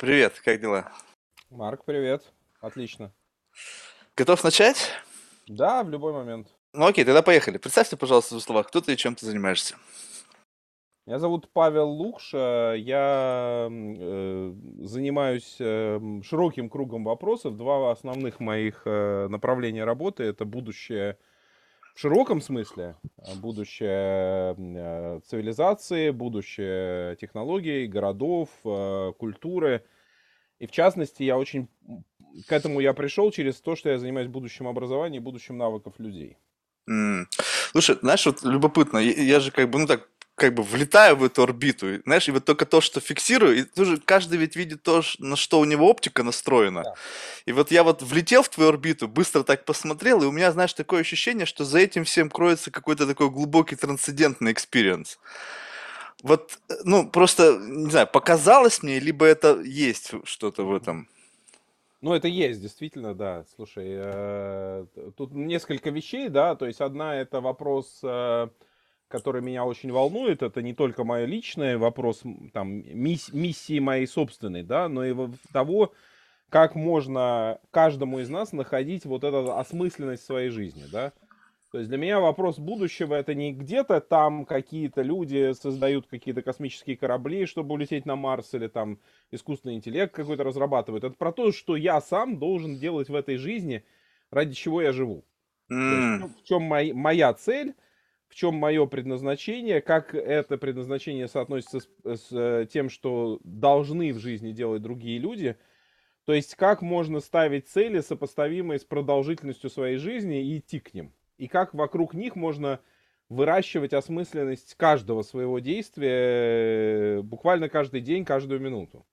Привет, как дела? Марк, привет. Отлично. Готов начать? Да, в любой момент. Ну окей, тогда поехали. Представься, пожалуйста, в словах, кто ты и чем ты занимаешься. Меня зовут Павел Лукша. Я э, занимаюсь э, широким кругом вопросов. Два основных моих э, направления работы это будущее в широком смысле, будущее э, цивилизации, будущее технологий, городов, э, культуры. И в частности, я очень к этому я пришел через то, что я занимаюсь будущим образованием и будущим навыков людей. М. Слушай, знаешь, вот любопытно, я, я же как бы, ну так, как бы влетаю в эту орбиту, знаешь, и вот только то, что фиксирую, и тоже каждый ведь видит то, на что у него оптика настроена. Да. И вот я вот влетел в твою орбиту, быстро так посмотрел, и у меня, знаешь, такое ощущение, что за этим всем кроется какой-то такой глубокий трансцендентный experience. Вот, э, ну, просто, не знаю, показалось мне, либо это есть что-то в этом. Ну, это есть, действительно, да. Слушай, э, тут несколько вещей, да. То есть одна это вопрос, э, который меня очень волнует. Это не только мой личный вопрос, там, мисс- миссии моей собственной, да, но и того, как можно каждому из нас находить вот эту осмысленность своей жизни, да. То есть для меня вопрос будущего это не где-то там какие-то люди создают какие-то космические корабли, чтобы улететь на Марс, или там искусственный интеллект какой-то разрабатывают. Это про то, что я сам должен делать в этой жизни, ради чего я живу. То есть в чем, моя цель, в чем мое предназначение, как это предназначение соотносится с, с, э, тем, что должны в жизни делать другие люди. То есть как можно ставить цели, сопоставимые с продолжительностью своей жизни, и идти к ним. И как вокруг них можно выращивать осмысленность каждого своего действия э, буквально каждый день, каждую минуту.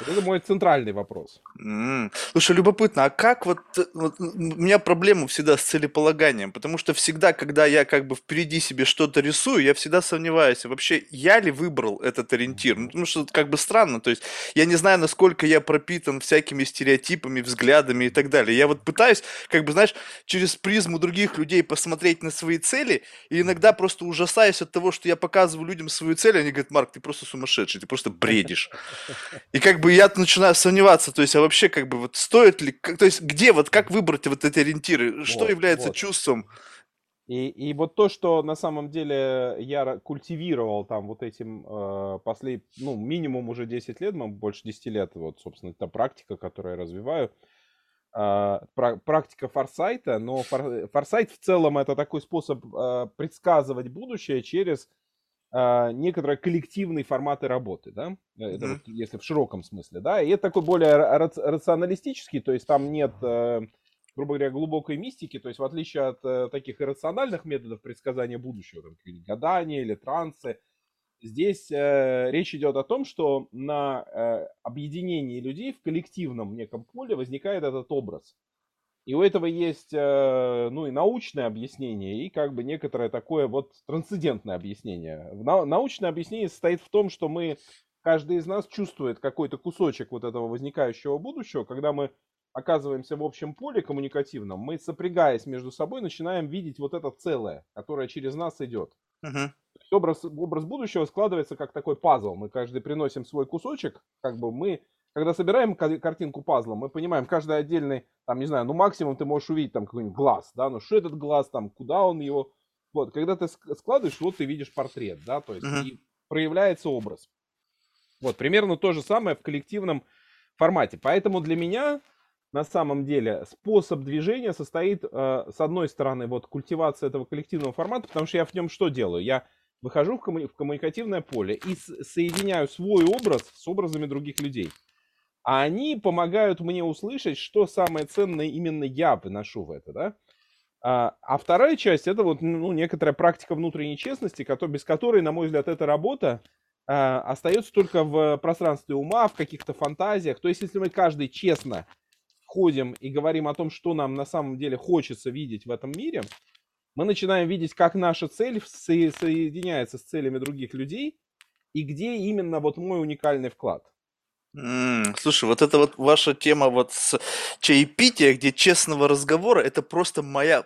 Вот это мой центральный вопрос. м. Слушай, любопытно, а как вот, вот у меня проблема всегда с целеполаганием, потому что всегда, когда я как бы впереди себе что-то рисую, я всегда сомневаюсь, вообще я ли выбрал этот ориентир? Ну, потому что как бы странно, то есть я не знаю, насколько я пропитан всякими стереотипами, взглядами и так далее. Я вот пытаюсь, как бы, знаешь, через призму других людей посмотреть на свои цели, и иногда просто ужасаюсь от того, что я показываю людям свою цель, они говорят, Марк, ты просто сумасшедший, ты просто бредишь. И как бы я начинаю сомневаться, то есть, а вообще как бы вот стоит ли, как- то есть где вот как выбрать вот эти ориентиры, что Вот, является вот. чувством? И, и вот то, что на самом деле я культивировал там вот этим э, послед... ну, минимум уже 10 лет, ну, больше 10 лет, вот, собственно, это практика, которую я развиваю, пра- практика форсайта, но фор- форсайт в целом это такой способ э, предсказывать будущее через некоторые коллективные форматы работы, да, это вот Мгм. если в широком смысле, да, и это такой более ра- рац- рационалистический, то есть там нет, э, грубо говоря, глубокой мистики, то есть в отличие от э, таких иррациональных методов предсказания будущего, там, гадания или трансы, здесь э, речь идет о том, что на объединении людей в коллективном неком поле возникает этот образ. И у этого есть, э, ну, и научное объяснение, и как бы некоторое такое вот трансцендентное объяснение. Научное объяснение состоит в том, что мы, каждый из нас чувствует какой-то кусочек вот этого возникающего будущего, когда мы оказываемся в общем поле коммуникативном, мы, сопрягаясь между собой, начинаем видеть вот это целое, которое через нас идет. Есть образ, образ будущего складывается как такой пазл. Мы каждый приносим свой кусочек, как бы мы, когда собираем ка- картинку пазла, мы понимаем, каждый отдельный, там, не знаю, ну максимум ты можешь увидеть там какой-нибудь глаз, да, ну что этот глаз, там, куда он его, вот, когда ты ск- складываешь, вот ты видишь портрет, да, то есть Мгм. и проявляется образ. Вот, примерно то же самое в коллективном формате. Поэтому для меня на самом деле способ движения состоит, э, с одной стороны, вот культивация этого коллективного формата, потому что я в нем что делаю? Я выхожу в, коммуни- в коммуникативное поле и соединяю свой образ с образами других людей. А они помогают мне услышать, что самое ценное именно я выношу в это, да? А, а вторая часть это вот ну, некоторая практика внутренней честности, кото- без которой, на мой взгляд, эта работа а, остается только в пространстве ума, в каких-то фантазиях. То есть, если мы каждый честно ходим и говорим о том, что нам на самом деле хочется видеть в этом мире, мы начинаем видеть, как наша цель со- соединяется с целями других людей и где именно вот мой уникальный вклад. Слушай, вот эта вот ваша тема вот с чаепития, где честного разговора, это просто моя,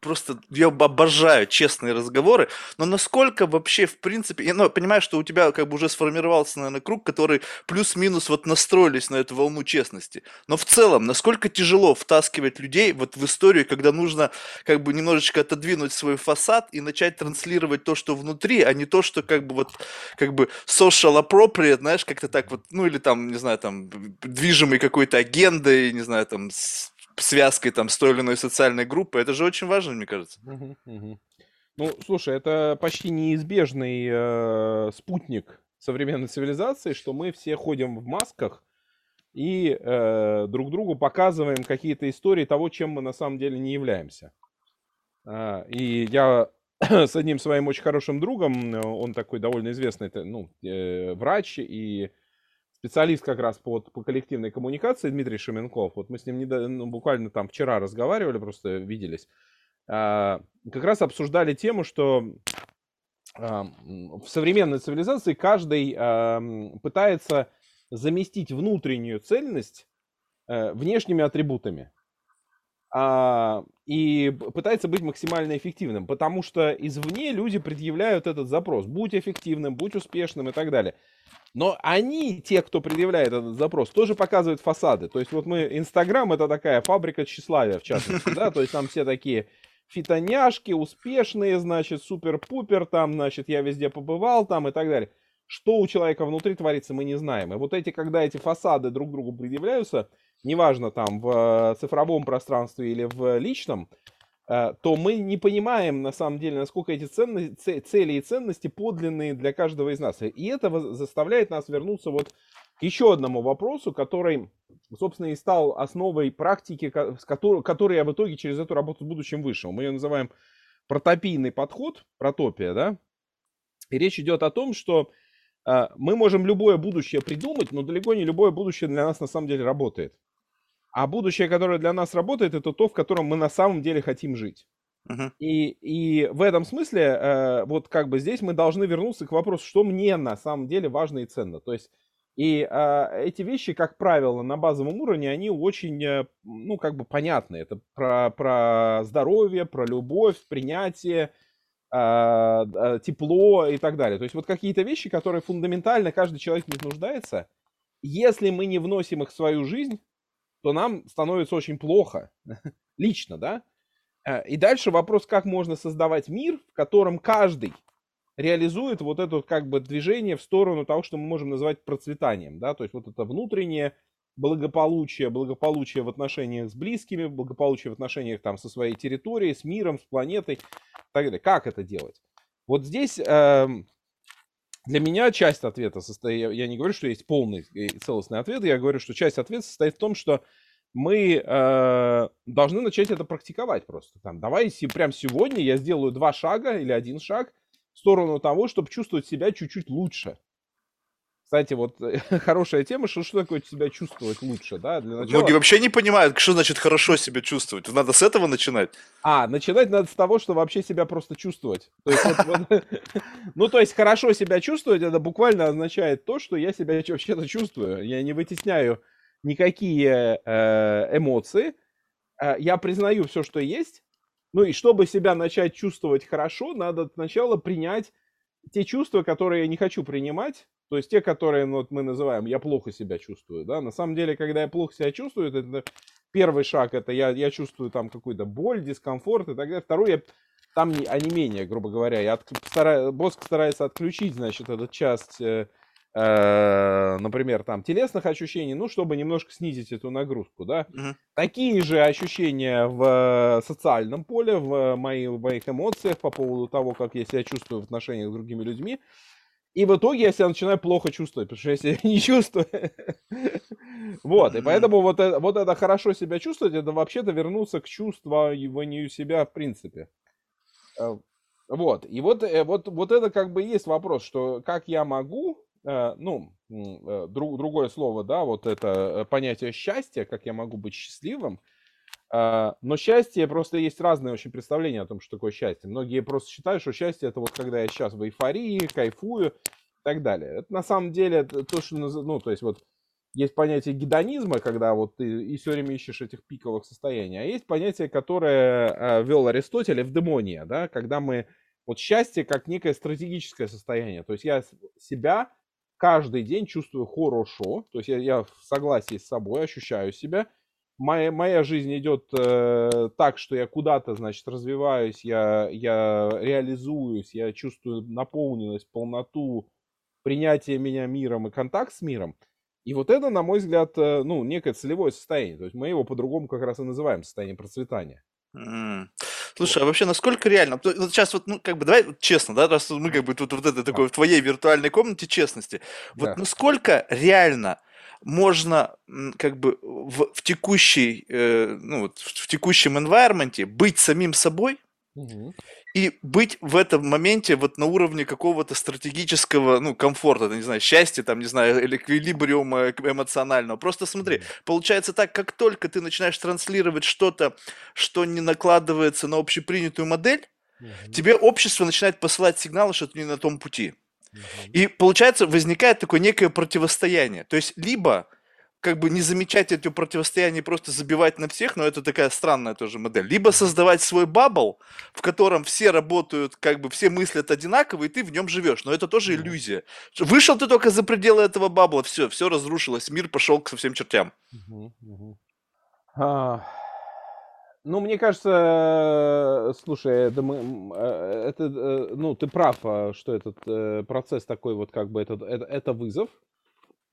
просто я об- обожаю честные разговоры, но насколько вообще, в принципе, я ну, понимаю, что у тебя как бы уже сформировался, наверное, круг, который плюс-минус вот настроились на эту волну честности, но в целом, насколько тяжело втаскивать людей вот в историю, когда нужно как бы немножечко отодвинуть свой фасад и начать транслировать то, что внутри, а не то, что как бы вот как бы social appropriate, знаешь, как-то так вот, ну или там, не знаю, там, движимой какой-то агендой, не знаю, там, связкой там с той или иной социальной группой. Это же очень важно, мне кажется. Ну, слушай, это почти неизбежный э, спутник современной цивилизации, что мы все ходим в масках и э, друг другу показываем какие-то истории того, чем мы на самом деле не являемся. А, и я с одним своим очень хорошим другом, он такой довольно известный, ну, э, врач и специалист как раз по, по коллективной коммуникации Дмитрий Шеменков. Вот мы с ним недо- ну, буквально там вчера разговаривали, просто виделись. А, как раз обсуждали тему, что а, в современной цивилизации каждый а, пытается заместить внутреннюю цельность э, внешними атрибутами и пытается быть максимально эффективным, потому что извне люди предъявляют этот запрос. Будь эффективным, будь успешным и так далее. Но они, те, кто предъявляет этот запрос, тоже показывают фасады. То есть вот мы, Инстаграм это такая фабрика тщеславия, в частности, да, то есть там все такие фитоняшки, успешные, значит, супер-пупер, там, значит, я везде побывал, там и так далее. Что у человека внутри творится, мы не знаем. И вот эти, когда эти фасады друг другу предъявляются, неважно там в э, цифровом пространстве или в личном, то мы не понимаем на самом деле, насколько эти ценны- це- цели и ценности подлинные для каждого из нас. И это заставляет нас вернуться вот к еще одному вопросу, который, собственно, и стал основой практики, которой я в итоге через эту работу с будущим вышел. Мы ее называем протопийный подход, протопия, да? И речь идет о том, что э, мы можем любое будущее придумать, но далеко не любое будущее для нас на самом деле работает. А будущее, которое для нас работает, это то, в котором мы на самом деле хотим жить. Мгм. И, и в этом смысле, э, вот как бы здесь мы должны вернуться к вопросу, что мне на самом деле важно и ценно. То есть, и э, эти вещи, как правило, на базовом уровне, они очень, э, ну, как бы понятны. Это про, про здоровье, про любовь, принятие, э, э, тепло и так далее. То есть вот какие-то вещи, которые фундаментально каждый человек в них нуждается, если мы не вносим их в свою жизнь, то нам становится очень плохо. Лично, да? Э, И дальше вопрос, как можно создавать мир, в котором каждый реализует вот это как бы движение в сторону того, что мы можем называть процветанием, да, то есть вот это внутреннее благополучие, благополучие в отношениях с близкими, благополучие в отношениях там со своей территорией, с миром, с планетой так далее. Как это делать? Вот здесь эм, для меня часть ответа состоит, я- не говорю, что есть полный и целостный ответ, я говорю, что часть ответа состоит в том, что мы э, должны начать это практиковать просто. Там, давай се- прям сегодня я сделаю два шага или один шаг в сторону того, чтобы чувствовать себя чуть-чуть лучше. Кстати, вот хорошая тема, что, что такое себя чувствовать лучше, да? Для начала... Многие вообще не понимают, что значит хорошо себя чувствовать. Надо с этого начинать. А, начинать надо с того, что вообще себя просто чувствовать. То есть, вот- вот- ну, то есть хорошо себя чувствовать, это буквально означает то, что я себя вообще-то чувствую. Я не вытесняю никакие э, эмоции. Э, Я признаю все, что есть. Ну и чтобы себя начать чувствовать хорошо, надо сначала принять те чувства, которые я не хочу принимать, то есть те, которые ну, вот мы называем «я плохо себя чувствую». Да? На самом деле, когда я плохо себя чувствую, это первый шаг, это я, я чувствую там какую-то боль, дискомфорт и так далее. Второй, я, там не, онемение, грубо говоря. Я от, стара- мозг старается отключить, значит, эту часть, э, например, там, телесных ощущений, ну, чтобы немножко снизить эту нагрузку, да. Мгм. Такие же ощущения в э, социальном поле, в, мои- в моих эмоциях по поводу того, как я себя чувствую в отношениях с другими людьми. И в итоге я себя начинаю плохо чувствовать, потому что я себя не чувствую. Вот, и поэтому вот это, вот это хорошо себя чувствовать, это вообще-то вернуться к чувствованию себя в принципе. Э, Вот, и вот, э, вот, вот это как бы есть вопрос, что как я могу, э, ну, м, э, друг- другое слово, да, вот это э, понятие счастья, как я могу быть счастливым, но счастье просто есть разные очень представления о том, что такое счастье. Многие просто считают, что счастье это вот когда я сейчас в эйфории, кайфую и так далее. Это на самом деле то, что ну, то есть вот есть понятие гедонизма, когда вот ты и все время ищешь этих пиковых состояний, а есть понятие, которое э, вел Аристотель, эвдемония, да, когда мы вот счастье как некое стратегическое состояние. То есть я себя каждый день чувствую хорошо, то есть я, я в согласии с собой ощущаю себя. Моя, моя жизнь идет э, так, что я куда-то, значит, развиваюсь, я, я реализуюсь, я чувствую наполненность, полноту, принятие меня миром и контакт с миром. И вот это, на мой взгляд, э, ну, некое целевое состояние. То есть мы его по-другому как раз и называем состояние процветания. М. Слушай, а вообще насколько реально? Вот сейчас вот, ну, как бы, давай вот честно, да, раз мы как бы тут вот это такое в твоей виртуальной комнате честности. Вот Да. насколько реально можно как бы в, в текущей, э, ну, вот в, в текущем environment быть самим собой Мгм. И быть в этом моменте вот на уровне какого-то стратегического, ну, комфорта, не знаю, счастья, там, не знаю, или эквилибриума эмоционального. Просто смотри, получается так, как только ты начинаешь транслировать что-то, что не накладывается на общепринятую модель, Мгм. тебе общество начинает посылать сигналы, что ты не на том пути. Мгм. И получается, возникает такое некое противостояние. То есть, либо как бы не замечать это противостояние и просто забивать на всех, но это такая странная тоже модель. Либо создавать свой бабл, в котором все работают, как бы все мыслят одинаково, и ты в нем живешь. Но это тоже иллюзия. Вышел ты только за пределы этого бабла, все, все разрушилось, мир пошел к совсем чертям. А, Ну, мне кажется, э, слушай, это, мы, э, это, э, ну, ты прав, а, что этот процесс такой вот как бы, это, это, это вызов.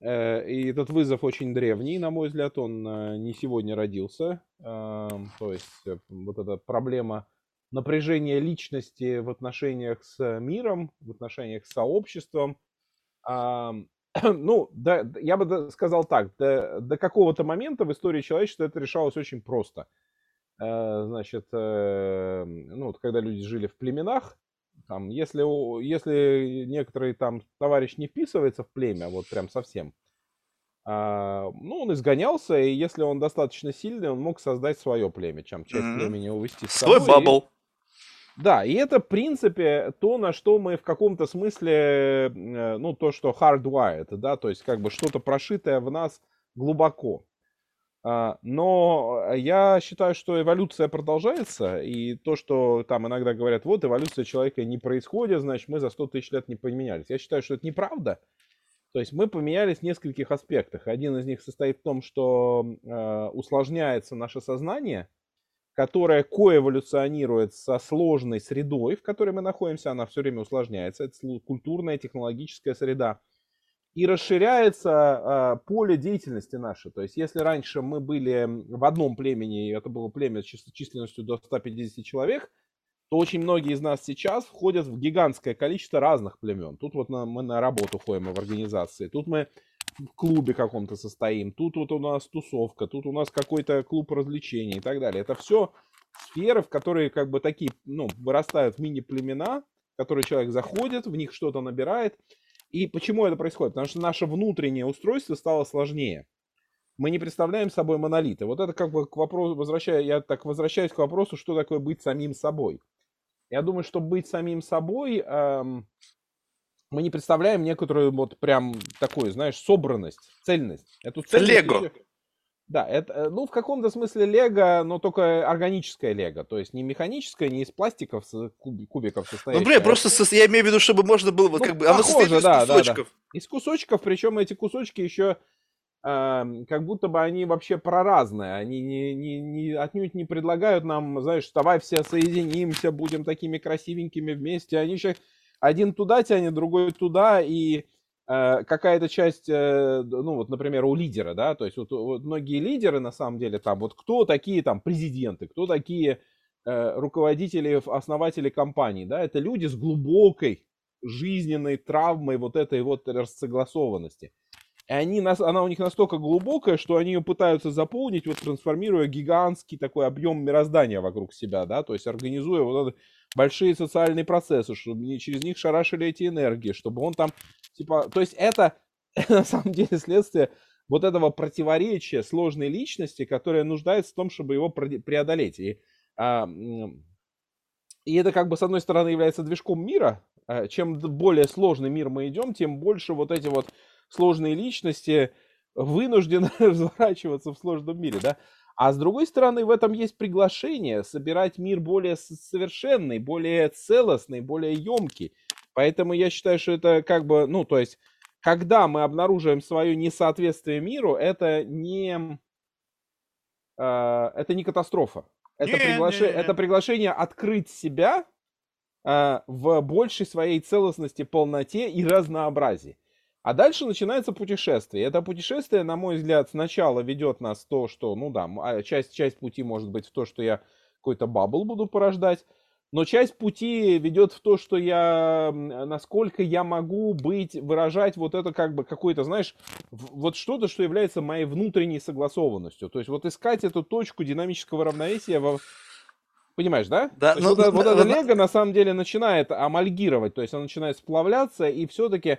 Э, И этот вызов очень древний, на мой взгляд, он э, не сегодня родился. Ам, То есть э, вот эта проблема напряжения личности в отношениях с миром, в отношениях с сообществом, ну, да, я бы сказал так, до, до какого-то момента в истории человечества это решалось очень просто. Значит, ну, вот когда люди жили в племенах, там, если, если некоторый там товарищ не вписывается в племя, вот прям совсем, а, ну, он изгонялся, и если он достаточно сильный, он мог создать свое племя, чем часть Мгм. племени увести с Свой собой. и- бабл. да, и это, в принципе, то, на что мы в каком-то смысле, э, ну, то, что hardwired, да, то есть как бы что-то прошитое в нас глубоко. А, Но я считаю, что эволюция продолжается, и то, что там иногда говорят, вот эволюция человека не происходит, значит, мы за 100 тысяч лет не поменялись. Я считаю, что это неправда. То есть мы поменялись в нескольких аспектах. Один из них состоит в том, что э, усложняется наше сознание, которая коэволюционирует со сложной средой, в которой мы находимся, она все время усложняется. Это культурная, технологическая среда. И расширяется а, поле деятельности наше. То есть, если раньше мы были в одном племени, и это было племя с чис- численностью до 150 человек, то очень многие из нас сейчас входят в гигантское количество разных племен. Тут вот на- мы на работу ходим в организации, тут мы в клубе каком-то состоим, тут вот у нас тусовка, тут у нас какой-то клуб развлечений и так далее. Это все сферы, в которые как бы такие, ну, вырастают мини-племена, в которые человек заходит, в них что-то набирает. И почему это происходит? Потому что наше внутреннее устройство стало сложнее. Мы не представляем собой монолиты. Вот это как бы к вопросу, возвращаю, я так возвращаюсь к вопросу, что такое быть самим собой. Я думаю, что быть самим собой, эм, мы не представляем некоторую вот прям такую, знаешь, собранность, цельность. Эту цельность Лего. еще- Да, это, э, ну, в каком-то смысле лего, но только органическое лего. То есть не механическое, не из пластиков, с- куби- кубиков Ну, состоящее. блин, а просто сос- я имею в виду, чтобы можно было, вот Ну, как бы, оно состоит похоже, из да, да, да. кусочков. Из кусочков, причем эти кусочки еще эм, как будто бы они вообще проразные. Они не, не, не, отнюдь не предлагают нам, знаешь, давай все соединимся, будем такими красивенькими вместе. Они еще один туда тянет, другой туда, и э, какая-то часть, э, ну вот, например, у лидера, да, то есть вот, вот многие лидеры, на самом деле, там, вот кто такие там президенты, кто такие э, руководители, основатели компаний, да, это люди с глубокой жизненной травмой вот этой вот рассогласованности. И они, она у них настолько глубокая, что они ее пытаются заполнить, вот трансформируя гигантский такой объем мироздания вокруг себя, да, то есть организуя вот это большие социальные процессы, чтобы через них шарашили эти энергии, чтобы он там, типа, то есть это на самом деле следствие вот этого противоречия сложной личности, которая нуждается в том, чтобы его преодолеть. И, а, и это как бы с одной стороны является движком мира. А, Чем более сложный мир мы идем, тем больше вот эти вот сложные личности вынужден разворачиваться в сложном мире, да. А с другой стороны, в этом есть приглашение собирать мир более совершенный, более целостный, более емкий. Поэтому я считаю, что это как бы, ну, то есть, когда мы обнаруживаем свое несоответствие миру, это не, э, это не катастрофа. Это, Не, приглаш... не, не. это приглашение открыть себя э, в большей своей целостности, полноте и разнообразии. А дальше начинается путешествие. Это путешествие, на мой взгляд, сначала ведет нас в то, что, ну да, а, часть, часть пути может быть в то, что я какой-то бабл буду порождать, но часть пути ведет в то, что я, насколько я могу быть, выражать вот это как бы какое-то, знаешь, вот что-то, что является моей внутренней согласованностью. То есть вот искать эту точку динамического равновесия во, Понимаешь, да? Да, ну, вот, это- вот на- это на- лего на самом деле начинает амальгировать, то есть оно начинает сплавляться, и все-таки,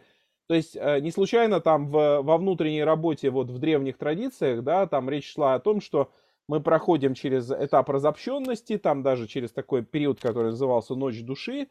то есть э, не случайно там в, во внутренней работе вот в древних традициях, да, там речь шла о том, что мы проходим через этап разобщенности, там даже через такой период, который назывался ночь души,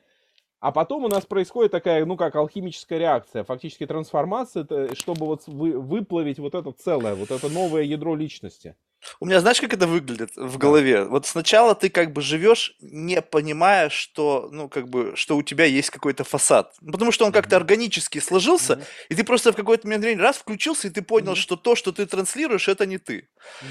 а потом у нас происходит такая, ну, как алхимическая реакция, фактически трансформация, чтобы вот вы- выплавить вот это целое, вот это новое ядро личности. У меня знаешь, как это выглядит в голове? Вот сначала ты как бы живешь, не понимая, что, ну, как бы, что у тебя есть какой-то фасад. Ну, Потому что он как-то органически сложился, Мгм. и ты просто в какой-то момент времени раз включился, и ты понял, Мгм. что то, что ты транслируешь, это не ты.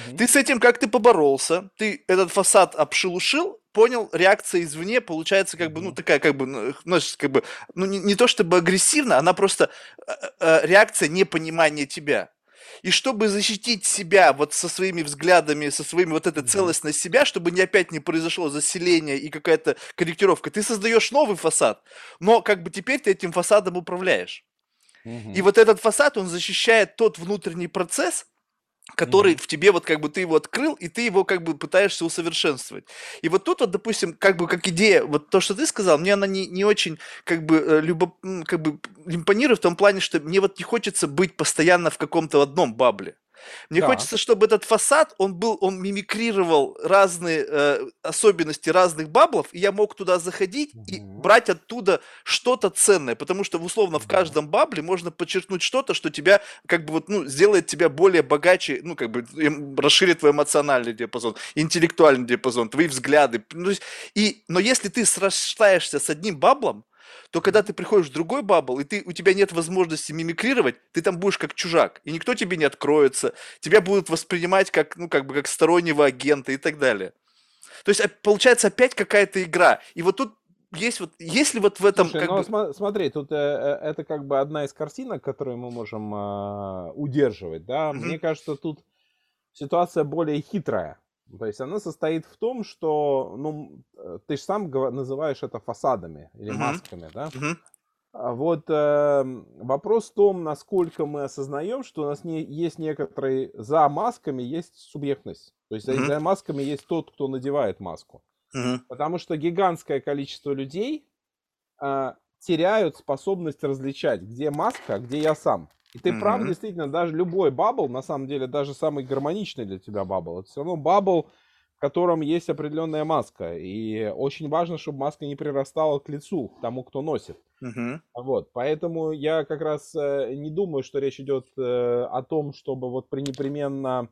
Мгм. Ты с этим как ты поборолся, ты этот фасад обшелушил, понял, реакция извне получается как бы, ну, такая как бы, ну, как бы, ну, не, не то чтобы агрессивно, она просто э, э, реакция непонимания тебя. И чтобы защитить себя вот со своими взглядами, со своими вот этой целостность себя, чтобы не опять не произошло заселение и какая-то корректировка, ты создаешь новый фасад, но как бы теперь ты этим фасадом управляешь. И вот этот фасад, он защищает тот внутренний процесс, который Мгм. в тебе вот как бы ты его открыл, и ты его как бы пытаешься усовершенствовать. И вот тут вот, допустим, как бы как идея, вот то, что ты сказал, мне она не, не очень как бы, э, любо, как бы импонирует в том плане, что мне вот не хочется быть постоянно в каком-то одном бабле. Мне Да. хочется, чтобы этот фасад, он был, он мимикрировал разные э, особенности разных баблов, и я мог туда заходить и Мгм. брать оттуда что-то ценное, потому что условно в Да. каждом бабле можно подчеркнуть что-то, что тебя как бы вот, ну, сделает тебя более богаче, ну, как бы эм, расширит твой эмоциональный диапазон, интеллектуальный диапазон, твои взгляды. Ну, то есть, и, но если ты срастаешься с одним баблом, то когда ты приходишь в другой бабл, и ты, у тебя нет возможности мимикрировать, ты там будешь как чужак, и никто тебе не откроется, тебя будут воспринимать как, ну, как бы как стороннего агента и так далее. То есть, а, получается опять какая-то игра. И вот тут есть вот, если вот в этом Слушай, как ну бы... сма- смотри, тут э, э, это как бы одна из картинок, которую мы можем а, удерживать, да. Мгм. Мне кажется, тут ситуация более хитрая. То есть она состоит в том, что, ну, э, ты же сам называешь это фасадами или Мгм. масками, да. А Вот эм, вопрос в том, насколько мы осознаем, что у нас не, есть некоторые за масками есть субъектность. То есть за, Мгм. за масками есть тот, кто надевает маску. Мгм. Потому что гигантское количество людей а, теряют способность различать, где маска, а где я сам. И ты прав, Мгм. действительно, даже любой bubble, на самом деле, даже самый гармоничный для тебя bubble, это все равно bubble, в котором есть определенная маска. И очень важно, чтобы маска не прирастала к лицу, к тому, кто носит. Мгм. Вот, поэтому я как раз э, не думаю, что речь идет э, о том, чтобы вот пренепременно,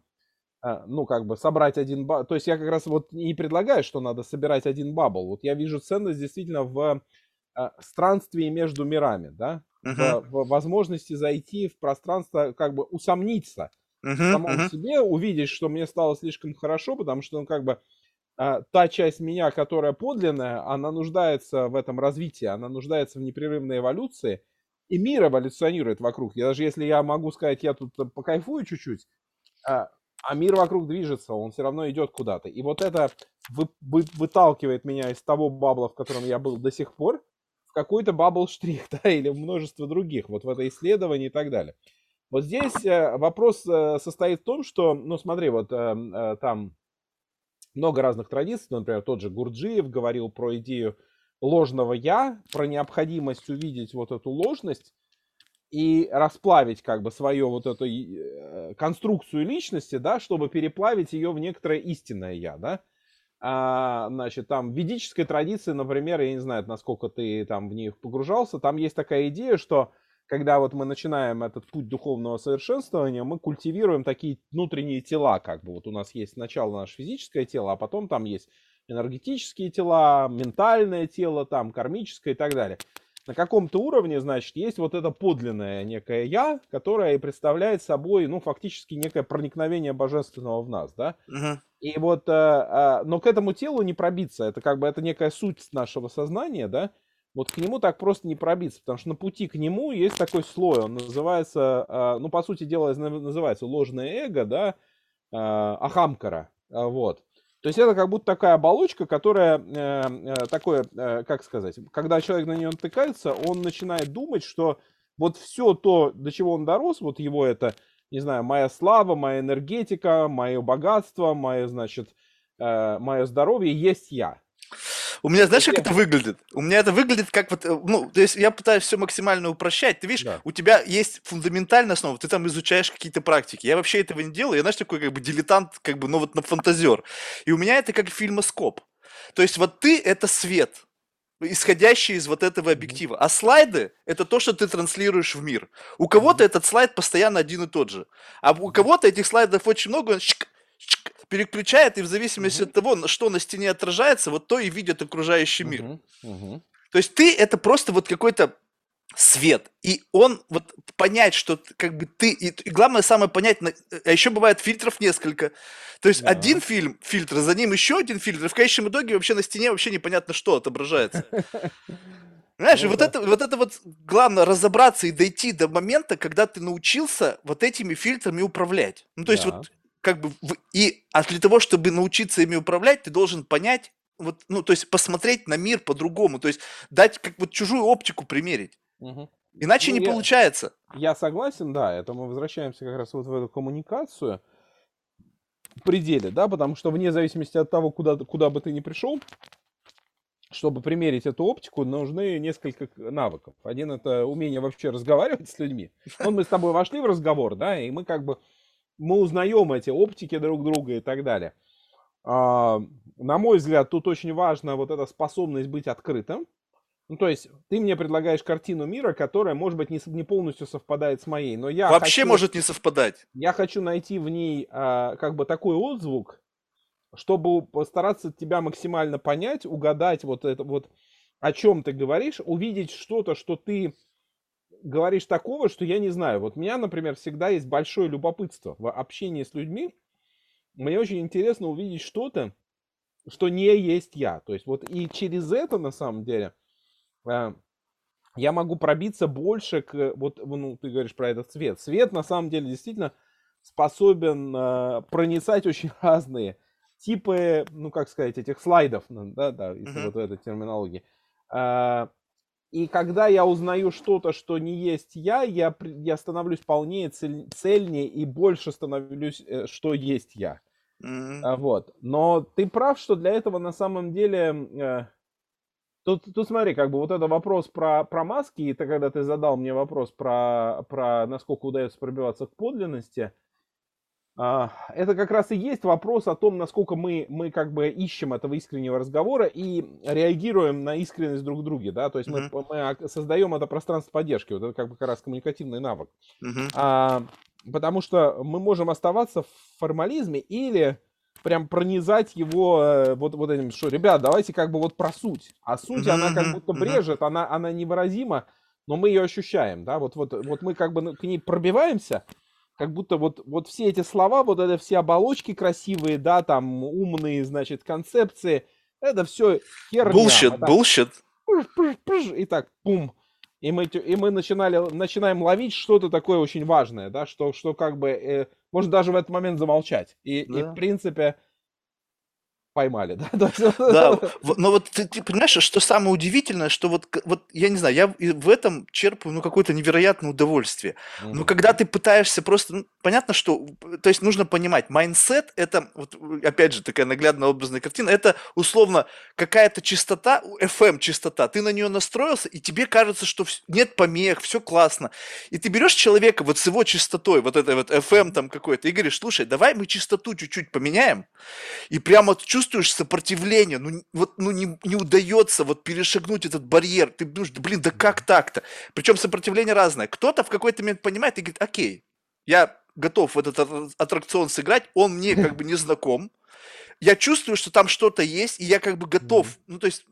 э, ну, как бы собрать один bubble. То есть я как раз вот не предлагаю, что надо собирать один bubble. Вот я вижу ценность действительно в странствии между мирами, да, в, Мгм. в возможности зайти в пространство, как бы усомниться в Мгм. самом Мгм. себе, увидеть, что мне стало слишком хорошо, потому что, ну, как бы, а, та часть меня, которая подлинная, она нуждается в этом развитии, она нуждается в непрерывной эволюции, и мир эволюционирует вокруг. Я, даже если я могу сказать, я тут э, покайфую чуть-чуть, а, а мир вокруг движется, он все равно идет куда-то. И вот это вы- вы- выталкивает меня из того бабла, в котором я был до сих пор, какой-то бабл-штрих, да, или в множество других, вот в это исследование и так далее. Вот здесь э, вопрос э, состоит в том, что, ну смотри, вот э, э, там много разных традиций, например, тот же Гурджиев говорил про идею ложного «я», про необходимость увидеть вот эту ложность и расплавить как бы свою вот эту конструкцию личности, да, чтобы переплавить ее в некоторое истинное «я», да. А, значит, там в ведической традиции, например, я не знаю, насколько ты там в них погружался, там есть такая идея, что когда вот мы начинаем этот путь духовного совершенствования, мы культивируем такие внутренние тела, как бы вот у нас есть сначала наше физическое тело, а потом там есть энергетические тела, ментальное тело, там кармическое и так далее. На каком-то уровне, значит, есть вот это подлинное некое я, которое представляет собой, ну, фактически некое проникновение божественного в нас, да. Мгм. И вот, э, э, но к этому телу не пробиться. Это как бы это некая суть нашего сознания, да. Вот к нему так просто не пробиться, потому что на пути к нему есть такой слой, он называется, э, ну, по сути дела, наз- называется ложное эго, да, э, ахамкара, э, вот. То есть это как будто такая оболочка, которая э, э, такое, э, как сказать, когда человек на нее натыкается, он начинает думать, что вот все то, до чего он дорос, вот его это, не знаю, моя слава, моя энергетика, мое богатство, мое, значит, э, мое здоровье есть я. У меня, знаешь, как это выглядит? У меня это выглядит как вот, э, ну, то есть я пытаюсь все максимально упрощать. Ты видишь, Да. у тебя есть фундаментальная основа, ты там изучаешь какие-то практики. Я вообще этого не делаю. Я, знаешь, такой как бы дилетант, как бы, ну вот на фантазер. И у меня это как фильмоскоп. То есть вот ты — это свет, исходящий из вот этого объектива. А слайды — это то, что ты транслируешь в мир. У кого-то этот слайд постоянно один и тот же. А у кого-то этих слайдов очень много, он щик, щик, переключает, и в зависимости Мгм. от того, что на стене отражается, вот то и видит окружающий мир. Мгм, мгм. То есть ты это просто вот какой-то свет. И он вот понять, что как бы ты... И, и главное самое понять, а еще бывает фильтров несколько. То есть Да. один фильм, фильтр, за ним еще один фильтр, и в конечном итоге вообще на стене вообще непонятно, что отображается. Знаешь, Ну вот да. это, вот это вот главное разобраться и дойти до момента, когда ты научился вот этими фильтрами управлять. Ну, то есть Да. вот как бы и а для того, чтобы научиться ими управлять, ты должен понять вот, ну, то есть посмотреть на мир по-другому, то есть дать как вот чужую оптику примерить. Мгм. Иначе Ну, не я- получается. Я согласен, да, это мы возвращаемся как раз вот в эту коммуникацию в пределе, да, потому что вне зависимости от того, куда, куда бы ты ни пришел, чтобы примерить эту оптику, нужны несколько навыков. Один это умение вообще разговаривать с людьми. Вот мы с тобой вошли в разговор, да, и мы как бы мы узнаем эти оптики друг друга и так далее. А, на мой взгляд, тут очень важна вот эта способность быть открытым. Ну, то есть, ты мне предлагаешь картину мира, которая, может быть, не, не полностью совпадает с моей, но я Вообще хочу, может не совпадать. я хочу найти в ней а, как бы такой отзвук, чтобы постараться тебя максимально понять, угадать вот это вот, о чем ты говоришь, увидеть что-то, что ты говоришь такого, что я не знаю. Вот у меня, например, всегда есть большое любопытство в общении с людьми. Мне очень интересно увидеть что-то, что не есть я. То есть вот и через это, на самом деле, а, я могу пробиться больше к... Вот, ну, ты говоришь про этот цвет. Цвет, на самом деле, действительно способен а, проницать очень разные типы, ну, как сказать, этих слайдов, да, да, если Мгм. вот в этой терминологии. И когда я узнаю что-то, что не есть я, я, я становлюсь полнее, цель- цельнее и больше становлюсь, э, что есть я. А, Вот. Но ты прав, что для этого на самом деле... э, Тут, тут смотри, как бы вот это вопрос про, про маски, и ты, когда ты задал мне вопрос про, про насколько удается пробиваться к подлинности, это как раз и есть вопрос о том, насколько мы, мы как бы ищем этого искреннего разговора и реагируем на искренность друг в друге, да, то есть мы, Мгм. мы ок- создаем это пространство поддержки, вот это как бы как раз коммуникативный навык. Мгм. А, потому что мы можем оставаться в формализме или прям пронизать его э, вот, вот этим, что, ребят, давайте как бы вот про суть. А суть, она как будто брежет, она, она невыразима, но мы ее ощущаем, да, вот, вот, вот мы как бы на- к ней пробиваемся, как будто вот, вот все эти слова, вот это все оболочки красивые, да, там умные, значит, концепции, это все херня. Bullshit, Вот пыж, и так, пум. И мы, и мы начинали, начинаем ловить что-то такое очень важное, да, что, что как бы, э, можно даже в этот момент замолчать. И, и Да. в принципе, поймали, да. Да, но вот ты, ты понимаешь, что самое удивительное, что вот, вот я не знаю, я в этом черпаю ну, какое-то невероятное удовольствие. Но Мгм. когда ты пытаешься просто, ну, понятно, что, то есть нужно понимать, mindset это, вот, опять же, такая наглядная образная картина, это условно какая-то частота, FM частота, ты на нее настроился, и тебе кажется, что нет помех, все классно. И ты берешь человека вот с его частотой, вот этой вот FM там какой-то, и говоришь, слушай, давай мы частоту чуть-чуть поменяем, и прямо чувствуешь, чувствуешь сопротивление, ну вот ну не, не удается вот перешагнуть этот барьер. Ты думаешь, да, блин, да как так-то? Причем сопротивление разное. Кто-то в какой-то момент понимает и говорит, окей, я готов в этот аттракцион сыграть, он мне как бы не знаком. Я чувствую, что там что-то есть, и я как бы готов. Ну, то есть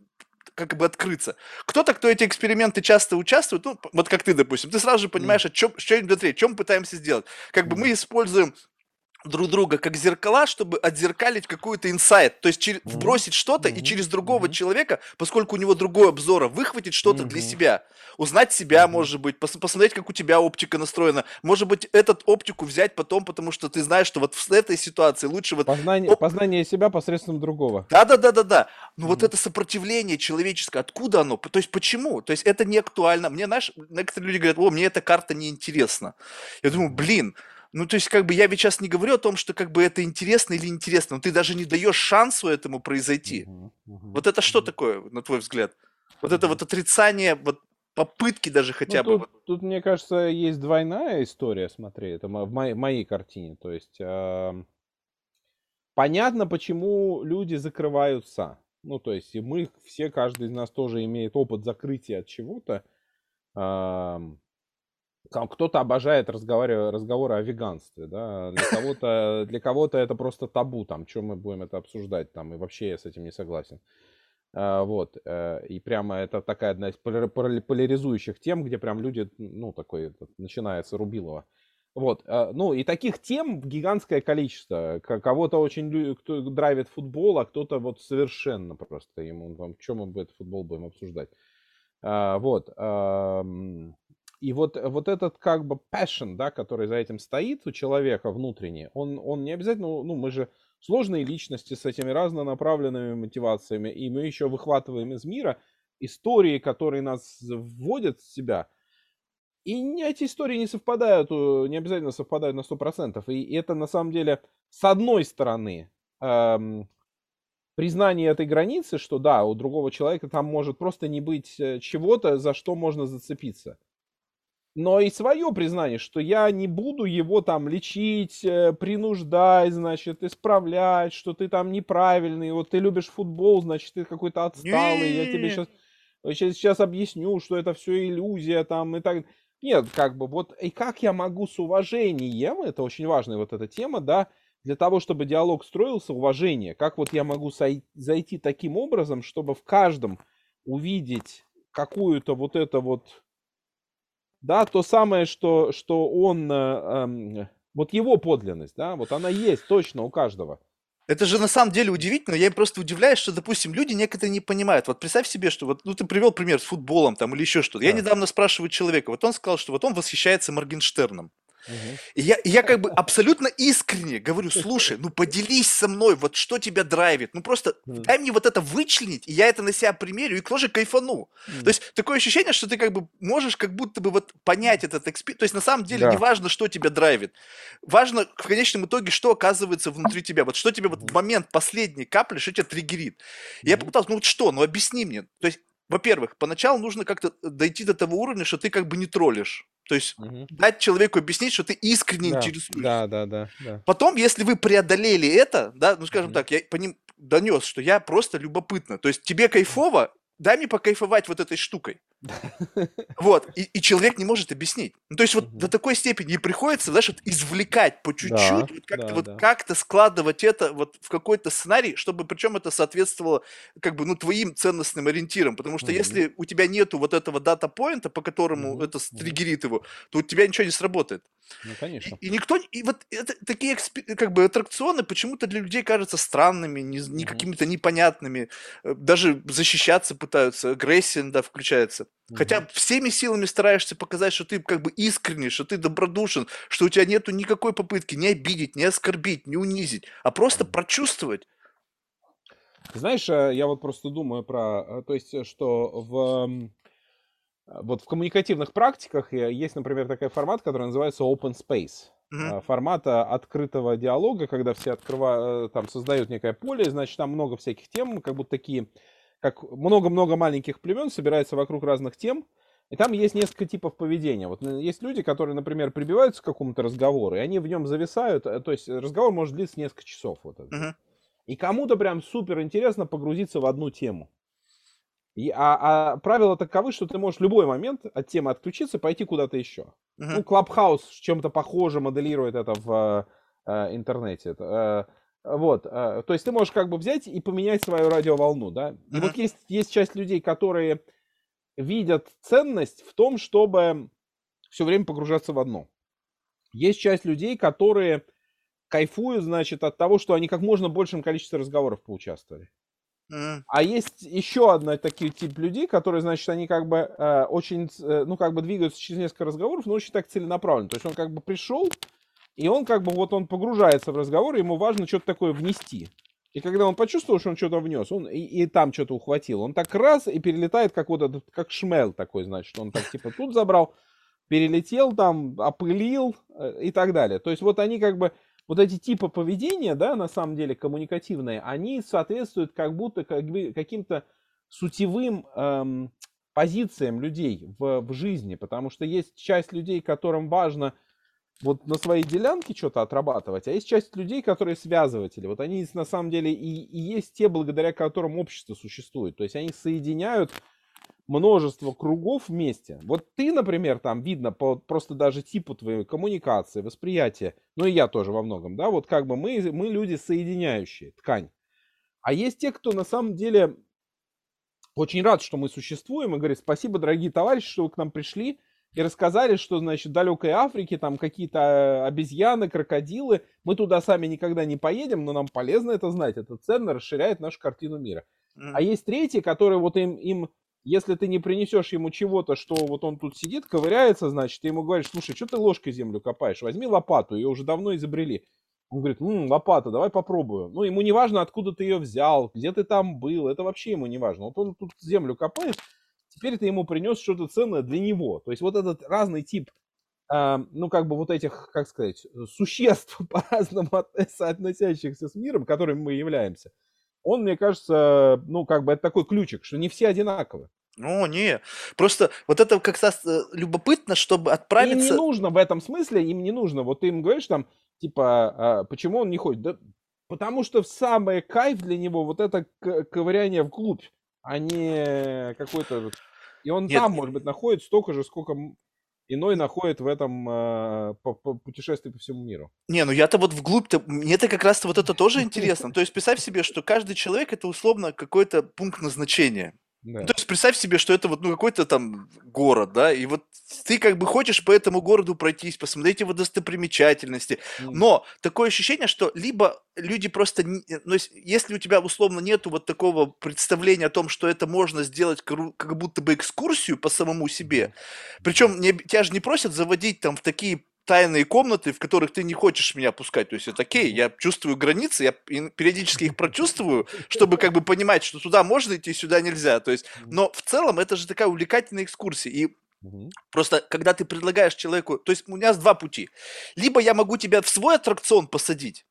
как бы открыться. Кто-то, кто эти эксперименты часто участвует, ну, вот как ты, допустим, ты сразу же понимаешь, о чем, что внутри, чем мы пытаемся сделать. Как бы мы используем друг друга как зеркала, чтобы отзеркалить какую-то инсайт, то есть чер- вбросить что-то mm-hmm. и через другого mm-hmm. человека, поскольку у него другой обзор, выхватить что-то mm-hmm. для себя, узнать себя, mm-hmm. может быть, пос- посмотреть, как у тебя оптика настроена, может быть, этот оптику взять потом, потому что ты знаешь, что вот в этой ситуации лучше вот познание, оп... познание себя посредством другого. Да, да, да, да, да. Но mm-hmm. вот это сопротивление человеческое, откуда оно? То есть почему? То есть это не актуально. Мне, знаешь, некоторые люди говорят, о, мне эта карта не интересна. Я думаю, блин. Ну, то есть, как бы я ведь сейчас не говорю о том, что как бы это интересно или интересно, но ты даже не даешь шансу этому произойти. Uh-huh, uh-huh, вот это uh-huh. что такое, на твой взгляд? Вот это вот отрицание, вот попытки даже хотя ну, бы. Тут, тут, мне кажется, есть двойная история, смотри, это в моей, моей картине. То есть, э, понятно, почему люди закрываются. Ну, то есть, и мы все, каждый из нас тоже имеет опыт закрытия от чего-то. Э, кто-то обожает разговаривать, разговоры о веганстве, да, для кого-то, для кого-то это просто табу, там, что мы будем это обсуждать, там, и вообще я с этим не согласен. А, вот, э, и прямо это такая одна из поляризующих тем, где прям люди, ну, такой, начинается рубилово. Вот, э, ну, и таких тем гигантское количество. Кого-то очень кто драйвит футбол, а кто-то вот совершенно просто ему, там, чем мы этот футбол будем обсуждать. А, вот, и вот, э, вот этот как бы passion, да, который за этим стоит у человека внутренний, он, он не обязательно, ну, мы же сложные личности с этими разнонаправленными мотивациями, и мы еще выхватываем из мира истории, которые нас вводят в себя, и эти истории не совпадают, не обязательно совпадают на 100%. И это на самом деле, с одной стороны, эм, признание этой границы, что да, у другого человека там может просто не быть э, чего-то, за что можно зацепиться но и свое признание, что я не буду его там лечить, э, принуждать, значит, исправлять, что ты там неправильный, вот ты любишь футбол, значит, ты какой-то отсталый, я тебе сейчас, сейчас, сейчас объясню, что это все иллюзия там и так. Нет, как бы вот, и как я могу с уважением, это очень важная вот эта тема, да, для того, чтобы диалог строился, уважение, как вот я могу зайти таким образом, чтобы в каждом увидеть какую-то вот это вот да, то самое, что, что он, э, э, вот его подлинность, да, вот она есть точно у каждого. Это же на самом деле удивительно. Я просто удивляюсь, что, допустим, люди некоторые не понимают. Вот представь себе, что вот, ну ты привел пример с футболом там или еще что-то. Да. Я недавно спрашиваю человека, вот он сказал, что вот он восхищается Моргенштерном. И я, я как бы абсолютно искренне говорю, слушай, ну поделись со мной, вот что тебя драйвит, ну просто дай мне вот это вычленить, и я это на себя примерю, и тоже кайфану. То есть такое ощущение, что ты как бы можешь как будто бы вот понять этот experience, то есть на самом деле да. не важно, что тебя драйвит, важно в конечном итоге, что оказывается внутри тебя, вот что тебе вот в момент последней капли, что тебя триггерит. И я попытался, ну вот что, ну объясни мне, то есть во-первых, поначалу нужно как-то дойти до того уровня, что ты как бы не троллишь. То есть угу. дать человеку объяснить, что ты искренне да, интересуешься. Да, да, да, да. Потом, если вы преодолели это, да, ну скажем угу. так, я по ним донес, что я просто любопытно. То есть тебе кайфово, дай мне покайфовать вот этой штукой. Вот, и, и человек не может объяснить. Ну, то есть вот до такой степени приходится, знаешь, вот извлекать по чуть-чуть, да, вот как-то да, вот да. как-то складывать это вот в какой-то сценарий, чтобы причем это соответствовало как бы, ну, твоим ценностным ориентирам, потому что mm-hmm. если у тебя нету вот этого дата-поинта, по которому mm-hmm. это стригерит его, то у тебя ничего не сработает. Ну, конечно. И, и никто, и вот это, такие как бы аттракционы почему-то для людей кажутся странными, не, не mm-hmm. какими-то непонятными, э, даже защищаться пытаются, агрессия, да, включается. Хотя всеми силами стараешься показать, что ты как бы искренний, что ты добродушен, что у тебя нету никакой попытки не обидеть, не оскорбить, не унизить, а просто прочувствовать. Знаешь, э, я вот просто думаю про, э, то есть, что в вот в коммуникативных практиках э, есть, например, такой формат, который называется open space. Mm-hmm. Формата открытого диалога, когда все открывают, там создают некое поле, значит, там много всяких тем, как будто такие как много-много маленьких племен собирается вокруг разных тем, и там есть несколько типов поведения. Вот э, есть люди, которые, например, прибиваются к какому-то разговору, и они в нем зависают. Э, то есть разговор может длиться несколько часов. Вот это. Uh-huh. И кому-то прям супер интересно погрузиться в одну тему. И, а, а правила таковы, что ты можешь в любой момент от темы отключиться, пойти куда-то еще. Uh-huh. Ну, Clubhouse чем-то похоже моделирует это в э, интернете. Э, вот, э, то есть ты можешь как бы взять и поменять свою радиоволну, да. И uh-huh. вот есть, есть часть людей, которые видят ценность в том, чтобы все время погружаться в одно. Есть часть людей, которые кайфуют, значит, от того, что они как можно большем количестве разговоров поучаствовали. А есть еще одна такие тип людей, которые, значит, они как бы э, очень, э, ну, как бы двигаются через несколько разговоров, но очень так целенаправленно. То есть он как бы пришел, и он как бы вот он погружается в разговор, ему важно что-то такое внести. И когда он почувствовал, что он что-то внес, он и, и там что-то ухватил, он так раз и перелетает, как вот этот, как шмел такой, значит, он так типа тут забрал, перелетел там, опылил э, и так далее. То есть вот они как бы, вот эти типы поведения, да, на самом деле коммуникативные, они соответствуют как будто как бы каким-то сутевым эм, позициям людей в, в жизни, потому что есть часть людей, которым важно вот на своей делянке что-то отрабатывать, а есть часть людей, которые связыватели. Вот они на самом деле и, и есть те, благодаря которым общество существует. То есть они соединяют множество кругов вместе. Вот ты, например, там видно по просто даже типу твоей коммуникации, восприятия, ну и я тоже во многом, да, вот как бы мы, мы люди соединяющие ткань. А есть те, кто на самом деле очень рад, что мы существуем, и говорит, спасибо, дорогие товарищи, что вы к нам пришли, и рассказали, что, значит, в далекой Африке там какие-то э, обезьяны, крокодилы. Мы туда сами никогда не поедем, но нам полезно это знать. Это ценно расширяет нашу картину мира. А есть третьи, которые вот им, им, если ты не принесешь ему чего-то, что вот он тут сидит, ковыряется, значит, ты ему говоришь, слушай, что ты ложкой землю копаешь? Возьми лопату, ее уже давно изобрели. Он говорит, М, лопата, давай попробую. Ну, ему не важно, откуда ты ее взял, где ты там был, это вообще ему не важно. Вот он тут землю копает, теперь ты ему принес что-то ценное для него. То есть вот этот разный тип, э, ну, как бы вот этих, как сказать, существ по-разному соотносящихся с миром, которым мы являемся, он, мне кажется, ну, как бы это такой ключик, что не все одинаковы. Ну, не. Просто вот это как раз э, любопытно, чтобы отправиться... Им не нужно в этом смысле, им не нужно. Вот ты им говоришь там, типа, а, почему он не ходит? Да потому что самый кайф для него вот это ковыряние вглубь а не какой-то... И он Нет. там, может быть, находит столько же, сколько иной находит в этом э, по, по путешествии по всему миру. Не, ну я-то вот вглубь-то, мне-то как раз-то вот это тоже интересно. То есть представь себе, что каждый человек это условно какой-то пункт назначения. Да. Ну, то есть представь себе, что это вот ну, какой-то там город, да, и вот ты как бы хочешь по этому городу пройтись, посмотреть его достопримечательности, mm. но такое ощущение, что либо люди просто, ну, если у тебя условно нету вот такого представления о том, что это можно сделать как будто бы экскурсию по самому себе, причем не, тебя же не просят заводить там в такие тайные комнаты, в которых ты не хочешь меня пускать. То есть это окей, я чувствую границы, я периодически их прочувствую, чтобы как бы понимать, что туда можно идти, сюда нельзя. То есть, но в целом это же такая увлекательная экскурсия. И Просто, когда ты предлагаешь человеку... То есть у меня два пути. Либо я могу тебя в свой аттракцион посадить,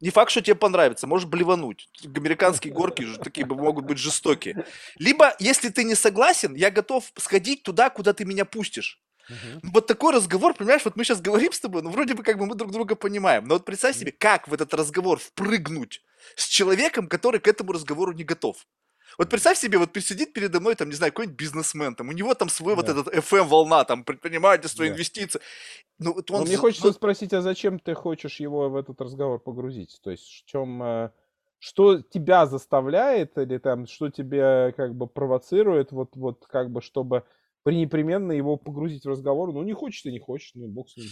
не факт, что тебе понравится, можешь блевануть. Американские горки же такие могут быть жестокие. Либо, если ты не согласен, я готов сходить туда, куда ты меня пустишь. Угу. Вот такой разговор, понимаешь, вот мы сейчас говорим с тобой, ну вроде бы как бы мы друг друга понимаем, но вот представь себе, как в этот разговор впрыгнуть с человеком, который к этому разговору не готов. Вот представь себе, вот сидит передо мной, там, не знаю, какой-нибудь бизнесмен, там, у него там свой да. вот этот FM-волна, там, предпринимательство, да. инвестиции. Ну, вот он... Но мне хочется вот... спросить, а зачем ты хочешь его в этот разговор погрузить? То есть в чем... Э, что тебя заставляет или там, что тебя как бы провоцирует, вот, вот как бы, чтобы непременно его погрузить в разговор. Ну, не хочет и не хочет, ну, бог с ним.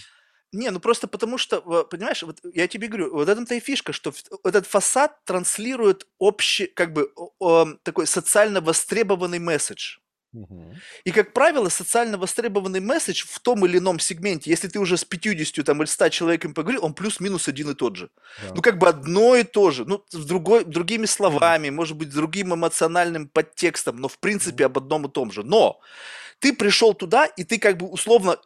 Не, ну просто потому что, понимаешь, вот я тебе говорю, вот этом-то и фишка, что этот фасад транслирует общий, как бы, такой социально востребованный месседж. Угу. И, как правило, социально востребованный месседж в том или ином сегменте, если ты уже с 50 там, или 100 человеком поговорил, он плюс-минус один и тот же. Да. Ну, как бы одно и то же. Ну, с другой, другими словами, может быть, другим эмоциональным подтекстом, но в принципе об одном и том же. Но ты пришел туда, и ты как бы условно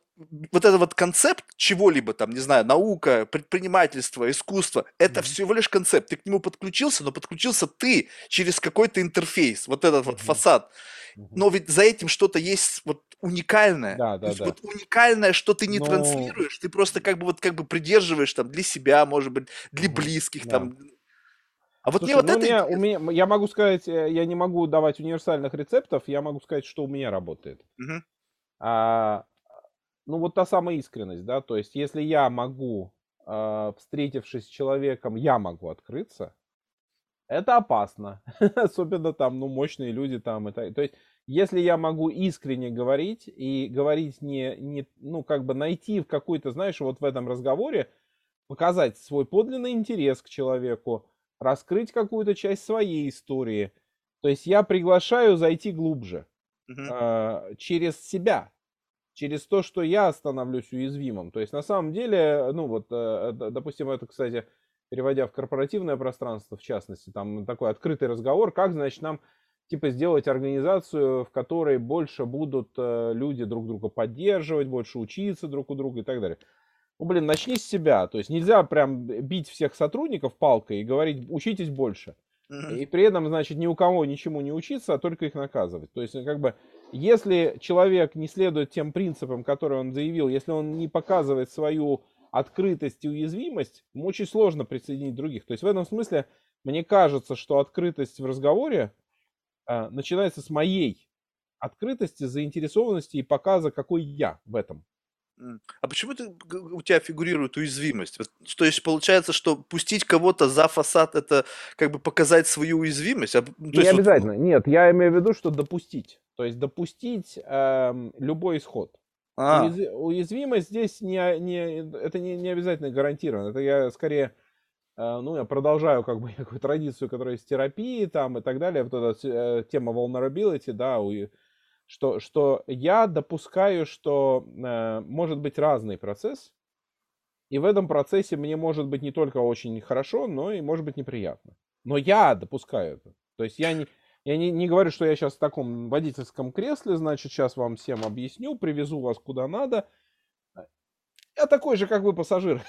вот этот вот концепт чего-либо там, не знаю, наука, предпринимательство, искусство, это mm-hmm. всего лишь концепт. Ты к нему подключился, но подключился ты через какой-то интерфейс, вот этот mm-hmm. вот фасад. Mm-hmm. Но ведь за этим что-то есть вот уникальное. Да, да, да. Вот уникальное, что ты не но... транслируешь, ты просто как бы вот как бы придерживаешь там для себя, может быть, для mm-hmm. близких yeah. там А вот Слушай, мне вот ну, это... у меня, у меня, я могу сказать, э, я не могу давать универсальных рецептов, я могу сказать, что у меня работает. Мгм. А, ну, вот та самая искренность, да, то есть если я могу, а, встретившись с человеком, я могу открыться, это опасно. Особенно там, ну, мощные люди там. Это, то есть, если я могу искренне говорить и говорить не, не, ну, как бы найти в какой-то, знаешь, вот в этом разговоре, показать свой подлинный интерес к человеку, раскрыть какую-то часть своей истории. То есть я приглашаю зайти глубже Мгм. э, через себя, через то, что я становлюсь уязвимым. То есть на самом деле, ну вот, э, допустим, это, кстати, переводя в корпоративное пространство, в частности, там такой открытый разговор, как, значит, нам типа сделать организацию, в которой больше будут э, люди друг друга поддерживать, больше учиться друг у друга и так далее. Ну, блин, начни с себя. То есть нельзя прям бить всех сотрудников палкой и говорить, учитесь больше. И при этом, значит, ни у кого ничему не учиться, а только их наказывать. То есть, э, как бы, если человек не следует тем принципам, которые он заявил, если он не показывает свою открытость и уязвимость, ему очень сложно присоединить других. То есть, в этом смысле, мне кажется, что открытость в разговоре а, начинается с моей открытости, заинтересованности и показа, какой я в этом. М. А почему ты, г- у тебя фигурирует уязвимость? Вот, то есть получается, что пустить кого-то за фасад это как бы показать свою уязвимость? А, ну, то Не есть вот, обязательно. Нет, я имею в виду, что допустить. То есть допустить эм, любой исход. а, Уяз- Уязвимость здесь не, не, это не, не обязательно гарантировано. Это я скорее, э, ну, я продолжаю как бы такую традицию, которая есть терапии там и так далее. Вот эта э, тема vulnerability, да, у- что, что я допускаю, что э, может быть разный процесс, и в этом процессе мне может быть не только очень хорошо, но и может быть неприятно. Но я допускаю это. То есть я не, я не, не говорю, что я сейчас в таком водительском кресле, значит, сейчас вам всем объясню, привезу вас куда надо. Я такой же, как вы, пассажир.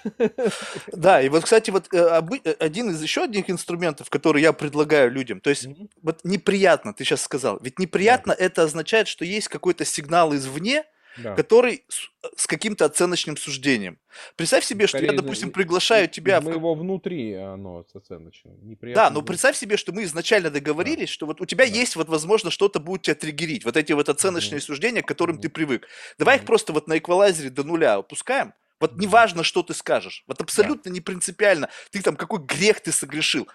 да, и вот, кстати, вот э, э, один из еще одних инструментов, который я предлагаю людям, то есть Мгм. вот неприятно, ты сейчас сказал, ведь неприятно это означает, что есть какой-то сигнал извне, Да. который с, с каким-то оценочным суждением. Представь себе, что я, Скорее, допустим, приглашаю тебя Из в... моего внутри оно оценочно. Да, Неприятно. но будет. представь себе, что мы изначально договорились, что вот у тебя Да. есть вот возможно что-то будет тебя триггерить, вот эти вот оценочные Мгм. суждения, к которым ты Мгм. привык. Давай их Мгм. просто вот на эквалайзере до нуля опускаем. Вот неважно, что ты скажешь. Вот абсолютно не принципиально. Ты там какой грех ты согрешил.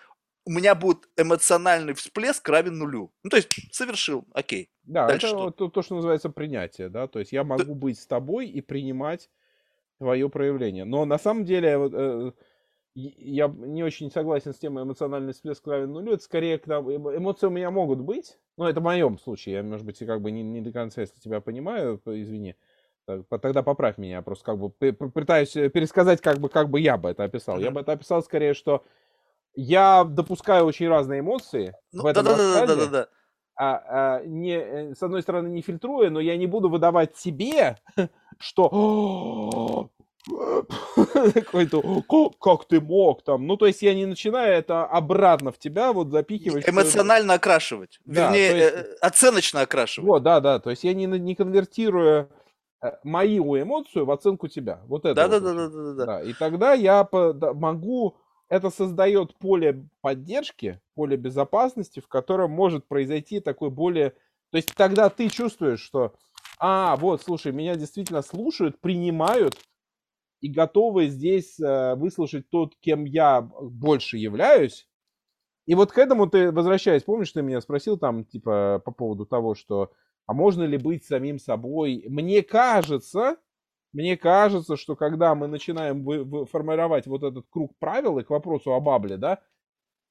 У меня будет эмоциональный всплеск равен нулю. Ну, то есть совершил, окей. Да, Дальше это что? то, то, что называется принятие, да, то есть я могу быть с тобой и принимать твое проявление. Но на самом деле э, я не очень согласен с темой эмоциональный всплеск равен нулю. Это скорее к нам- эмо- эмоции у меня могут быть, но это в моем случае. Я, может быть, как бы не, не до конца, если тебя понимаю, извини. Тогда поправь меня, я просто как бы пытаюсь э, пересказать, как бы, как бы я бы это описал. Я Мгм. бы это описал скорее, что я допускаю очень разные эмоции Ну, в этом рассказе да-да-да-да-да. а, а, не, э, с одной стороны, не фильтруя, но я не буду выдавать тебе, что какой-то «Как- как ты мог там. Ну, то есть я не начинаю это обратно в тебя вот запихивать. Эмоционально окрашивать. Да, Вернее, есть- э, оценочно окрашивать. Вот, да, да. То есть я не, не конвертирую э, мою эмоцию в оценку тебя. Вот это. вот очень. Да-да-да-да-да. Да, и тогда я да, могу, это создает поле поддержки, поле безопасности, в котором может произойти такой более... То есть тогда ты чувствуешь, что, а, вот, слушай, меня действительно слушают, принимают и готовы здесь э, выслушать тот, кем я больше являюсь. И вот к этому ты, возвращаясь, помнишь, ты меня спросил там, типа, по поводу того, что, а можно ли быть самим собой? Мне кажется, мне кажется, что когда мы начинаем вы- вы- формировать вот этот круг правил, и к вопросу о бабле, да,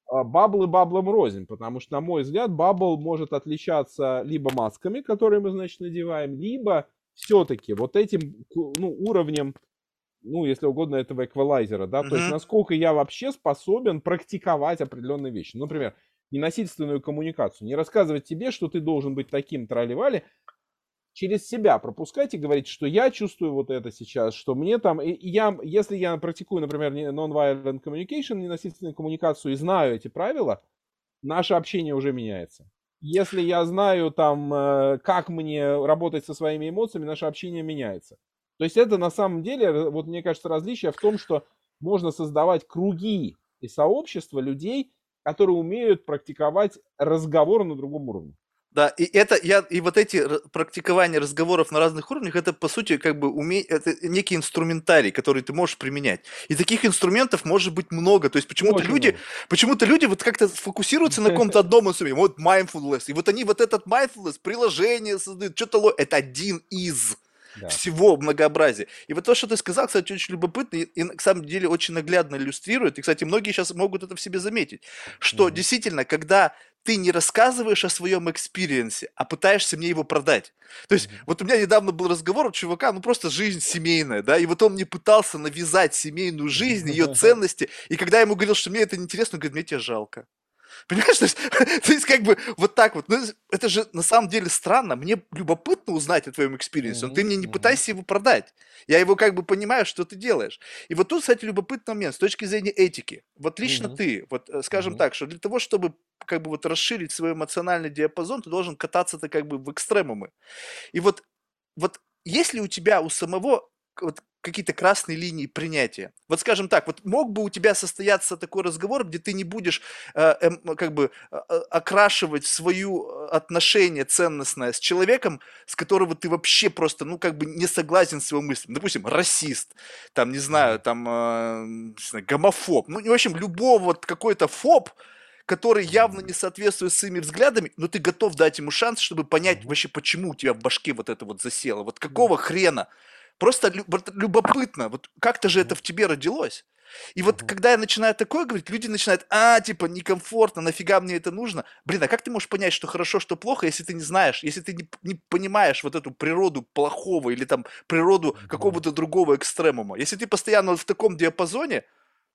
а, баблы баблом рознь, потому что, на мой взгляд, бабл может отличаться либо масками, которые мы, значит, надеваем, либо все-таки вот этим ну, уровнем, ну, если угодно, этого эквалайзера, да, то есть насколько я вообще способен практиковать определенные вещи. Например, ненасильственную коммуникацию, не рассказывать тебе, что ты должен быть таким трали через себя пропускать и говорить, что я чувствую вот это сейчас, что мне там, и, я, если я практикую, например, non-violent communication, ненасильственную коммуникацию и знаю эти правила, наше общение уже меняется. Если я знаю там, э, как мне работать со своими эмоциями, наше общение меняется. То есть это на самом деле, э, вот мне кажется, различие в том, что можно создавать круги и сообщества людей, которые умеют практиковать разговор на другом уровне. Да, и это я и вот эти практикования разговоров на разных уровнях, это по сути как бы уме, это некий инструментарий, который ты можешь применять. И таких инструментов может быть много. То есть почему-то люди, почему-то люди вот как-то фокусируются на каком-то одном инструменте. Вот mindfulness, и вот они вот этот mindfulness приложение создают, что-то это один из да. всего многообразия. И вот то, что ты сказал, кстати, очень любопытно и, и на самом деле очень наглядно иллюстрирует. И, кстати, многие сейчас могут это в себе заметить, что mm-hmm. действительно, когда ты не рассказываешь о своем experience е, а пытаешься мне его продать. То есть, mm-hmm. вот у меня недавно был разговор у чувака, ну просто жизнь семейная, да, и вот он мне пытался навязать семейную жизнь, ее ценности, и когда я ему говорил, что мне это неинтересно, он говорит, мне тебя жалко. Понимаешь, то есть, то есть как бы вот так вот. Ну, это же на самом деле странно. Мне любопытно узнать о твоем experience е, но ты мне не пытайся его продать. Я его как бы понимаю, что ты делаешь. И вот тут, кстати, любопытный момент с точки зрения этики. Вот лично ты, вот э, скажем так, что для того, чтобы как бы вот расширить свой эмоциональный диапазон, ты должен кататься-то как бы в экстремумы. И вот, вот если у тебя у самого вот какие-то красные линии принятия. Вот скажем так, вот мог бы у тебя состояться такой разговор, где ты не будешь э, э, как бы э, э окрашивать свою э, отношение ценностное с человеком, с которого ты вообще просто, ну, как бы не согласен с его мыслями. Допустим, расист, там, не знаю, там, э, не знаю, гомофоб, ну, в общем, любого вот какой-то фоб, который явно не соответствует своими взглядами, но ты готов дать ему шанс, чтобы понять вообще, почему у тебя в башке вот это вот засело, вот какого хрена Просто любопытно, вот как-то же это в тебе родилось. И вот когда я начинаю такое говорить, люди начинают, а, типа, некомфортно, нафига мне это нужно? Блин, а как ты можешь понять, что хорошо, что плохо, если ты не знаешь, если ты не, не понимаешь вот эту природу плохого или там природу какого-то другого экстремума? Если ты постоянно в таком диапазоне,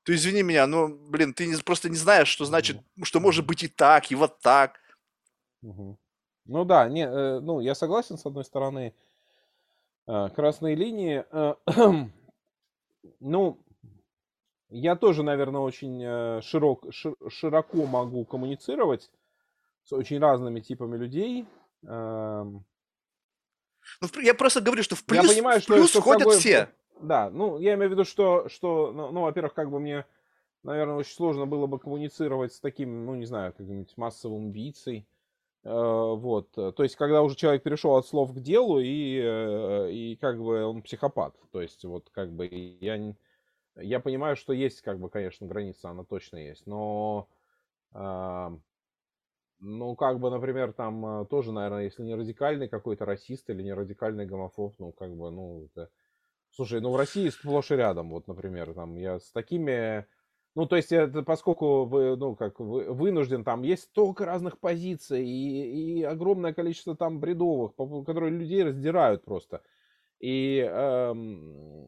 то извини меня, но, блин, ты не, просто не знаешь, что значит, что может быть и так, и вот так. Ну да, не, э, ну я согласен с одной стороны, красные линии. А, ну, я тоже, наверное, очень э, широк, широко могу коммуницировать с очень разными типами людей. Ну, я просто говорю, что в плюс, я понимаю, что, плюс что входят собой... все. Да, ну, я имею в виду, что, что ну, ну, во-первых, как бы мне, наверное, очень сложно было бы коммуницировать с таким, ну, не знаю, каким-нибудь массовым убийцей Э, вот, то есть, когда уже человек перешел от слов к делу, и, э, и как бы он психопат. То есть, вот как бы я, я понимаю, что есть, как бы, конечно, граница, она точно есть, но ну, как бы, например, там э, тоже, наверное, если не радикальный какой-то расист или не радикальный гомофоб, ну, как бы, ну, это... Слушай, ну, в России сплошь и рядом, вот, например, там, я с такими ну, то есть, это, поскольку вы, ну, как вы, вынужден, там есть столько разных позиций и, и огромное количество там бредовых, которые людей раздирают просто. И эм,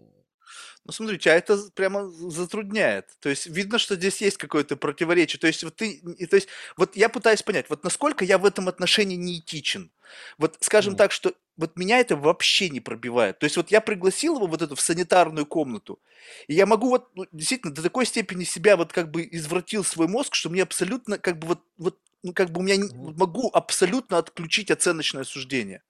ну, смотрите, а это прямо затрудняет. То есть видно, что здесь есть какое-то противоречие. То есть вот ты, то есть вот я пытаюсь понять, вот насколько я в этом отношении неэтичен. Вот скажем mm. так, что вот меня это вообще не пробивает. То есть вот я пригласил его вот эту в санитарную комнату, и я могу вот ну, действительно до такой степени себя вот как бы извратил свой мозг, что мне абсолютно как бы вот, вот ну, как бы у меня mm. могу абсолютно отключить оценочное суждение.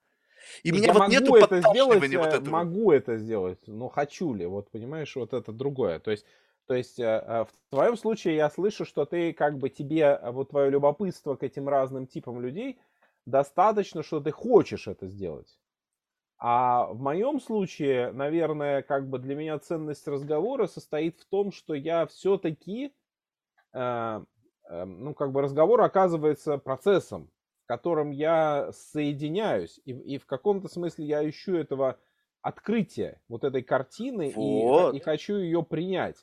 И, меня вот нету это сделать, вот э, этого. Могу это сделать, но хочу ли? Вот понимаешь, вот это другое. То есть, то есть э, э, в твоем случае я слышу, что ты как бы тебе вот твое любопытство к этим разным типам людей достаточно, что ты хочешь это сделать. А в моем случае, наверное, как бы для меня ценность разговора состоит в том, что я все-таки, э, э, ну, как бы разговор оказывается процессом котором я соединяюсь, и, и в каком-то смысле я ищу этого открытия, вот этой картины, вот. и, и хочу ее принять.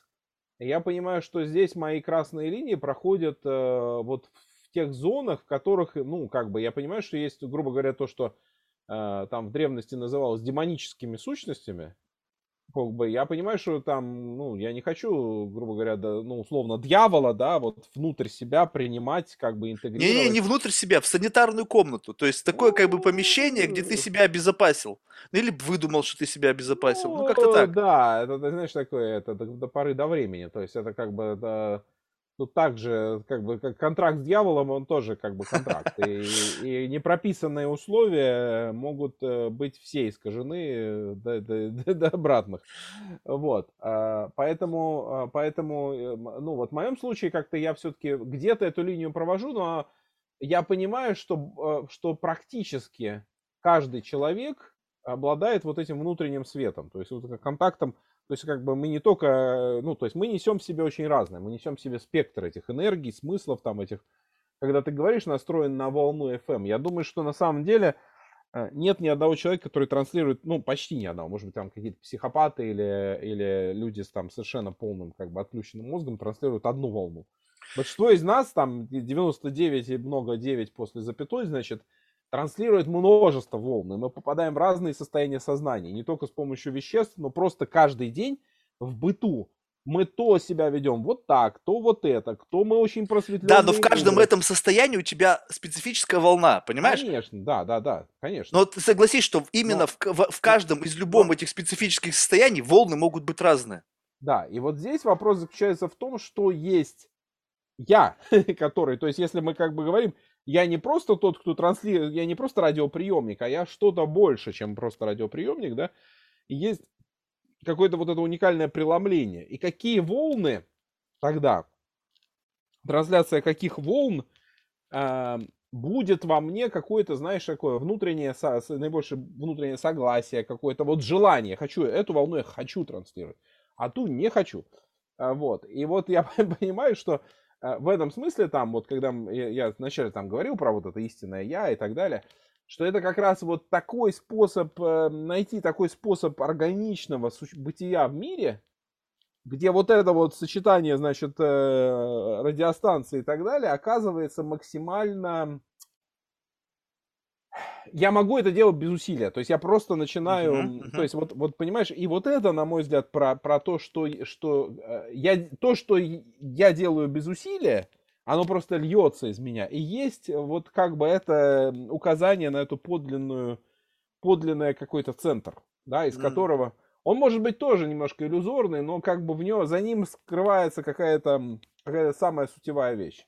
Я понимаю, что здесь мои красные линии проходят э, вот в тех зонах, в которых, ну, как бы, я понимаю, что есть, грубо говоря, то, что э, там в древности называлось демоническими сущностями, как бы, я понимаю, что там, ну, я не хочу, грубо говоря, да, ну, условно, дьявола, да, вот внутрь себя принимать, как бы интегрировать. Не-не, не внутрь себя, в санитарную комнату. То есть такое, как бы, помещение, где ты себя обезопасил. Ну, или выдумал, что ты себя обезопасил. Ну, как-то так. Да, это, знаешь, такое, это до, до поры до времени. То есть это как бы, это, Тут также, как бы, как контракт с дьяволом, он тоже как бы контракт. И, и непрописанные условия могут э, быть все искажены до, до, до обратных. Вот. А, поэтому, а, поэтому, э, ну вот в моем случае как-то я все-таки где-то эту линию провожу, но я понимаю, что, что практически каждый человек обладает вот этим внутренним светом, то есть вот контактом то есть, как бы мы не только, э, ну, то есть мы несем в себе очень разное, мы несем в себе спектр этих энергий, смыслов там этих. Когда ты говоришь, настроен на волну FM, я думаю, что на самом деле э, нет ни одного человека, который транслирует, ну, почти ни одного, может быть, там какие-то психопаты или, или люди с там совершенно полным, как бы, отключенным мозгом транслируют одну волну. Большинство из нас, там, 99 и много 9 после запятой, значит, транслирует множество волн, и мы попадаем в разные состояния сознания, не только с помощью веществ, но просто каждый день в быту. Мы то себя ведем вот так, то вот это, кто мы очень просветленные. Да, но в каждом мудрые. этом состоянии у тебя специфическая волна, понимаешь? Конечно, да, да, да, конечно. Но ты согласись, что именно но, в, в, в каждом из любом но, этих специфических состояний волны могут быть разные. Да, и вот здесь вопрос заключается в том, что есть я, который, то есть если мы как бы говорим, я не просто тот, кто транслирует, я не просто радиоприемник, а я что-то больше, чем просто радиоприемник, да, и есть какое-то вот это уникальное преломление. И какие волны тогда, трансляция каких волн э, будет во мне какое-то, знаешь, такое внутреннее, со, наибольшее внутреннее согласие, какое-то вот желание, хочу, эту волну я хочу транслировать, а ту не хочу. А, вот, и вот я понимаю, что в этом смысле там, вот когда я, я вначале там говорил про вот это истинное я и так далее, что это как раз вот такой способ, э, найти такой способ органичного бытия в мире, где вот это вот сочетание, значит, э, радиостанции и так далее оказывается максимально я могу это делать без усилия. То есть я просто начинаю, uh-huh, uh-huh. то есть вот, вот понимаешь, и вот это, на мой взгляд, про, про то, что, что э, я, то, что я делаю без усилия, оно просто льется из меня. И есть вот как бы это указание на эту подлинную, подлинный какой-то центр, да, из uh-huh. которого он может быть тоже немножко иллюзорный, но как бы в него, за ним скрывается какая-то, какая-то самая сутевая вещь.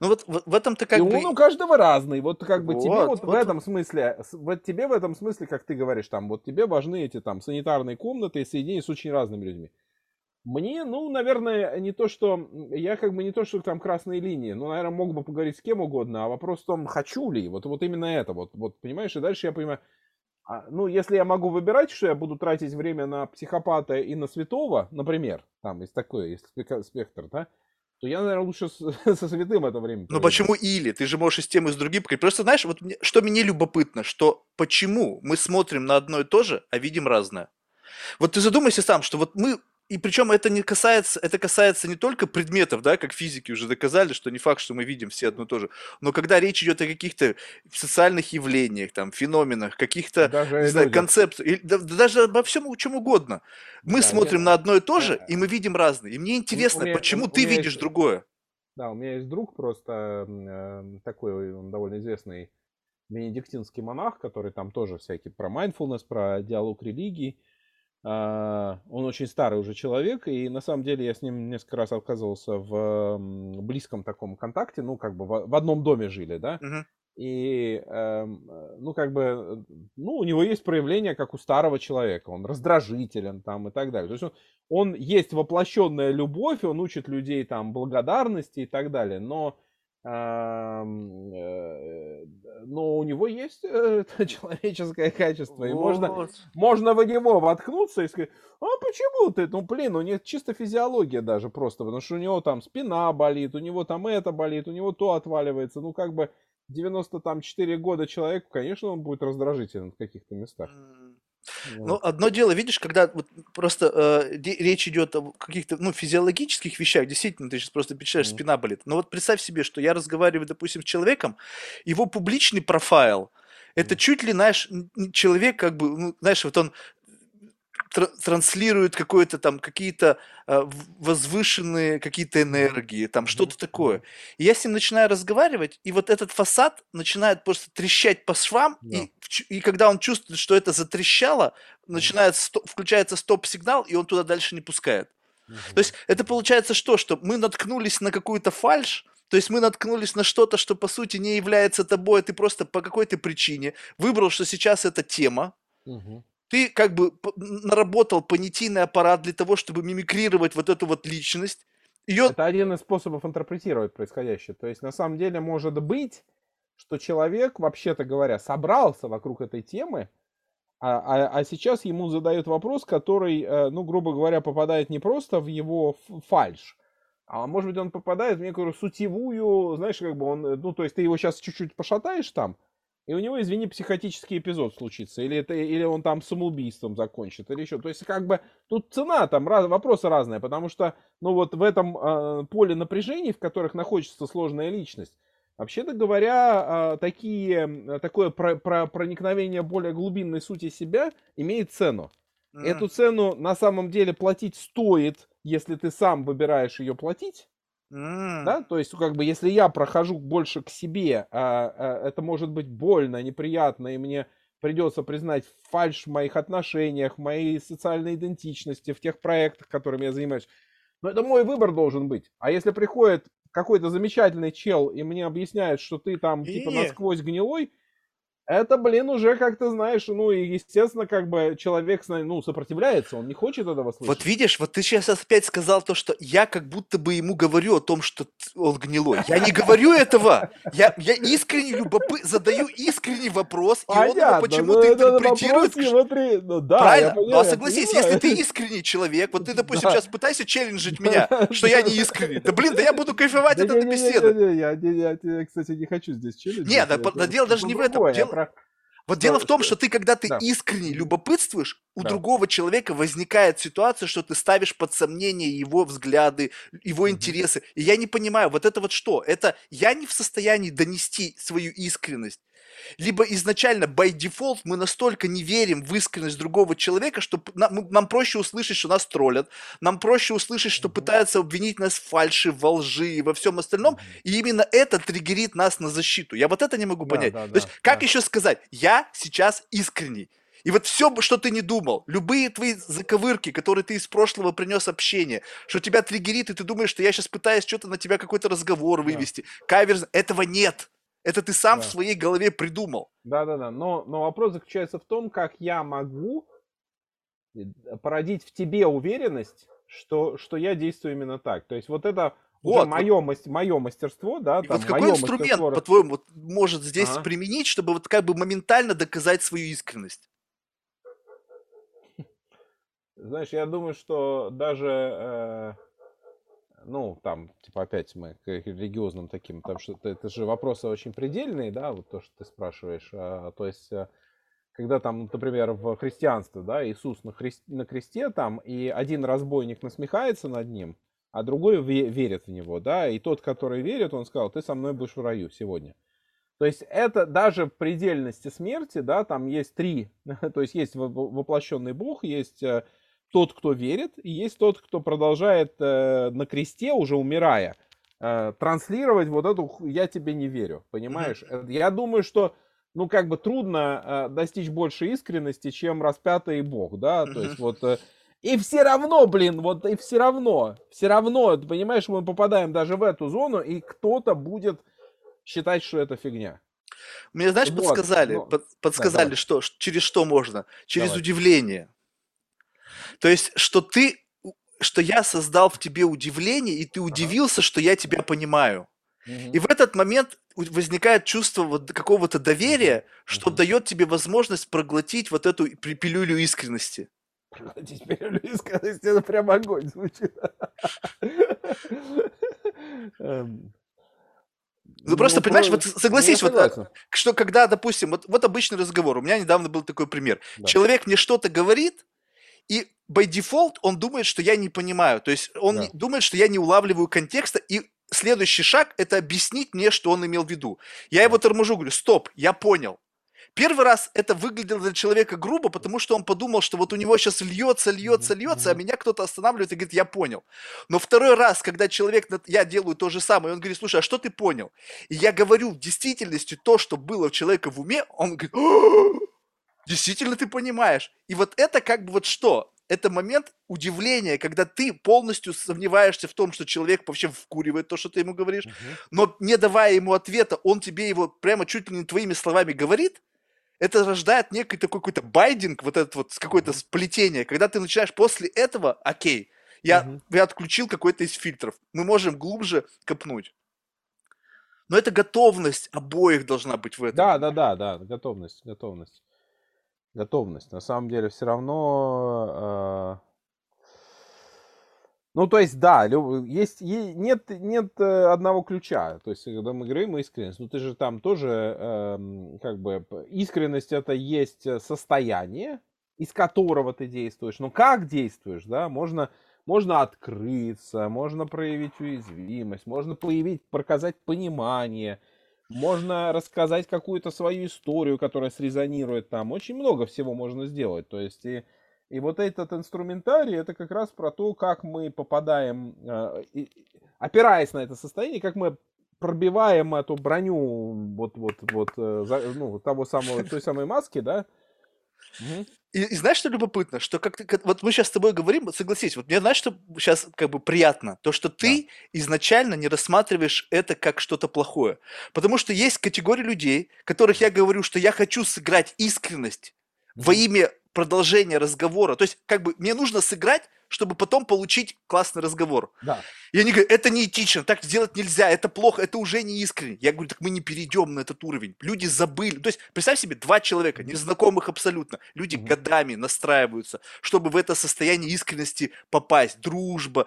Ну вот в, в этом-то как и бы... он у каждого разный. Вот как бы вот, тебе вот, вот в этом смысле, вот тебе в этом смысле, как ты говоришь, там, вот тебе важны эти там санитарные комнаты и соединения с очень разными людьми. Мне, ну, наверное, не то, что... Я как бы не то, что там красные линии. Ну, наверное, мог бы поговорить с кем угодно, а вопрос в том, хочу ли. Вот, вот именно это. Вот, вот, понимаешь, и дальше я понимаю... А, ну, если я могу выбирать, что я буду тратить время на психопата и на святого, например, там есть такой, есть спектр, да, то я, наверное, лучше с, со святым это время. Ну почему или? Ты же можешь и с тем, и с другим. Просто знаешь, вот мне, что мне любопытно, что почему мы смотрим на одно и то же, а видим разное. Вот ты задумайся сам, что вот мы и причем это не касается, это касается не только предметов, да, как физики уже доказали, что не факт, что мы видим все одно и то же, но когда речь идет о каких-то социальных явлениях, там, феноменах, каких-то, не знаю, концепциях, да, даже обо всем чем угодно, мы да, смотрим я... на одно и то же, и мы видим разное. И мне интересно, меня, почему ты видишь есть... другое? Да, у меня есть друг просто э, такой, он довольно известный бенедиктинский монах, который там тоже всякий про mindfulness, про диалог религии. А, он очень старый уже человек, и на самом деле я с ним несколько раз оказывался в близком таком контакте, ну, как бы в одном доме жили, да, uh-huh. и, эм, ну, как бы, ну, у него есть проявление, как у старого человека, он раздражителен там и так далее. То есть он, он есть воплощенная любовь, он учит людей там благодарности и так далее, но Э, но у него есть э, человеческое качество, и можно, можно в него воткнуться и сказать, а почему ты, ну блин, у него чисто физиология даже просто, потому что у него там спина болит, у него там это болит, у него то отваливается, ну как бы 94 года человеку, конечно, он будет раздражителен в каких-то местах. Ну, одно дело, видишь, когда вот просто э, речь идет о каких-то, ну, физиологических вещах, действительно, ты сейчас просто перечисляешь, mm. спина болит. Но вот представь себе, что я разговариваю, допустим, с человеком, его публичный профайл, это чуть ли, знаешь, человек, как бы, ну, знаешь, вот он транслирует какое-то там какие-то э, возвышенные какие-то энергии, там что-то такое. И я с ним начинаю разговаривать, и вот этот фасад начинает просто трещать по швам, да. и, и когда он чувствует, что это затрещало, начинает стоп, включается стоп-сигнал, и он туда дальше не пускает. То есть это получается что? Что мы наткнулись на какую-то фальш, то есть мы наткнулись на что-то, что по сути не является тобой, а ты просто по какой-то причине выбрал, что сейчас это тема, Мгм. Ты как бы наработал понятийный аппарат для того, чтобы мимикрировать вот эту вот личность. Ее... Это один из способов интерпретировать происходящее. То есть на самом деле может быть, что человек, вообще-то говоря, собрался вокруг этой темы, а, а- а сейчас ему задают вопрос, который, э, ну, грубо говоря, попадает не просто в его фальш, а может быть он попадает в некую сутевую, знаешь, как бы он, э, ну, то есть ты его сейчас чуть-чуть пошатаешь там, и у него, извини, психотический эпизод случится, или, это, или он там самоубийством закончит, или еще. То есть, как бы, тут цена, там раз, вопросы разные, потому что, ну, вот в этом э, поле напряжений, в которых находится сложная личность, вообще-то говоря, э, такие, э, такое про, про- проникновение более глубинной сути себя имеет цену. Эту цену на самом деле платить стоит, если ты сам выбираешь ее платить. Да, то есть, как бы, если я прохожу больше к себе, а, а, это может быть больно, неприятно, и мне придется признать фальш в моих отношениях, в моей социальной идентичности, в тех проектах, которыми я занимаюсь. Но это мой выбор должен быть. А если приходит какой-то замечательный чел и мне объясняет, что ты там типа насквозь гнилой, это, блин, уже как-то, знаешь, ну, и, естественно, как бы человек, ну, сопротивляется, он не хочет этого слышать. Вот видишь, вот ты сейчас опять сказал то, что я как будто бы ему говорю о том, что он гнилой. Я не говорю этого. Я, я искренне любопы... задаю искренний вопрос, и он его Понятно, почему-то это интерпретирует. вопрос внутри, ну да, я Правильно? понимаю, ну а согласись, если ты искренний человек, вот ты, допустим, Да. сейчас пытайся челленджить меня, что я не искренний. Да блин, да я буду кайфовать от этой беседы. я, кстати, не хочу здесь челленджить. Не, да я по- да про- дело даже не в этом. Дело- про- Вот Что- дело в том, что- ты, когда ты Да. искренне любопытствуешь, у Да. другого человека возникает ситуация, что ты ставишь под сомнение его взгляды, его Мгм. интересы. И я не понимаю, вот это вот что? Это я не в состоянии донести свою искренность. Либо изначально, by default, мы настолько не верим в искренность другого человека, что нам, нам проще услышать, что нас троллят, нам проще услышать, что пытаются обвинить нас в фальши, во лжи и во всем остальном, и именно это триггерит нас на защиту. Я вот это не могу Да, понять. да, То есть, да, как да. еще сказать, я сейчас искренний. И вот все, что ты не думал, любые твои заковырки, которые ты из прошлого принес общение, что тебя триггерит, и ты думаешь, что я сейчас пытаюсь что-то на тебя какой-то разговор Да. вывести, каверз, этого нет. Это ты сам Да. в своей голове придумал. Да-да-да, но, но вопрос заключается в том, как я могу э, породить в тебе уверенность, что, что я действую именно так. То есть вот это Вот, уже мое, мое мастерство, да, И там, вот какой инструмент, мастерство по-твоему, вот может здесь Ага. применить, чтобы вот как бы моментально доказать свою искренность? Знаешь, я думаю, что даже, э, ну, там, типа, опять мы к религиозным таким, там, что это, же вопросы очень предельные, да, вот то, что ты спрашиваешь. А, то есть, э, когда там, например, в христианстве, да, Иисус на, хрис- на кресте там, и один разбойник насмехается над ним, а другой ве- верит в него, да, и тот, который верит, он сказал, ты со мной будешь в раю сегодня. То есть это даже в предельности смерти, да, там есть три, то есть есть во- во- воплощенный Бог, есть э, тот, кто верит, и есть тот, кто продолжает э, на кресте, уже умирая, э, транслировать вот эту «я тебе не верю», понимаешь? Э, Я думаю, что, ну, как бы трудно э, достичь больше искренности, чем распятый Бог, да, то есть вот... э, и все равно, блин, вот и все равно, все равно, ты понимаешь, мы попадаем даже в эту зону, и кто-то будет считать, что это фигня. Мне, знаешь, Вот, подсказали, ну, под- подсказали, давай. что, через что можно? Через Давай. удивление. То есть, что ты, что я создал в тебе удивление, и ты удивился, что я тебя понимаю. И в этот момент возникает чувство вот какого-то доверия, что Мгм. дает тебе возможность проглотить вот эту пилюлю искренности. Теперь искренность, это прям огонь звучит. Эм, Ну, просто, понимаешь, про- вот согласись, ну, вот, согласен. Что когда, допустим, вот, вот обычный разговор, у меня недавно был такой пример. Да. Человек мне что-то говорит, и by default он думает, что я не понимаю. То есть он Да. думает, что я не улавливаю контекста, и следующий шаг – это объяснить мне, что он имел в виду. Я его торможу, говорю, стоп, я понял. Первый раз это выглядело для человека грубо, потому что он подумал, что вот у него сейчас льется, льется, льется, а меня кто-то останавливает и говорит, я понял. Но второй раз, когда человек, я делаю то же самое, он говорит, слушай, а что ты понял? И я говорю в действительности то, что было у человека в уме, он говорит, «А, действительно ты понимаешь. И вот это как бы вот что? это момент удивления, когда ты полностью сомневаешься в том, что человек вообще вкуривает то, что ты ему говоришь, угу. но не давая ему ответа, он тебе его прямо чуть ли не твоими словами говорит, это рождает некий такой какой-то байдинг, вот этот вот какое-то сплетение, когда ты начинаешь после этого, окей, я, угу. я отключил какой-то из фильтров, мы можем глубже копнуть. Но это готовность обоих должна быть в этом. Да, да, да, да, готовность, готовность. Готовность. На самом деле все равно... Э... Ну, то есть, да, есть, нет, нет э, одного ключа. То есть, когда мы говорим искренность, ну, ты же там тоже, э, как бы, искренность это есть состояние, из которого ты действуешь. Но как действуешь, да, можно можно открыться, можно проявить уязвимость, можно появить, показать понимание, можно рассказать какую-то свою историю, которая срезонирует там. Очень много всего можно сделать. То есть и, и вот этот инструментарий, это как раз про то, как мы попадаем, э, опираясь на это состояние, как мы пробиваем эту броню вот, вот, вот, э, ну, того самого, той самой маски, да, Угу. И, и знаешь, что любопытно? Что как ты, как, вот мы сейчас с тобой говорим, согласись, вот мне знаешь, что сейчас как бы приятно? То, что ты да. изначально не рассматриваешь это как что-то плохое. Потому что есть категория людей, которых я говорю, что я хочу сыграть искренность во имя продолжения разговора. То есть, как бы мне нужно сыграть, чтобы потом получить классный разговор. Да. И они говорят, это неэтично, так сделать нельзя, это плохо, это уже не искренне. Я говорю, так мы не перейдем на этот уровень. Люди забыли. То есть, представь себе, два человека, незнакомых абсолютно. Люди угу. годами настраиваются, чтобы в это состояние искренности попасть. Дружба,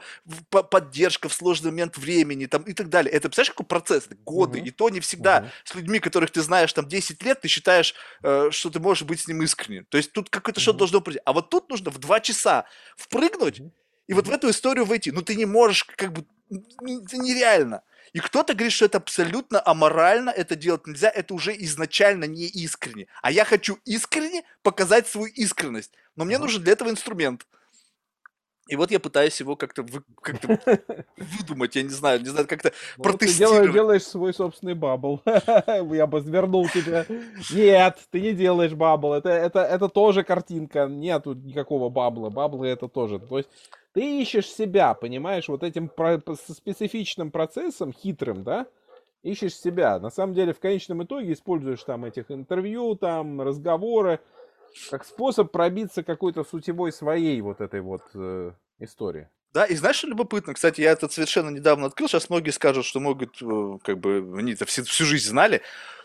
поддержка в сложный момент времени там, и так далее. Это, представляешь, какой процесс? Годы. Угу. И то не всегда угу. с людьми, которых ты знаешь там 10 лет, ты считаешь, э, что ты можешь быть с ним искренне. То есть тут какое-то угу. что-то должно пройти. А вот тут нужно в два часа впрыгнуть, и вот в эту историю войти. Ну, ты не можешь, как бы, это нереально. И кто-то говорит, что это абсолютно аморально, это делать нельзя, это уже изначально не искренне. А я хочу искренне показать свою искренность. Но мне нужен для этого инструмент. И вот я пытаюсь его как-то вы, как выдумать, я не знаю, не знаю, как-то ну, протестировать. Ты делаешь, делаешь свой собственный bubble. я бы свернул тебя. Нет, ты не делаешь bubble. Это, это, это тоже картинка. Нету никакого bubble а. Bubble ы это тоже. То есть ты ищешь себя, понимаешь, вот этим про- специфичным процессом, хитрым, да, ищешь себя. На самом деле, в конечном итоге используешь там этих интервью, там, разговоры, как способ пробиться какой-то сутевой своей вот этой вот э, истории. Да, и знаешь, что любопытно? Кстати, я это совершенно недавно открыл. Сейчас многие скажут, что могут, э, как бы, они это всю, всю жизнь знали.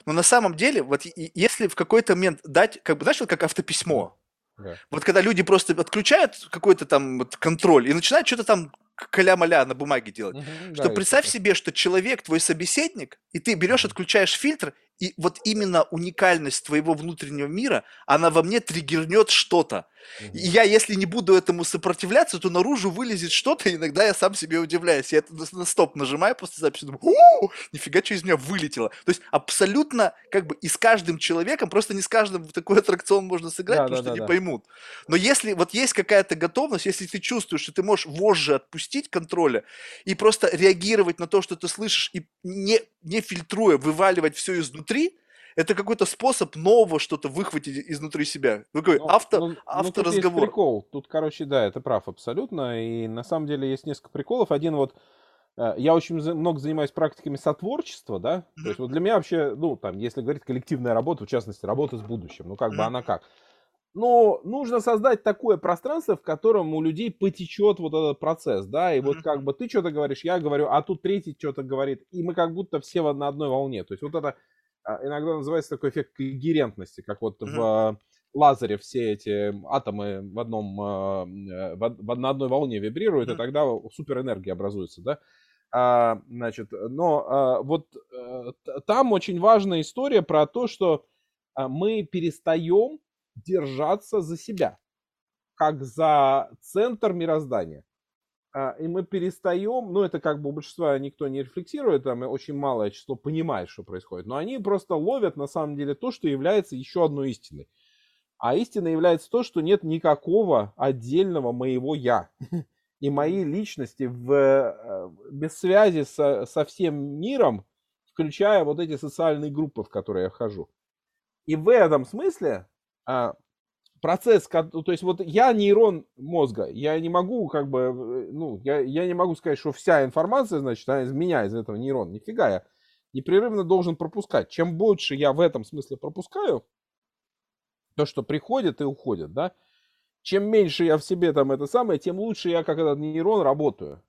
Но на самом деле, вот если в какой-то момент дать, как бы, знаешь, вот как автописьмо, да. Вот когда люди просто отключают какой-то там вот контроль и начинают что-то там каля-маля на бумаге делать. Угу, что да, представь себе, что человек твой собеседник, и ты берешь, отключаешь фильтр, и вот именно уникальность твоего внутреннего мира, она во мне триггернет что-то. И я, если не буду этому сопротивляться, то наружу вылезет что-то, и иногда я сам себе удивляюсь. Я это на стоп нажимаю после записи, думаю, у нифига, что из меня вылетело. То есть абсолютно, как бы, и с каждым человеком, просто не с каждым в такой аттракцион можно сыграть, да, потому да, что да, не да. поймут. Но если вот есть какая-то готовность, если ты чувствуешь, что ты можешь вожжи отпустить контроля и просто реагировать на то, что ты слышишь, и не, не фильтруя, вываливать все изнутри, это какой-то способ нового что-то выхватить изнутри себя. Ну, какой ну, авто, ну, авторазговор. Ну, тут прикол. Тут, короче, да, это прав абсолютно. И на самом деле есть несколько приколов. Один вот э, я очень много занимаюсь практиками сотворчества, да. То есть вот для меня вообще, ну, там, если говорить коллективная работа, в частности, работа с будущим, ну, как бы она как. Но нужно создать такое пространство, в котором у людей потечет вот этот процесс, да, и вот как бы ты что-то говоришь, я говорю, а тут третий что-то говорит, и мы как будто все на одной волне. То есть вот это иногда называется такой эффект когерентности, как вот mm-hmm. в лазере все эти атомы в одном а, э, в, в, на одной волне вибрируют, mm-hmm. и тогда суперэнергия образуется, да. А, значит, но а, вот а, там очень важная история про то, что а, мы перестаем держаться за себя, как за центр мироздания. А, и мы перестаем, ну это как бы у большинства никто не рефлексирует, там очень малое число понимает, что происходит, но они просто ловят на самом деле то, что является еще одной истиной. А истиной является то, что нет никакого отдельного моего «я» и моей личности в, э, без связи со, со всем миром, включая вот эти социальные группы, в которые я хожу. И в этом смысле а, процесс, то есть вот я нейрон мозга, я не могу как бы, э, ну, я, я не могу сказать, что вся информация, значит, она из меня, из этого нейрона. Нифига, я непрерывно должен пропускать. Чем больше я в этом смысле пропускаю, то, что приходит и уходит, да, чем меньше я в себе там это самое, тем лучше я как этот нейрон работаю.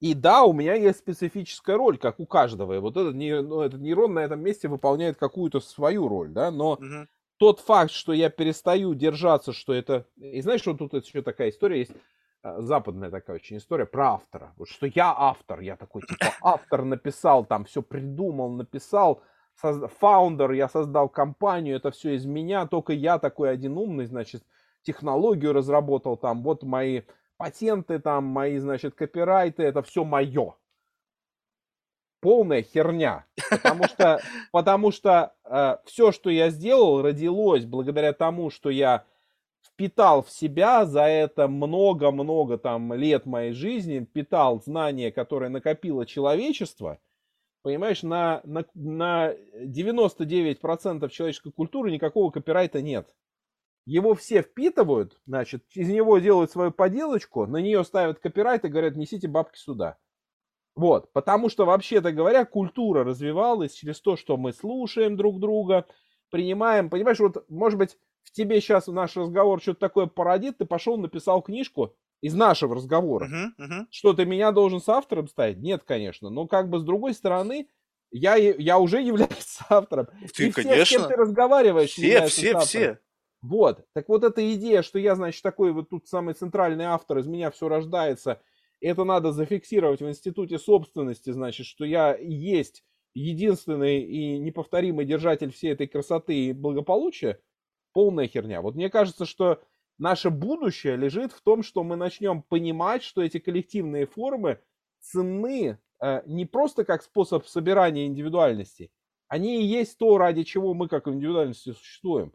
И да, у меня есть специфическая роль, как у каждого. И вот этот, нейрон, ну, этот нейрон на этом месте выполняет какую-то свою роль, да, но угу. Тот факт, что я перестаю держаться, что это... И знаешь, что тут еще такая история есть, а, западная такая очень история про автора. Вот что я автор, я такой, типа, автор написал, там все придумал, написал, фаундер, я создал компанию, это все из меня, только я такой один умный, значит, технологию разработал, там, вот мои патенты, там, мои, значит, копирайты, это все мое. Полная херня. Потому что, потому что э, все, что я сделал, родилось благодаря тому, что я впитал в себя за это много-много там лет моей жизни, впитал знания, которые накопило человечество, понимаешь, на, на, на 99% человеческой культуры никакого копирайта нет. Его все впитывают, значит, из него делают свою поделочку, на нее ставят копирайт и говорят, несите бабки сюда. Вот, потому что, вообще-то говоря, культура развивалась через то, что мы слушаем друг друга, принимаем, понимаешь, вот, может быть, в тебе сейчас наш разговор что-то такое породит, ты пошел, написал книжку из нашего разговора. Uh-huh, uh-huh. Что ты меня должен с автором ставить? Нет, конечно. Но как бы с другой стороны, я, я уже являюсь автором. Ты, И конечно. все, с кем ты разговариваешь, все, все, все. Вот. Так вот эта идея, что я, значит, такой вот тут самый центральный автор, из меня все рождается, это надо зафиксировать в институте собственности, значит, что я есть единственный и неповторимый держатель всей этой красоты и благополучия, полная херня. Вот мне кажется, что наше будущее лежит в том, что мы начнем понимать, что эти коллективные формы ценны э, не просто как способ собирания индивидуальности, они и есть то, ради чего мы как индивидуальности существуем.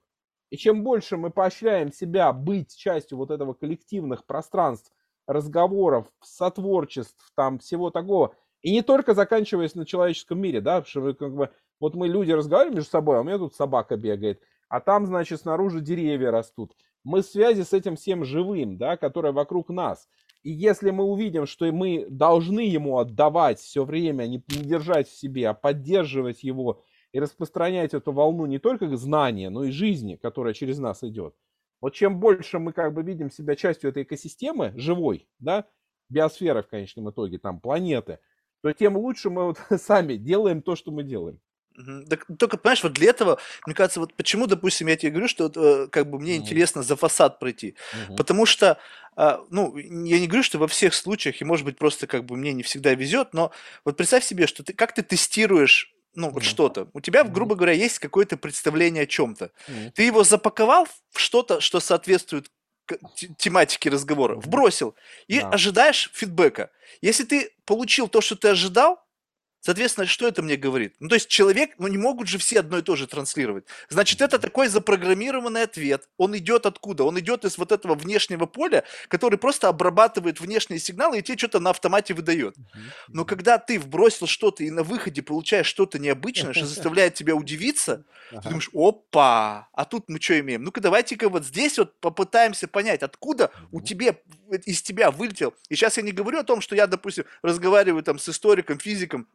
И чем больше мы поощряем себя быть частью вот этого коллективных пространств, разговоров, сотворчеств, там всего такого, и не только заканчиваясь на человеческом мире, да, что вы как бы, вот мы люди разговариваем между собой, а у меня тут собака бегает, а там, значит, снаружи деревья растут. Мы в связи с этим всем живым, да, которое вокруг нас. И если мы увидим, что мы должны ему отдавать все время, не, не держать в себе, а поддерживать его и распространять эту волну не только знания, но и жизни, которая через нас идет. Вот чем больше мы как бы видим себя частью этой экосистемы, живой, да, биосферы в конечном итоге, там, планеты, то тем лучше мы вот сами делаем то, что мы делаем. Так, только, понимаешь, вот для этого, мне кажется, вот почему, допустим, я тебе говорю, что вот, э, как бы мне mm-hmm. интересно за фасад пройти. Mm-hmm. Потому что, э, ну, я не говорю, что во всех случаях, и может быть просто как бы мне не всегда везет, но вот представь себе, что ты, как ты тестируешь ну, вот mm-hmm. что-то. У тебя, грубо говоря, есть какое-то представление о чем-то. Mm-hmm. Ты его запаковал в что-то, что соответствует тематике разговора, вбросил и да. ожидаешь фидбэка. Если ты получил то, что ты ожидал, Соответственно, что это мне говорит? Ну, то есть человек, ну, не могут же все одно и то же транслировать. Значит, это такой запрограммированный ответ. Он идет откуда? Он идет из вот этого внешнего поля, который просто обрабатывает внешние сигналы и тебе что-то на автомате выдает. Но когда ты вбросил что-то и на выходе получаешь что-то необычное, что заставляет тебя удивиться, ты думаешь, опа, а тут мы что имеем? Ну-ка давайте-ка вот здесь вот попытаемся понять, откуда у тебя, из тебя вылетел. И сейчас я не говорю о том, что я, допустим, разговариваю там с историком, физиком,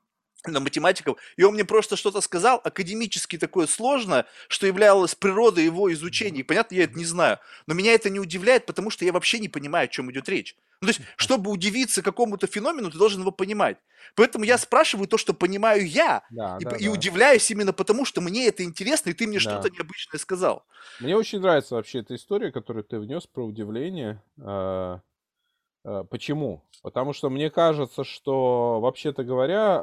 на математиков, и он мне просто что-то сказал, академически такое сложное, что являлось природой его изучения. Понятно, я это не знаю. Но меня это не удивляет, потому что я вообще не понимаю, о чем идет речь. Ну, то есть, чтобы удивиться какому-то феномену, ты должен его понимать. Поэтому я спрашиваю то, что понимаю я, да, и, да, и да. удивляюсь именно потому, что мне это интересно, и ты мне да. что-то необычное сказал. Мне очень нравится вообще эта история, которую ты внес про удивление. А, почему? Потому что мне кажется, что, вообще-то говоря,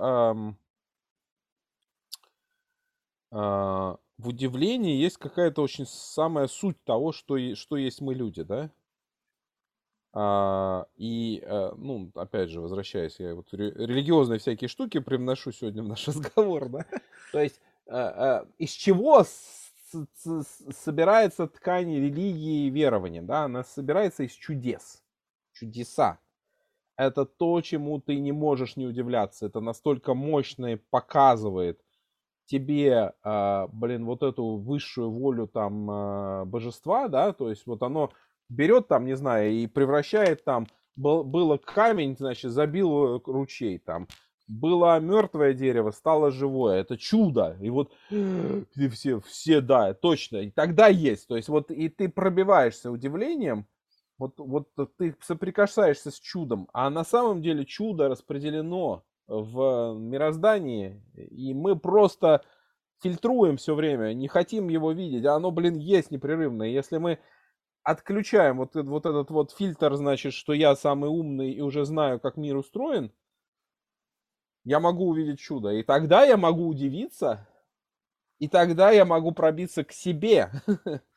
а, в удивлении есть какая-то очень самая суть того, что, что есть мы люди, да? А, и, а, ну, опять же, возвращаясь, я вот религиозные всякие штуки привношу сегодня в наш разговор, да? То есть, а, из чего собирается ткань религии и верования, да? Она собирается из чудес, чудеса это то, чему ты не можешь не удивляться. Это настолько мощно и показывает тебе, а, блин, вот эту высшую волю там а, божества, да, то есть вот оно берет там, не знаю, и превращает там, был, было камень, значит, забил ручей там, было мертвое дерево, стало живое. Это чудо. И вот и все, все, да, точно. И тогда есть. То есть вот и ты пробиваешься удивлением, вот, вот ты соприкасаешься с чудом, а на самом деле чудо распределено в мироздании, и мы просто фильтруем все время, не хотим его видеть, а оно, блин, есть непрерывно. И если мы отключаем вот, вот этот вот фильтр, значит, что я самый умный и уже знаю, как мир устроен, я могу увидеть чудо. И тогда я могу удивиться, и тогда я могу пробиться к себе.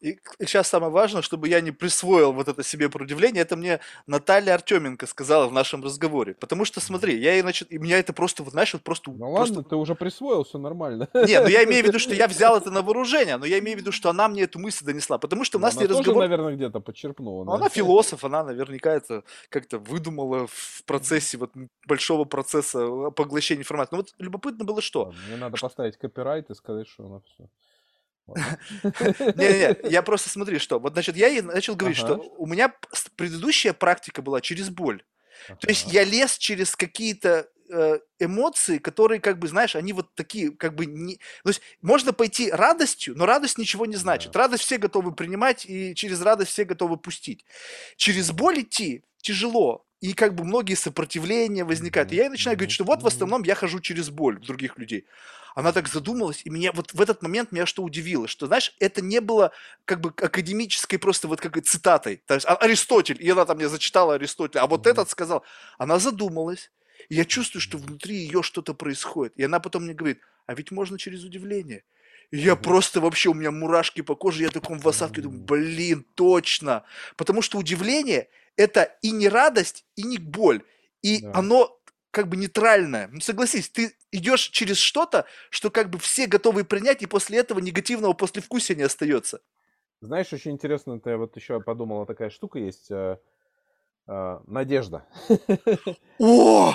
И сейчас самое важное, чтобы я не присвоил вот это себе про удивление, это мне Наталья Артеменко сказала в нашем разговоре. Потому что, смотри, я и значит, и меня это просто, вот знаешь, вот просто... Ну просто... ладно, ты уже присвоил, все нормально. Не, ну я имею в виду, что я взял это на вооружение, но я имею в виду, что она мне эту мысль донесла. Потому что у нас она не тоже, разговор... наверное, где-то подчеркнула. Ну, она философ, она наверняка это как-то выдумала в процессе вот большого процесса поглощения информации. Ну вот любопытно было что? Мне надо поставить копирайт и сказать, что она все. Не-не-не, я просто смотри, что. Вот, значит, я начал говорить, что у меня предыдущая практика была через боль. То есть я лез через какие-то э, эмоции, которые, как бы, знаешь, они вот такие, как бы, не... То есть можно пойти радостью, но радость ничего не значит. Радость все готовы принимать, и через радость все готовы пустить. Через боль идти тяжело, и как бы многие сопротивления возникают. И я начинаю говорить, что вот в основном я хожу через боль других людей. Она так задумалась, и меня вот в этот момент меня что удивило, что, знаешь, это не было как бы академической просто вот как цитатой. То есть а, Аристотель, и она там мне зачитала Аристотеля, а вот этот сказал. Она задумалась, и я чувствую, что внутри ее что-то происходит. И она потом мне говорит, а ведь можно через удивление. Я просто вообще, у меня мурашки по коже, я таком в осадке думаю, блин, точно. Потому что удивление – это и не радость, и не боль. И да. оно как бы нейтральное. Ну, согласись, ты идешь через что-то, что как бы все готовы принять, и после этого негативного послевкусия не остается. Знаешь, очень интересно, ты вот еще подумала, такая штука есть, э, э, надежда. О!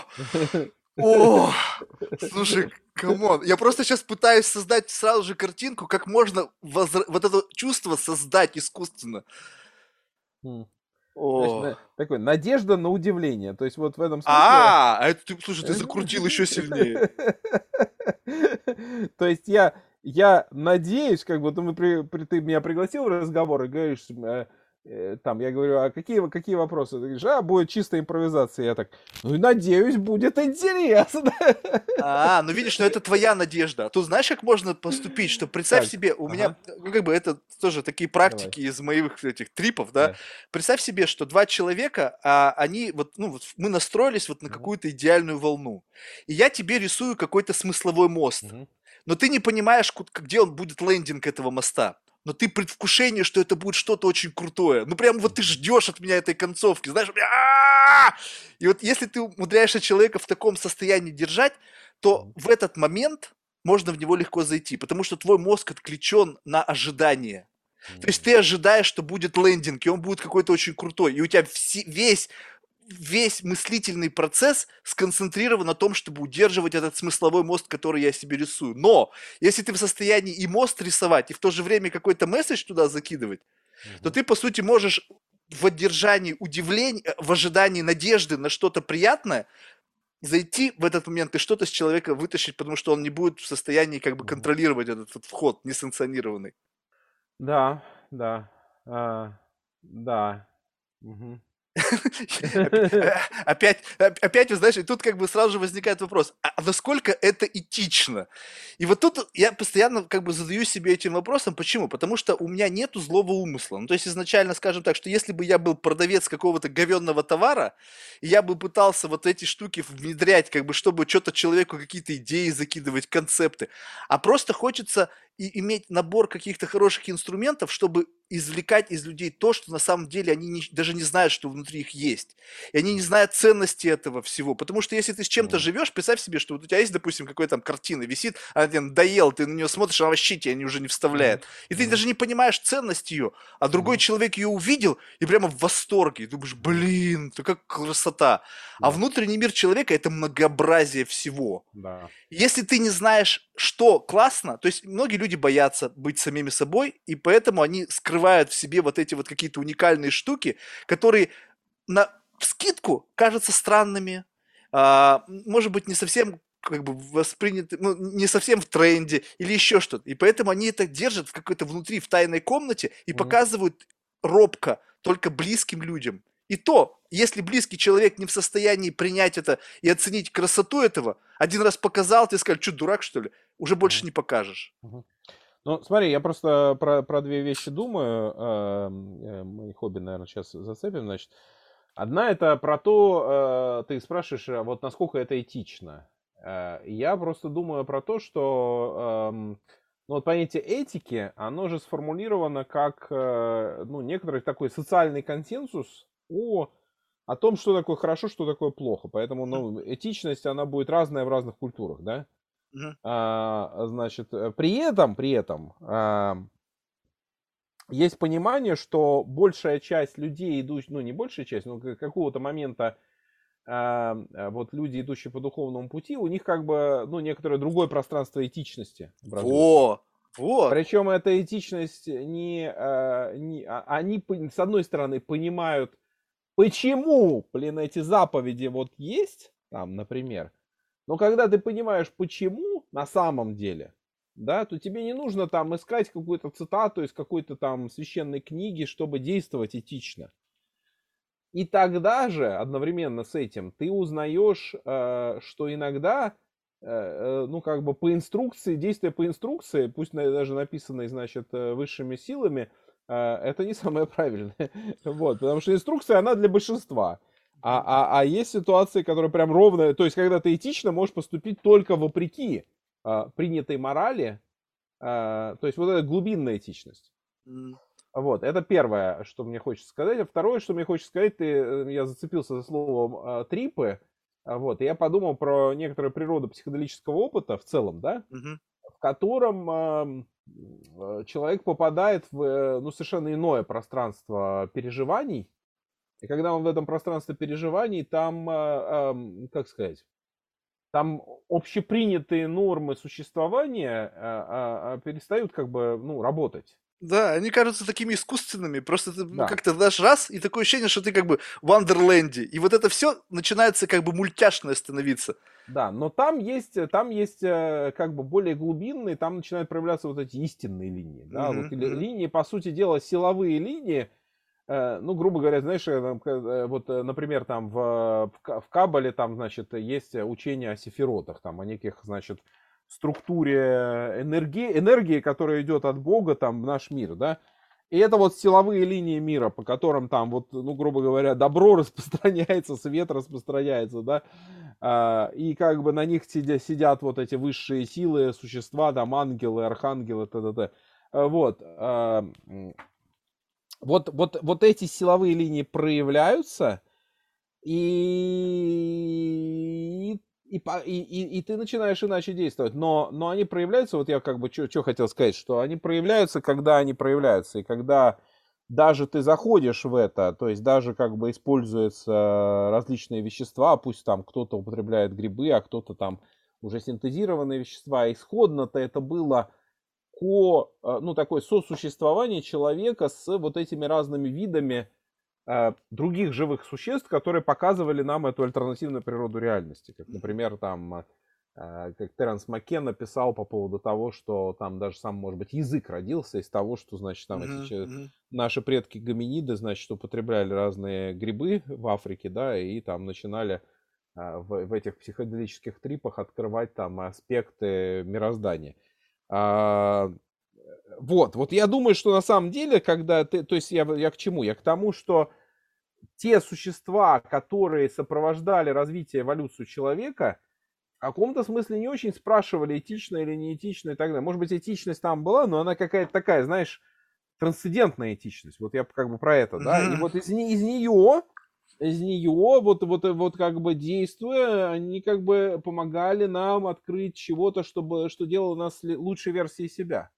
О! Слушай, come on, я просто сейчас пытаюсь создать сразу же картинку, как можно возра... вот это чувство создать искусственно. Значит, такой надежда на удивление. То есть вот в этом смысле... А, а это ты, слушай, ты закрутил еще сильнее. То есть я, я надеюсь, как бы ты, ты меня пригласил в разговор и говоришь, Э, там, я говорю, а какие, какие вопросы? Ты говоришь, а, будет чистая импровизация. Я так, ну, надеюсь, будет интересно. А, ну, видишь, ну, это твоя надежда. А тут знаешь, как можно поступить, что представь так, себе, у ага. меня, ну, как бы, это тоже такие практики Давай. из моих этих трипов, да? да. Представь себе, что два человека, а, они, вот, ну, вот мы настроились вот на угу. какую-то идеальную волну. И я тебе рисую какой-то смысловой мост. Угу. Но ты не понимаешь, где он будет лендинг этого моста но ты предвкушение, что это будет что-то очень крутое. Ну, прям вот ты ждешь от меня этой концовки, знаешь, и вот если ты умудряешься человека в таком состоянии держать, то в этот момент можно в него легко зайти, потому что твой мозг отключен на ожидание. То есть ты ожидаешь, что будет лендинг, и он будет какой-то очень крутой, и у тебя весь весь мыслительный процесс сконцентрирован на том, чтобы удерживать этот смысловой мост, который я себе рисую. Но если ты в состоянии и мост рисовать, и в то же время какой-то месседж туда закидывать, угу. то ты, по сути, можешь в одержании удивления, в ожидании надежды на что-то приятное, зайти в этот момент и что-то с человека вытащить, потому что он не будет в состоянии как бы контролировать этот вот вход несанкционированный. Да, да, а, да. Угу. Опять, опять, знаешь, и тут как бы сразу же возникает вопрос, а насколько это этично? И вот тут я постоянно как бы задаю себе этим вопросом, почему? Потому что у меня нету злого умысла. Ну, то есть изначально, скажем так, что если бы я был продавец какого-то говенного товара, и я бы пытался вот эти штуки внедрять, как бы, чтобы что-то человеку какие-то идеи закидывать, концепты, а просто хочется и иметь набор каких-то хороших инструментов, чтобы извлекать из людей то, что на самом деле они не, даже не знают, что внутри их есть. И они не знают ценности этого всего. Потому что если ты с чем-то живешь, представь себе, что вот у тебя есть, допустим, какая-то там картина висит, она тебе надоела, ты на нее смотришь, она вообще тебя уже не вставляет. И ты даже не понимаешь ценность ее, а другой человек ее увидел и прямо в восторге. И думаешь, блин, это как красота. А внутренний мир человека – это многообразие всего. Да. Если ты не знаешь, что классно, то есть многие люди боятся быть самими собой, и поэтому они скрывают в себе вот эти вот какие-то уникальные штуки, которые на скидку кажутся странными, а, может быть, не совсем как бы восприняты, ну, не совсем в тренде или еще что-то. И поэтому они это держат в какой-то внутри, в тайной комнате и mm-hmm. показывают робко только близким людям. И то, если близкий человек не в состоянии принять это и оценить красоту этого, один раз показал, ты сказал, что дурак, что ли, уже больше не покажешь. Ну, смотри, я просто про, про две вещи думаю. Э, э, мои хобби, наверное, сейчас зацепим. Значит, одна это про то, э, ты спрашиваешь, а вот насколько это этично. Э, я просто думаю про то, что э, ну, вот понятие этики, оно же сформулировано как ну, некоторый такой социальный консенсус о о том, что такое хорошо, что такое плохо. Поэтому ну, этичность, она будет разная в разных культурах, да? Uh-huh. А, значит, э, при этом, при этом а, есть понимание, что большая часть людей, идущих, ну не большая часть, но какого-то момента а, а, вот люди, идущие по духовному пути, у них как бы, ну, некоторое другое пространство этичности. О, вот. Причем эта этичность не, а, не, они с одной стороны понимают почему, блин, эти заповеди вот есть, там, например, но когда ты понимаешь, почему на самом деле, да, то тебе не нужно там искать какую-то цитату из какой-то там священной книги, чтобы действовать этично. И тогда же, одновременно с этим, ты узнаешь, э, что иногда, э, э, ну, как бы по инструкции, действия по инструкции, пусть даже написанные, значит, высшими силами, это не самое правильное. Вот, потому что инструкция, она для большинства. А, а, а есть ситуации, которые прям ровно, то есть, когда ты этично можешь поступить только вопреки а, принятой морали, а, то есть вот эта глубинная этичность. Mm. Вот, это первое, что мне хочется сказать. А второе, что мне хочется сказать, ты, э, я зацепился за словом а, трипы, вот, и я подумал про некоторую природу психоделического опыта в целом, да, mm-hmm. в котором Э, человек попадает в э, ну, совершенно иное пространство переживаний. И когда он в этом пространстве переживаний, там, э, как сказать, там общепринятые нормы существования перестают как бы ну, работать. Да, они кажутся такими искусственными. Просто ты да. как-то дашь раз, и такое ощущение, что ты как бы в Вандерленде. И вот это все начинается как бы мультяшное становиться. Да, но там есть, там есть э, как бы более глубинные, там начинают проявляться вот эти истинные линии. Да? Mm-hmm. Вот, линии, по сути дела, силовые линии, ну, грубо говоря, знаешь, э, вот, например, там в, в Кабале там, значит, есть учение о сефиротах, там, о неких, значит, структуре энергии, энергии, которая идет от Бога там в наш мир, да, и это вот силовые линии мира, по которым там вот, ну, грубо говоря, добро распространяется, свет распространяется, да, а, и как бы на них сидя, сидят вот эти высшие силы, существа, там ангелы, архангелы, т.д. Вот, а, вот, вот, вот эти силовые линии проявляются, и, и, и, и, ты начинаешь иначе действовать. Но, но они проявляются, вот я как бы что хотел сказать, что они проявляются, когда они проявляются, и когда даже ты заходишь в это, то есть даже как бы используются различные вещества, пусть там кто-то употребляет грибы, а кто-то там уже синтезированные вещества, исходно-то это было ко, э, ну, такое сосуществование человека с вот этими разными видами э, других живых существ, которые показывали нам эту альтернативную природу реальности, как, например, там а, как Теренс Маккен писал по поводу того, что там даже сам, может быть, язык родился из того, что, значит, там uh-huh, эти, uh-huh. наши предки гоминиды, значит, употребляли разные грибы в Африке, да, и там начинали в, в этих психоделических трипах открывать там аспекты мироздания. А, вот, вот я думаю, что на самом деле, когда ты, то есть я, я к чему? Я к тому, что те существа, которые сопровождали развитие эволюцию человека, каком-то смысле не очень спрашивали, этично или не этично и так далее. Может быть, этичность там была, но она какая-то такая, знаешь, трансцендентная этичность. Вот я как бы про это, да. И вот из, из нее, из нее, вот, вот, вот как бы действуя, они как бы помогали нам открыть чего-то, чтобы, что делало нас лучшей версией себя.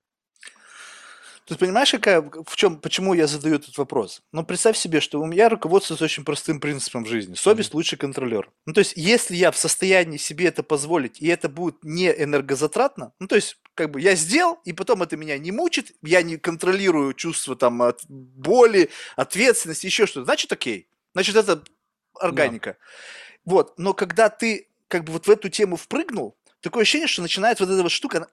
Ты понимаешь, какая, в чем, почему я задаю этот вопрос? Ну, представь себе, что у меня руководствуется очень простым принципом в жизни. Совесть mm-hmm. лучший контролер. Ну, то есть, если я в состоянии себе это позволить, и это будет не энергозатратно, ну, то есть, как бы я сделал, и потом это меня не мучит, я не контролирую чувство там от боли, ответственности, еще что-то, значит, окей. Значит, это органика. Yeah. Вот, но когда ты как бы вот в эту тему впрыгнул, такое ощущение, что начинает вот эта вот штука, она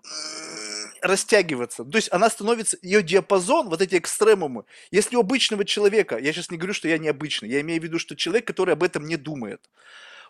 растягиваться. То есть она становится, ее диапазон, вот эти экстремумы. Если у обычного человека, я сейчас не говорю, что я необычный, я имею в виду, что человек, который об этом не думает,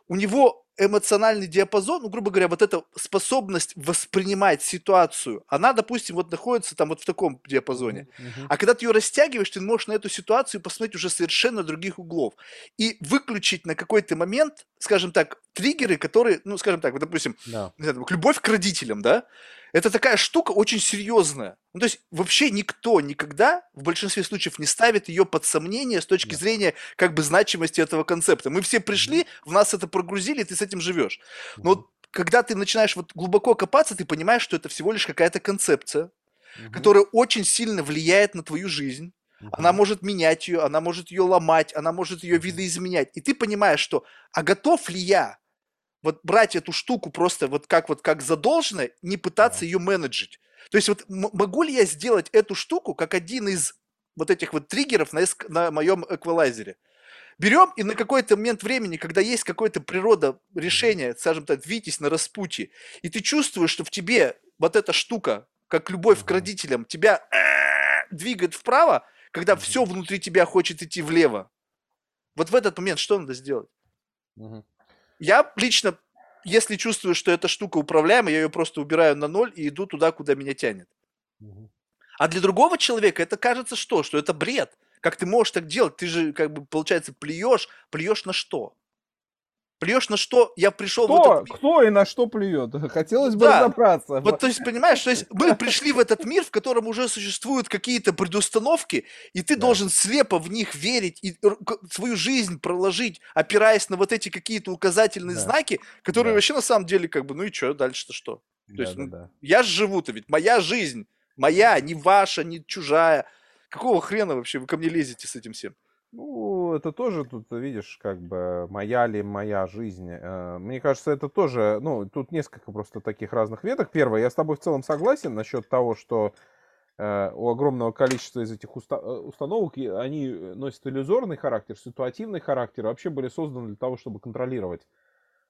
у него эмоциональный диапазон, ну, грубо говоря, вот эта способность воспринимать ситуацию, она, допустим, вот находится там вот в таком диапазоне. Uh-huh. А когда ты ее растягиваешь, ты можешь на эту ситуацию посмотреть уже совершенно других углов. И выключить на какой-то момент, скажем так, триггеры, которые, ну, скажем так, вот, допустим, no. знаю, любовь к родителям, да, это такая штука очень серьезная. Ну, то есть вообще никто никогда в большинстве случаев не ставит ее под сомнение с точки зрения как бы значимости этого концепта. Мы все пришли, в нас это прогрузили, ты с этим живешь. Но вот когда ты начинаешь вот глубоко копаться, ты понимаешь, что это всего лишь какая-то концепция, которая очень сильно влияет на твою жизнь. Она может менять ее, она может ее ломать, она может ее видоизменять. И ты понимаешь, что а готов ли я вот брать эту штуку просто вот как вот как задолженное, не пытаться да. ее менеджить. То есть вот могу ли я сделать эту штуку как один из вот этих вот триггеров на, эск- на моем эквалайзере? Берем и на какой-то момент времени, когда есть какое-то природа решения, скажем так, витязь на распутье, и ты чувствуешь, что в тебе вот эта штука, как любовь к родителям, тебя двигает вправо, когда все внутри тебя хочет идти влево. Вот в этот момент что надо сделать? Я лично, если чувствую, что эта штука управляемая, я ее просто убираю на ноль и иду туда, куда меня тянет. А для другого человека это кажется что? Что это бред. Как ты можешь так делать? Ты же, как бы, получается, плюешь. Плюешь на что? Плюешь на что? Я пришел кто, в этот Кто и на что плюет? Хотелось бы да. разобраться. Вот, то есть, понимаешь, то есть мы пришли в этот мир, в котором уже существуют какие-то предустановки, и ты да. должен слепо в них верить и свою жизнь проложить, опираясь на вот эти какие-то указательные да. знаки, которые да. вообще на самом деле как бы, ну и что, дальше-то что? То да, есть, да, ну, да. я же живу-то ведь, моя жизнь, моя, не ваша, не чужая. Какого хрена вообще вы ко мне лезете с этим всем? Ну, это тоже тут, видишь, как бы моя ли моя жизнь. Э, мне кажется, это тоже, ну, тут несколько просто таких разных веток. Первое, я с тобой в целом согласен насчет того, что э, у огромного количества из этих уста- э, установок они носят иллюзорный характер, ситуативный характер, вообще были созданы для того, чтобы контролировать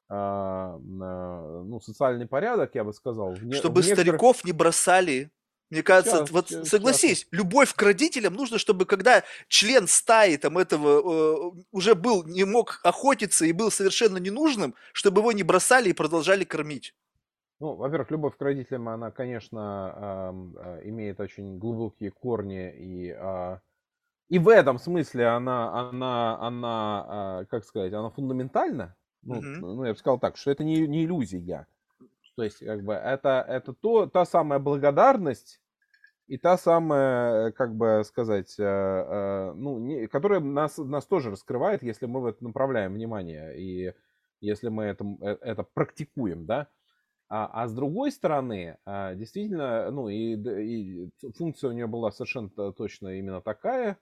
а, ну, социальный порядок, я бы сказал. Чтобы некоторых... стариков не бросали мне кажется, сейчас, вот сейчас, согласись, сейчас. любовь к родителям нужно, чтобы когда член стаи там этого э, уже был, не мог охотиться и был совершенно ненужным, чтобы его не бросали и продолжали кормить. Ну, во-первых, любовь к родителям, она, конечно, э, имеет очень глубокие корни и э, и в этом смысле она, она, она, э, как сказать, она фундаментальна. Ну, mm-hmm. ну, я бы сказал так, что это не, не иллюзия. То есть, как бы, это, это то, та самая благодарность, и та самая, как бы сказать, э, э, ну, не, которая нас, нас тоже раскрывает, если мы в это направляем внимание и если мы это, э, это практикуем, да. А, а с другой стороны, действительно, ну, и, и функция у нее была совершенно точно именно такая,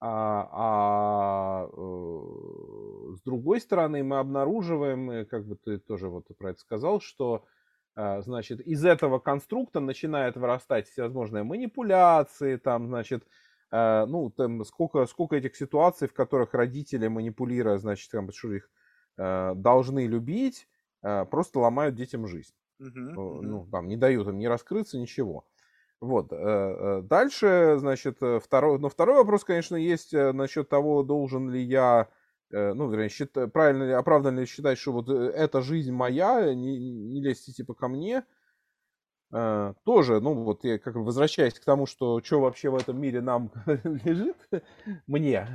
а, а с другой стороны мы обнаруживаем, как бы ты тоже вот про это сказал, что значит, из этого конструкта начинает вырастать всевозможные манипуляции, там, значит, а, ну, там, сколько, сколько этих ситуаций, в которых родители, манипулируя, значит, там, что их а, должны любить, просто ломают детям жизнь. Uh-huh, Ну, там, не дают им ни раскрыться, ничего. Вот. Э, э, дальше, значит, э, второй, но второй вопрос, конечно, есть насчет того, должен ли я Э, ну, вернее, счит, правильно ли, оправданно ли считать, что вот э, эта жизнь моя, не, не лезьте типа ко мне, Uh, тоже, ну вот я как возвращаясь к тому, что что вообще в этом мире нам лежит, мне,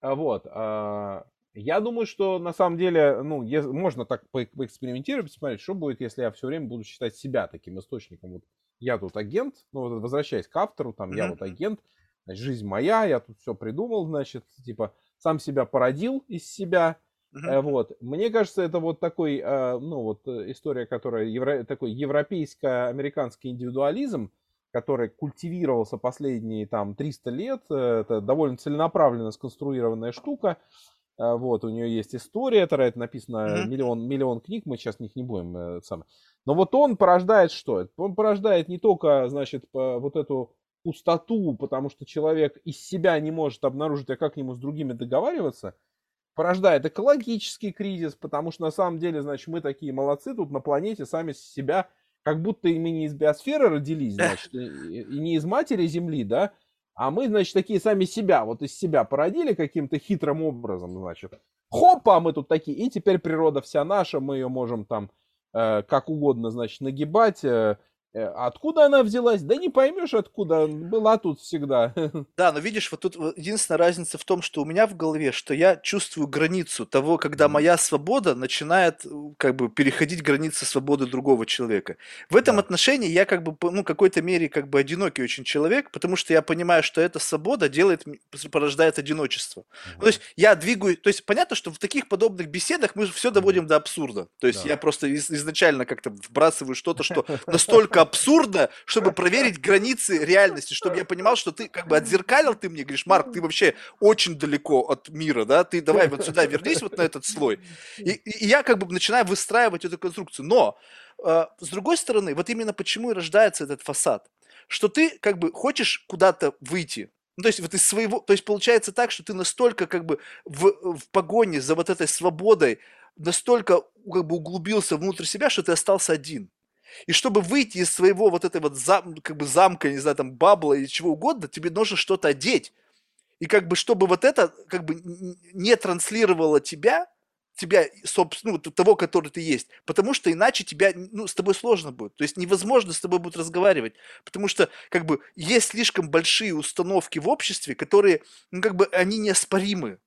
а вот, uh, Я думаю, что на самом деле, ну, можно так поэкспериментировать, посмотреть, что будет, если я все время буду считать себя таким источником. Вот я тут агент, ну, вот возвращаясь к автору, там, mm-hmm. я вот агент, значит, жизнь моя, я тут все придумал, значит, типа, сам себя породил из себя, Uh-huh. Вот. Мне кажется, это вот такой, э, ну вот э, история, которая евро, такой европейско-американский индивидуализм, который культивировался последние там 300 лет. Это довольно целенаправленно сконструированная штука. Вот, у нее есть история, это написано uh-huh. миллион, миллион книг, мы сейчас них не будем э, сам. Но вот он порождает что? Он порождает не только, значит, вот эту пустоту, потому что человек из себя не может обнаружить, а как к нему с другими договариваться, порождает экологический кризис, потому что на самом деле, значит, мы такие молодцы тут на планете сами себя, как будто мы не из биосферы родились, значит, и, и не из матери Земли, да, а мы, значит, такие сами себя, вот из себя породили каким-то хитрым образом, значит. Хопа, мы тут такие, и теперь природа вся наша, мы ее можем там э, как угодно, значит, нагибать, Э, откуда она взялась? Да не поймешь откуда, была тут всегда. Да, но видишь, вот тут единственная разница в том, что у меня в голове, что я чувствую границу того, когда моя свобода начинает э, как бы переходить границы свободы другого человека. В этом да. отношении я как бы, ну, какой-то мере как бы одинокий очень человек, потому что я понимаю, что эта свобода делает, порождает одиночество. Угу. То есть я двигаю, то есть понятно, что в таких подобных беседах мы все доводим до абсурда. То есть да. я просто изначально как-то вбрасываю что-то, что настолько абсурдно, чтобы проверить границы реальности, чтобы я понимал, что ты как бы отзеркалил, ты мне говоришь, Марк, ты вообще очень далеко от мира, да, ты давай вот сюда вернись, вот на этот слой. И, и я как бы начинаю выстраивать эту конструкцию. Но, э, с другой стороны, вот именно почему и рождается этот фасад, что ты как бы хочешь куда-то выйти, ну, то есть вот из своего, то есть получается так, что ты настолько как бы в, в погоне за вот этой свободой настолько как бы углубился внутрь себя, что ты остался один. И чтобы выйти из своего вот этого вот зам, как бы замка, не знаю, там, бабла или чего угодно, тебе нужно что-то одеть. И как бы, чтобы вот это как бы не транслировало тебя, тебя, собственно, ну, того, который ты есть. Потому что иначе тебя, ну, с тобой сложно будет. То есть невозможно с тобой будет разговаривать. Потому что, как бы, есть слишком большие установки в обществе, которые, ну, как бы, они неоспоримы.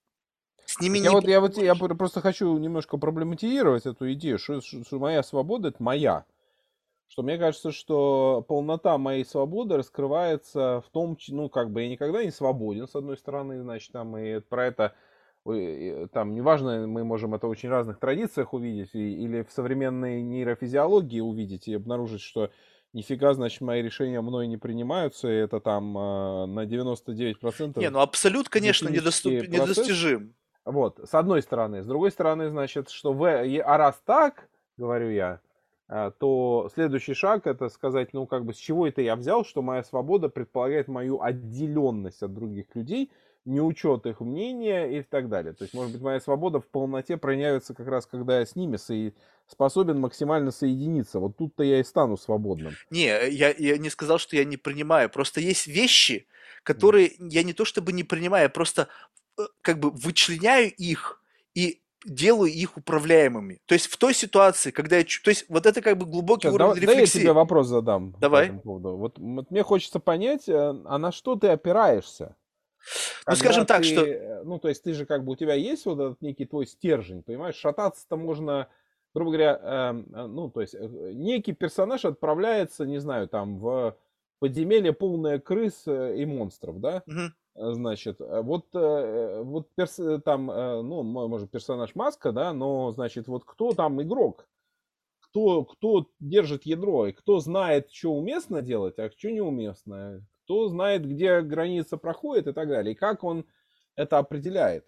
С ними я не... Вот, я, вот, я просто хочу немножко проблематизировать эту идею, что, что моя свобода – это моя что мне кажется, что полнота моей свободы раскрывается в том, ну, как бы я никогда не свободен, с одной стороны, значит, там, и про это, там, неважно, мы можем это в очень разных традициях увидеть, или в современной нейрофизиологии увидеть и обнаружить, что нифига, значит, мои решения мной не принимаются, и это там э, на 99%. Не, ну абсолют, конечно, недоступ... недостижим. Вот, с одной стороны. С другой стороны, значит, что в... А раз так, говорю я, то следующий шаг это сказать, ну как бы с чего это я взял, что моя свобода предполагает мою отделенность от других людей, не учет их мнения и так далее. То есть, может быть, моя свобода в полноте проявится как раз, когда я с ними со... способен максимально соединиться. Вот тут-то я и стану свободным. Не, я, я не сказал, что я не принимаю. Просто есть вещи, которые я не то чтобы не принимаю, я просто э, как бы вычленяю их и делаю их управляемыми. То есть в той ситуации, когда я... То есть вот это как бы глубокий Сейчас, уровень давай, рефлексии. Да я тебе вопрос задам. Давай. Вот, вот мне хочется понять, э, а на что ты опираешься? Ну, скажем так, ты, что... Э, ну, то есть ты же как бы, у тебя есть вот этот некий твой стержень, понимаешь? Шататься-то можно, грубо говоря, эм, э, ну, то есть э, некий персонаж отправляется, не знаю, там, в подземелье полное крыс и монстров, да? Угу. Э, значит, э, вот, э, вот перс, там, ну, может, персонаж маска, да, но, значит, вот кто там игрок? Кто, кто держит ядро? И кто знает, что уместно делать, а что неуместно? Кто знает, где граница проходит и так далее? И как он это определяет?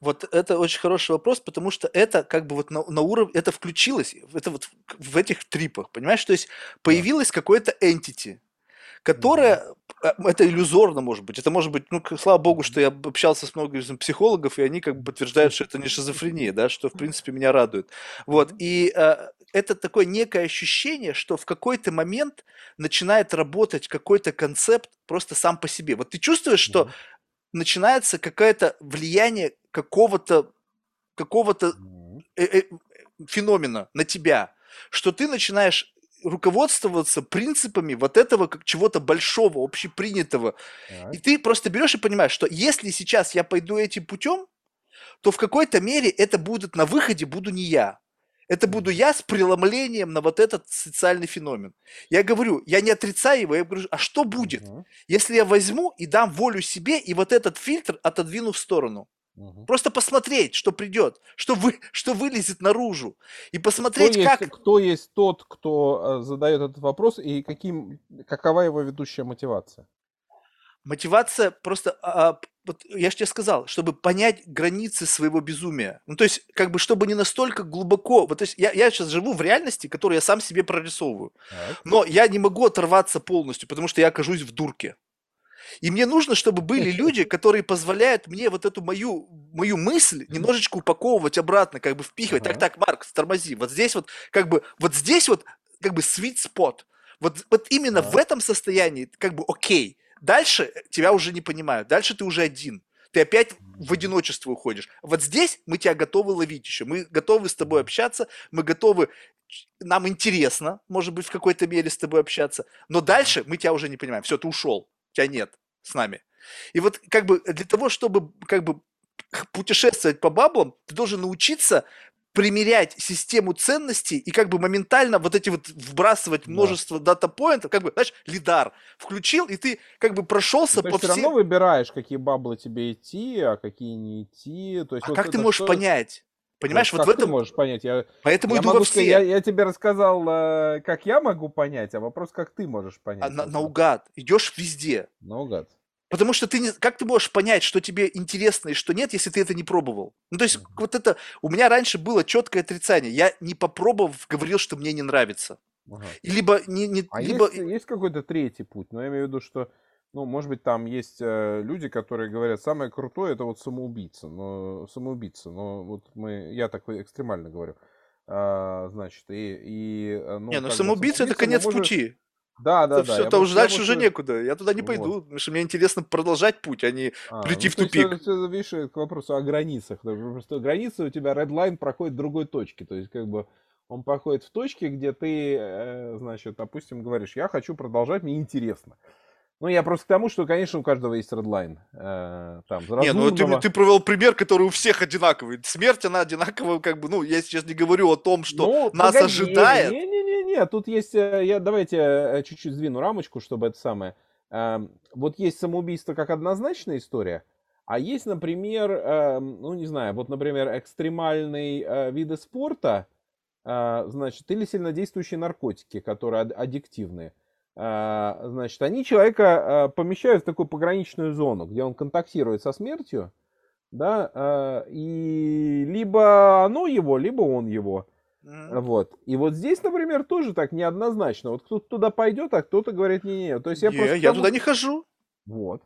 Вот это очень хороший вопрос, потому что это как бы вот на, на уровне, это включилось, это вот в этих трипах, понимаешь? То есть появилось да. какое-то entity, которая, а, это иллюзорно может быть, это может быть, ну, слава богу, что я общался с многими психологов, и они как бы подтверждают, что это не шизофрения, да, что в принципе меня радует. Вот, и э, это такое некое ощущение, что в какой-то момент начинает работать какой-то концепт просто сам по себе. Вот ты чувствуешь, что начинается какое-то влияние какого-то какого-то э -э феномена на тебя, что ты начинаешь руководствоваться принципами вот этого как чего-то большого, общепринятого. Так. И ты просто берешь и понимаешь, что если сейчас я пойду этим путем, то в какой-то мере это будет на выходе, буду не я. Это буду я с преломлением на вот этот социальный феномен. Я говорю, я не отрицаю его, я говорю, а что будет, если я возьму и дам волю себе и вот этот фильтр отодвину в сторону? Мгм. Просто посмотреть, что придет, что, вы, что вылезет наружу. И Кто посмотреть, есть, как... кто есть тот, кто э, задает этот вопрос, и каким, какова его ведущая мотивация? Мотивация просто, а, а, вот я же тебе сказал, чтобы понять границы своего безумия. Ну, то есть, как бы, чтобы не настолько глубоко... Вот, то есть, я, я сейчас живу в реальности, которую я сам себе прорисовываю. Так. Но я не могу оторваться полностью, потому что я окажусь в дурке. И мне нужно, чтобы были люди, которые позволяют мне вот эту мою, мою мысль немножечко упаковывать обратно, как бы впихивать. Так, так, Марк, тормози. Вот здесь вот, как бы, вот здесь вот, как бы, sweet spot. Вот, вот именно в этом состоянии, как бы, окей. Дальше тебя уже не понимают. Дальше ты уже один. Ты опять в одиночество уходишь. Вот здесь мы тебя готовы ловить еще. Мы готовы с тобой общаться. Мы готовы... Нам интересно, может быть, в какой-то мере с тобой общаться. Но дальше мы тебя уже не понимаем. Все, ты ушел. Тебя нет с нами. И вот как бы для того, чтобы как бы путешествовать по баблам, ты должен научиться примерять систему ценностей и как бы моментально вот эти вот вбрасывать Да. множество дата-поинтов, как бы, знаешь, лидар включил, и ты как бы прошелся То по есть все всем... равно выбираешь, какие баблы тебе идти, а какие не идти. То есть А вот как ты можешь что- понять? Понимаешь, Ну, вот как в ты этом... можешь понять? Я, Поэтому я иду во могу все. сказать, я, я тебе рассказал, э, как я могу понять, а вопрос, как ты можешь понять. А, на- наугад. Идешь везде. Наугад. Потому что ты не, как ты можешь понять, что тебе интересно и что нет, если ты это не пробовал? Ну, то есть, Мгм. вот это, у меня раньше было четкое отрицание. Я не попробовав, говорил, что мне не нравится. Ага. Либо, не, не, А либо... есть, есть какой-то третий путь, но я имею в виду, что, ну, может быть, там есть э, люди, которые говорят, самое крутое это вот самоубийца, но самоубийца, но вот мы, я так экстремально говорю, А, значит, и, и э, ну, не, ну бы самоубийца это самоубийца, конец может- пути. Да, да, это да. все, там уже дальше уже некуда. Я туда не Вот. пойду, потому что мне интересно продолжать путь, а не А, прийти ну, в тупик. это- это, видишь, к вопросу о границах. Просто граница у тебя редлайн проходит в другой точке. То есть, как бы он проходит в точке, где ты, э, значит, допустим, говоришь, я хочу продолжать, мне интересно. Ну, я просто к тому, что, конечно, у каждого есть редлайн. э, там, Не, ну ты, ты провел пример, который у всех одинаковый. Смерть, она одинаковая, как бы, ну, я сейчас не говорю о том, что Ну, нас погоди, ожидает. Не-не-не, тут есть, э, я давайте э, чуть-чуть сдвину рамочку, чтобы это самое. Эм, Вот есть самоубийство как однозначная история, а есть, например, эм, ну не знаю, вот, например, экстремальные э, виды спорта, э, значит, или сильнодействующие наркотики, которые ад- аддиктивные. Э, Значит, они человека э, помещают в такую пограничную зону, где он контактирует со смертью, да, э, и либо оно его, либо он его. Вот. И вот здесь, например, тоже так неоднозначно. Вот кто-то туда пойдет, а кто-то говорит, не-не. То есть я Не, просто... я тому- туда не хожу. Вот.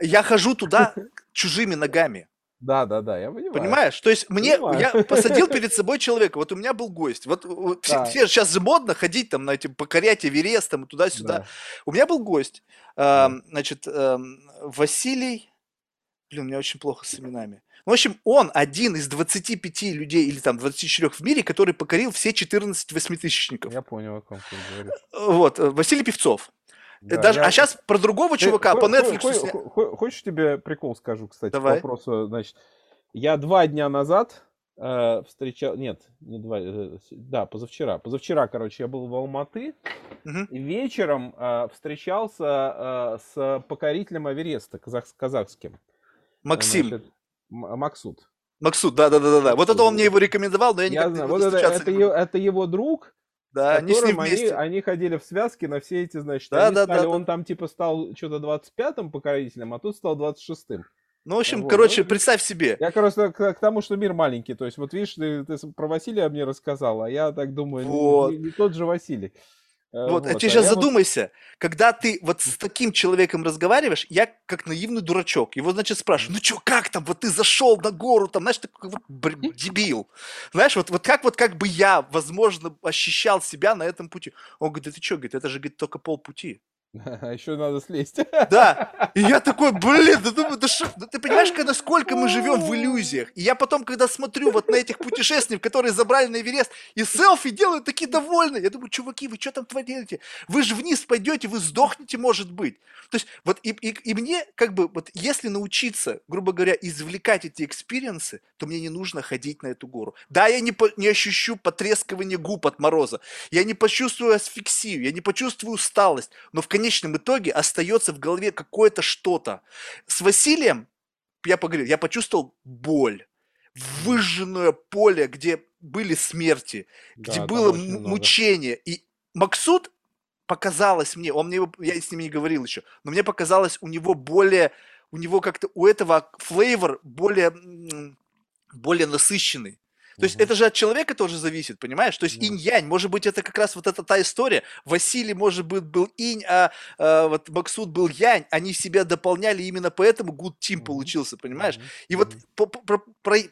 Я хожу туда чужими ногами. Да, да, да, я понимаю. Понимаешь? То есть мне, Понимаю. я посадил перед собой человека, вот у меня был гость, вот, вот Да. все сейчас модно ходить там на эти, покорять Эверест там туда-сюда. Да. У меня был гость, Да. эм, значит, эм, Василий, блин, у меня очень плохо с именами. В общем, он один из 25 людей или там 24 в мире, который покорил все 14 восьмитысячников. Я понял, о ком ты говоришь. Вот, э, Василий Певцов. Да, Даже, я- а сейчас про другого Ты чувака по Netflix. хо- сня- хо- хо- Хочешь тебе прикол скажу, кстати, Давай. к вопросу, значит, я два дня назад э, встречал, нет, не два, э, да, позавчера, позавчера, короче, я был в Алматы, Мгм. и вечером э, встречался э, с покорителем Эвереста, казах, казахским. Максим. Значит, Максут. Максут, да-да-да-да. Вот это он мне его рекомендовал, но я Я никак знаю, не вот это, это, не могу. е- это его друг, Да, они с ним они, они ходили в связке на все эти, значит, Да, да, стали- да, да. он там типа стал что-то 25-м покорителем, а тут стал 26-м. Ну, в общем, Вот, короче, ну, представь себе. Я, короче, к, к тому, что мир маленький. То есть, вот видишь, ты, ты про Василия мне рассказал, а я так думаю, не- Вот. не, не тот же Василий. Э, Вот, а вот, ты а сейчас я вот- задумайся, когда ты вот с таким человеком разговариваешь, я как наивный дурачок, его, значит, спрашиваю, ну чё, как там, вот ты зашел на гору, там, знаешь, такой вот дебил, знаешь, вот, вот как вот как бы я, возможно, ощущал себя на этом пути. Он говорит, да ты чё, говорит, это же, говорит, только полпути. А еще надо слезть. Да. И я такой, блин, да, думаю, да, шо, да ты понимаешь, когда сколько мы живем в иллюзиях. И я потом, когда смотрю вот на этих путешественников, которые забрались на Эверест, и селфи делают такие довольные. Я думаю, чуваки, вы что там творите? Вы же вниз пойдете, вы сдохнете, может быть. То есть вот и, и, и мне как бы, вот если научиться, грубо говоря, извлекать эти experience ы, то мне не нужно ходить на эту гору. Да, я не, по, не ощущу потрескивание губ от мороза, я не почувствую асфиксию, я не почувствую усталость, но в конечном итоге остается в голове какое-то что-то. С Василием я поговорил, я почувствовал боль, выжженное поле, где были смерти, где Да, там было много. мучение. И Максут показалось мне, он мне, я с ним не говорил еще, но мне показалось у него более, у него как-то, у этого флейвор более, более насыщенный. То есть это же от человека тоже зависит, понимаешь? То есть инь-янь, может быть, это как раз вот эта та история. Василий, может быть, был инь, а, а, вот Максут был янь. Они себя дополняли, именно поэтому good team получился, понимаешь? И вот по- про-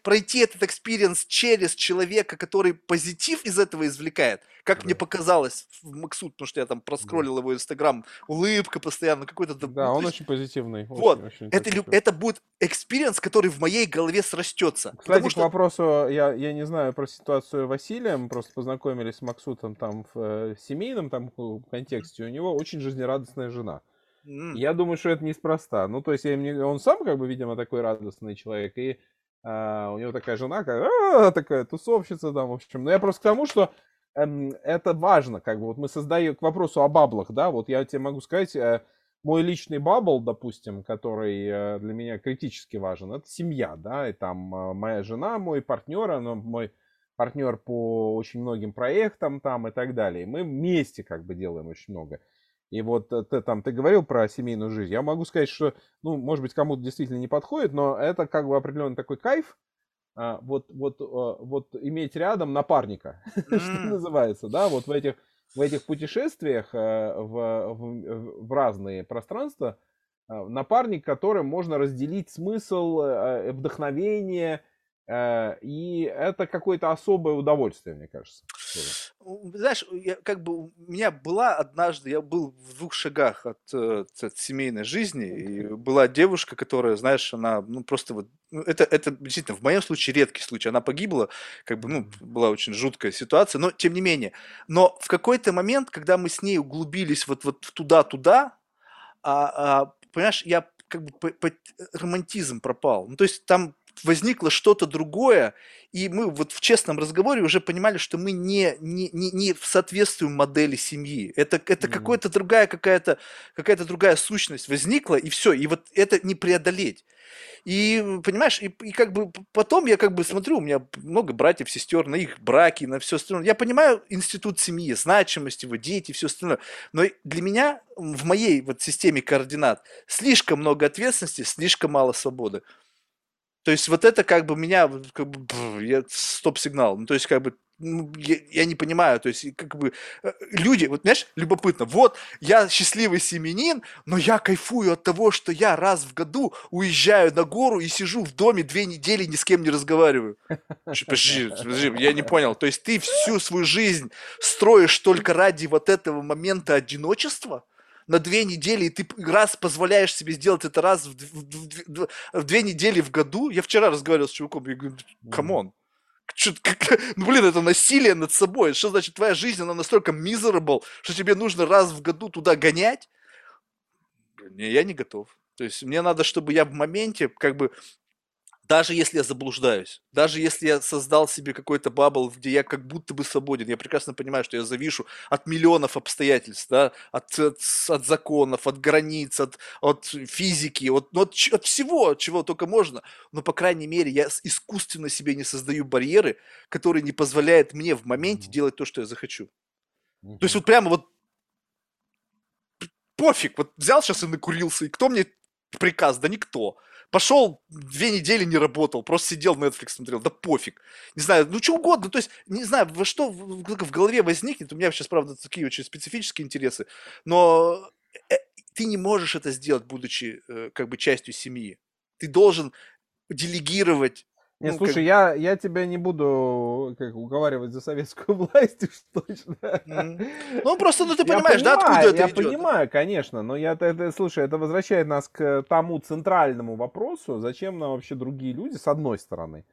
пройти этот experience через человека, который позитив из этого извлекает, как мне показалось в Максут, потому что я там проскроллил его инстаграм, улыбка постоянно, какой-то... да, он есть очень позитивный. вот, очень- очень это, будет experience, который в моей голове срастется. Кстати, к вопросу, я, я не знаю про ситуацию Василия, мы просто познакомились с Максутом там в э, семейном там контексте, у него очень жизнерадостная жена. М, Я думаю, что это неспроста. Ну, то есть, я мне- он сам, как бы, видимо, такой радостный человек, и а, у него такая жена, как, «А, такая тусовщица там, в общем. Но я просто к тому, что эм, это важно, как бы, вот мы создаем, к вопросу о bubble ах, да, вот я тебе могу сказать, э, мой личный бабл, допустим, который э, для меня критически важен, это семья, да, и там э, моя жена, мой партнер, она мой партнер по очень многим проектам там и так далее. Мы вместе как бы делаем очень много. И вот э, ты там, ты говорил про семейную жизнь. Я могу сказать, что, ну, может быть, кому-то действительно не подходит, но это как бы определенный такой кайф, а, вот, вот, вот иметь рядом напарника, что называется, да, вот в этих, в этих путешествиях э, в, в, в разные пространства, э, напарник, которым можно разделить смысл, э, вдохновение, и это какое-то особое удовольствие, мне кажется. У- Знаешь, я, как бы у меня была однажды, я был в двух шагах от, э, от семейной жизни, и была девушка, которая, знаешь, она, ну, просто вот, ну, это, это действительно, в моем случае редкий случай, она погибла, как бы, ну, была очень жуткая ситуация, но тем не менее. Но в какой-то момент, когда мы с ней углубились вот, вот туда-туда, а, а, понимаешь, я как бы по- по- романтизм пропал. Ну, то есть там возникло что-то другое, и мы вот в честном разговоре уже понимали, что мы не, не, не, не соответствуем модели семьи. Это, это Мгм. какая-то другая какая-то какая-то другая сущность возникла, и все, и вот это не преодолеть. И, понимаешь, и, и как бы потом я как бы смотрю, у меня много братьев, сестер, на их браки, на все остальное. Я понимаю институт семьи, значимость его, дети, все остальное. Но для меня в моей вот системе координат слишком много ответственности, слишком мало свободы. То есть вот это как бы меня, как бы, стоп-сигнал. Ну, то есть как бы ну, я, я не понимаю, то есть как бы э, люди, вот знаешь, любопытно, вот я счастливый семенин, но я кайфую от того, что я раз в году уезжаю на гору и сижу в доме две недели, ни с кем не разговариваю. Подожди, подожди, я не понял. То есть ты всю свою жизнь строишь только ради вот этого момента одиночества? На две недели, и ты раз позволяешь себе сделать это раз в, в в в две недели в году. Я вчера разговаривал с чуваком, я говорю, come on. Как- Ну, блин, это насилие над собой. Что значит, твоя жизнь, она настолько miserable, что тебе нужно раз в году туда гонять? Не, я не готов. То есть мне надо, чтобы я в моменте, как бы, даже если я заблуждаюсь, даже если я создал себе какой-то бабл, где я как будто бы свободен, я прекрасно понимаю, что я завишу от миллионов обстоятельств, да, от, от, от законов, от границ, от, от физики, от, ну, от, от всего, чего только можно. Но, по крайней мере, я искусственно себе не создаю барьеры, которые не позволяют мне в моменте Мгм. делать то, что я захочу. То есть вот прямо вот пофиг, вот взял сейчас и накурился, и кто мне приказ? Да никто. Пошел, две недели не работал, просто сидел Netflix смотрел, да пофиг. Не знаю, ну что угодно, то есть, не знаю, во что в, в- голове возникнет, у меня сейчас, правда, такие очень специфические интересы, но э, ты не можешь это сделать, будучи э, как бы частью семьи. Ты должен делегировать Не, Ну, слушай, как- я, я тебя не буду как, уговаривать за советскую власть уж точно. Мгм. Ну, просто, ну, ты Я понимаешь, да, откуда понимаю, это Я идет? понимаю, конечно, но я, это, это- слушай, это возвращает нас к тому центральному вопросу, зачем нам вообще другие люди, с одной стороны.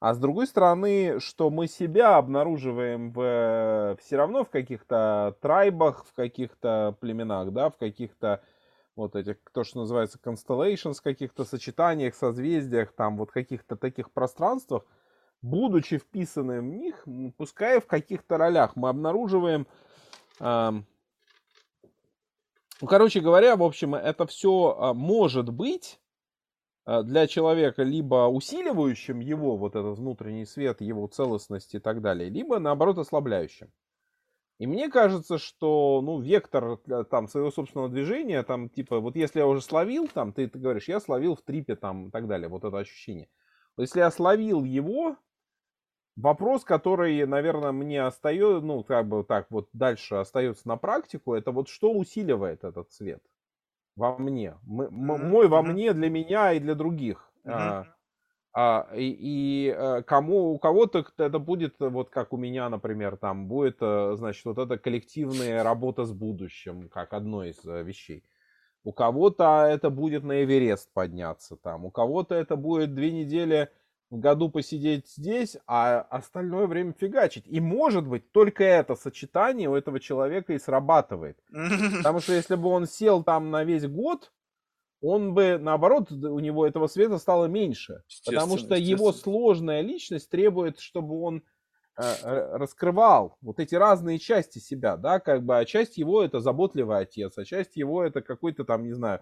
А с другой стороны, что мы себя обнаруживаем в, все равно в каких-то трайбах, в каких-то племенах, да, в каких-то вот этих, то, что называется constellations, каких-то сочетаниях, созвездиях, там вот каких-то таких пространствах, будучи вписаны в них, пускай в каких-то ролях, мы обнаруживаем ам, ну, короче говоря, в общем, это все может быть а, для человека либо усиливающим его вот этот внутренний свет, его целостность и так далее, либо наоборот ослабляющим. И мне кажется, что, ну, вектор там своего собственного движения, там, типа, вот если я уже словил, там, ты, ты говоришь, я словил в трипе, там, и так далее, вот это ощущение. Вот если я словил его, вопрос, который, наверное, мне остается, ну, как бы так вот дальше остается на практику, это вот что усиливает этот цвет во мне. М- Мгм, мой во мне для меня и для других. Мгм. А, и и, э, кому, у кого-то это будет, вот как у меня, например, там будет, э, значит, вот эта коллективная работа с будущим, как одно из э, вещей. У кого-то это будет на Эверест подняться там, у кого-то это будет две недели в году посидеть здесь, а остальное время фигачить. И может быть только это сочетание у этого человека и срабатывает. Потому что если бы он сел там на весь год, он бы, наоборот, у него этого света стало меньше. Потому что его сложная личность требует, чтобы он э, раскрывал вот эти разные части себя, да, как бы, а часть его это заботливый отец, а часть его это какой-то там, не знаю,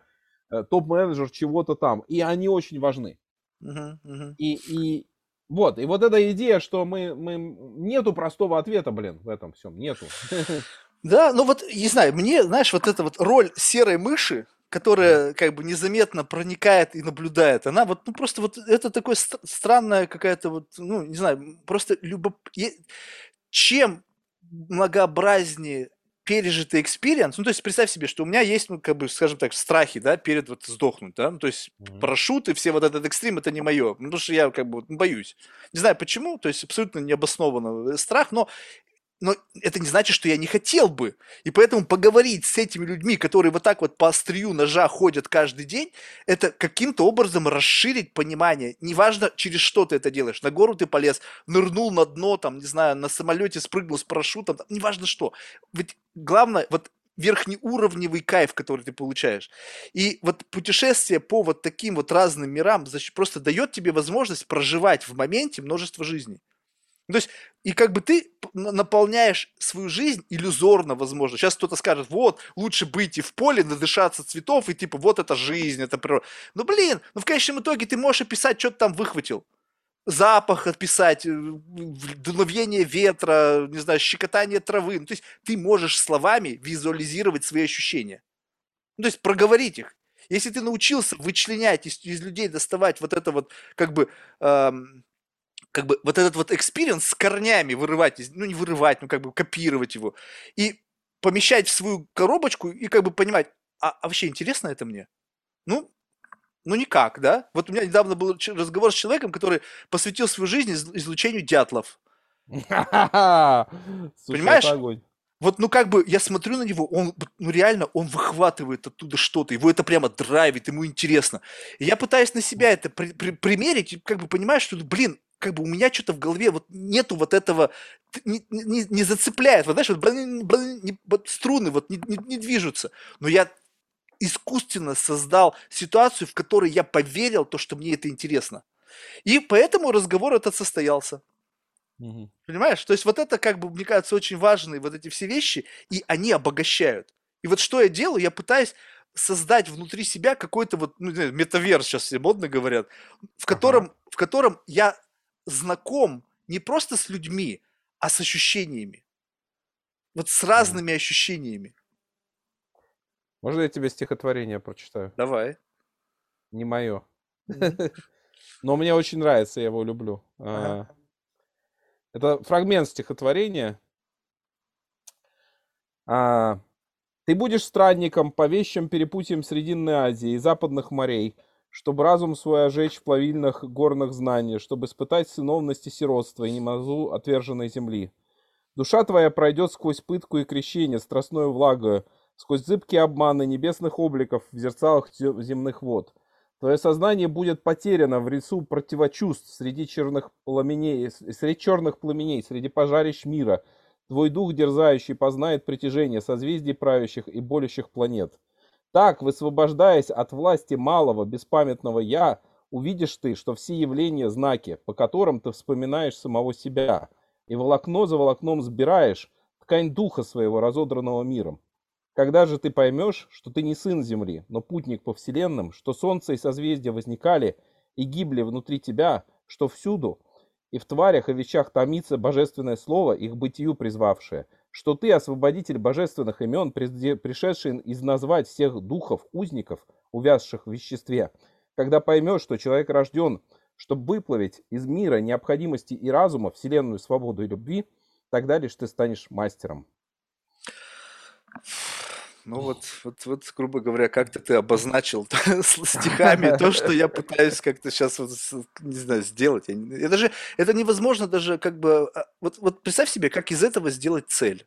э, топ-менеджер чего-то там, и они очень важны. Мгм, мгм. И, и вот, и вот эта идея, что мы, мы, нету простого ответа, блин, в этом всем, нету. Да, ну вот, не знаю, мне, знаешь, вот эта вот роль серой мыши, которая как бы незаметно проникает и наблюдает, она вот, ну просто вот это такое стр- странная какая-то вот, ну, не знаю, просто любоп... Чем многообразнее пережитый experience, ну, то есть представь себе, что у меня есть, ну, как бы, скажем так, страхи, да, перед вот сдохнуть, да, ну, то есть Мгм. парашюты, все вот этот экстрим, это не мое, ну, потому что я как бы вот боюсь. Не знаю почему, то есть абсолютно необоснованно страх, но но это не значит, что я не хотел бы. И поэтому поговорить с этими людьми, которые вот так вот по острию ножа ходят каждый день, это каким-то образом расширить понимание. Неважно, через что ты это делаешь. На гору ты полез, нырнул на дно, там, не знаю, на самолете спрыгнул с парашютом, там, неважно что. Ведь главное, вот верхнеуровневый кайф, который ты получаешь. И вот путешествие по вот таким вот разным мирам значит, просто дает тебе возможность проживать в моменте множество жизней. То есть, и как бы ты наполняешь свою жизнь иллюзорно, возможно. Сейчас кто-то скажет, вот, лучше быть и в поле, надышаться цветов, и типа, вот это жизнь, это природа. Ну, блин, ну в конечном итоге ты можешь описать, что ты там выхватил. Запах описать, э, дуновение ветра, не знаю, щекотание травы. Ну, то есть ты можешь словами визуализировать свои ощущения. Ну, то есть проговорить их. Если ты научился вычленять из, из людей, доставать вот это вот, как бы, эм, как бы вот этот вот experience с корнями вырывать, ну не вырывать, ну как бы копировать его и помещать в свою коробочку и как бы понимать, а, а вообще интересно это мне? Ну, ну никак, да? Вот у меня недавно был разговор с человеком, который посвятил свою жизнь из- изучению дятлов. Понимаешь? Вот, ну как бы я смотрю на него, он, ну реально, он выхватывает оттуда что-то, его это прямо драйвит, ему интересно. И я пытаюсь на себя это при- при- примерить, и как бы понимаю, что, блин, как бы у меня что-то в голове вот нету вот этого, не, не- не зацепляет, вот знаешь, вот, блин, блин, не- вот струны вот не, не- не движутся. Но я искусственно создал ситуацию, в которой я поверил то, что мне это интересно. И поэтому разговор этот состоялся. Мгм. Понимаешь? То есть вот это, как бы, мне кажется, очень важные вот эти все вещи, и они обогащают. И вот что я делаю, я пытаюсь создать внутри себя какой-то вот, ну, метаверс, сейчас все модно говорят, в котором, в котором я знаком не просто с людьми, а с ощущениями. Вот с разными ощущениями. Можно я тебе стихотворение прочитаю? Давай. Не мое. Но мне очень нравится, я его люблю. Ага. А, Это фрагмент стихотворения. А, Ты будешь странником по вещам перепутьям Срединной Азии и западных морей, чтобы разум свой ожечь в плавильных горных знаний, чтобы испытать сыновность и сиротство и немазу отверженной земли. Душа твоя пройдет сквозь пытку и крещение, страстную влагою, сквозь зыбкие обманы небесных обликов в зерцалах земных вод. Твое сознание будет потеряно в лесу противочувств среди черных пламеней, среди черных пламеней, среди пожарищ мира. Твой дух дерзающий познает притяжение созвездий правящих и болящих планет. Так, высвобождаясь от власти малого, беспамятного «я», увидишь ты, что все явления – знаки, по которым ты вспоминаешь самого себя, и волокно за волокном сбираешь ткань духа своего, разодранного миром. Когда же ты поймешь, что ты не сын земли, но путник по вселенным, что солнце и созвездия возникали и гибли внутри тебя, что всюду, и в тварях и вещах томится божественное слово, их бытию призвавшее – что ты освободитель божественных имен, пришедший из назвать всех духов, узников, увязших в веществе. Когда поймешь, что человек рожден, чтобы выплавить из мира необходимости и разума вселенную свободу и любви, тогда лишь ты станешь мастером. Ну вот, вот, вот, грубо говоря, как-то ты обозначил стихами то, что я пытаюсь как-то сейчас, вот, не знаю, сделать. Я, я даже, это невозможно даже как бы... А, вот, вот представь себе, как из этого сделать цель.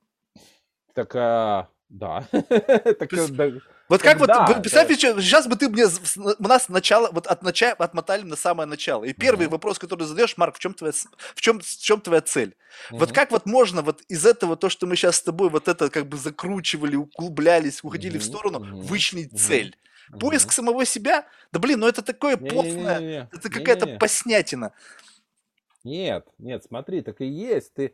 Так, а, да. так, есть, да. Вот как вот, да, представь, да. сейчас бы ты мне, у нас начало, вот от начала, отмотали на самое начало. И первый угу. вопрос, который задаешь, Марк, в чем твоя, в чем, в чем твоя цель? Угу. Вот как вот можно вот из этого, то, что мы сейчас с тобой вот это как бы закручивали, углублялись, уходили угу. в сторону, угу. вычленить угу. цель? Поиск самого себя? Да блин, ну это такое плотное, это какая-то поснятина. Нет, нет, смотри, так и есть. Ты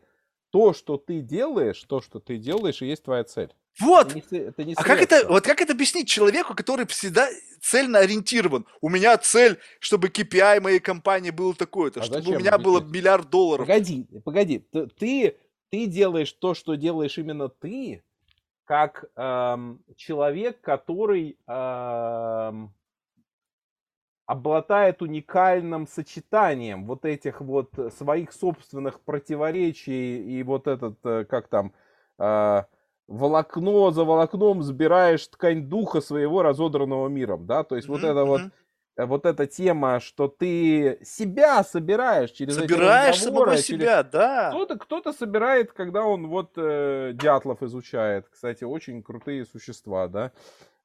то, что ты делаешь, то, что ты делаешь, и есть твоя цель. Вот. Это не, это не а как это, вот как это объяснить человеку, который всегда цельно ориентирован? У меня цель, чтобы KPI моей компании был такой-то, а чтобы у меня было миллиард долларов. Погоди, погоди, ты, ты делаешь то, что делаешь именно ты, как эм, человек, который эм, обладает уникальным сочетанием вот этих вот своих собственных противоречий и вот этот, э, как там, э, волокно за волокном сбираешь ткань духа своего разодранного миром, да, то есть mm-hmm. вот это вот э, вот эта тема, что ты себя собираешь через собираешь самого через... себя, да. Кто-то кто-то собирает, когда он вот э, дятлов изучает, кстати, очень крутые существа, да.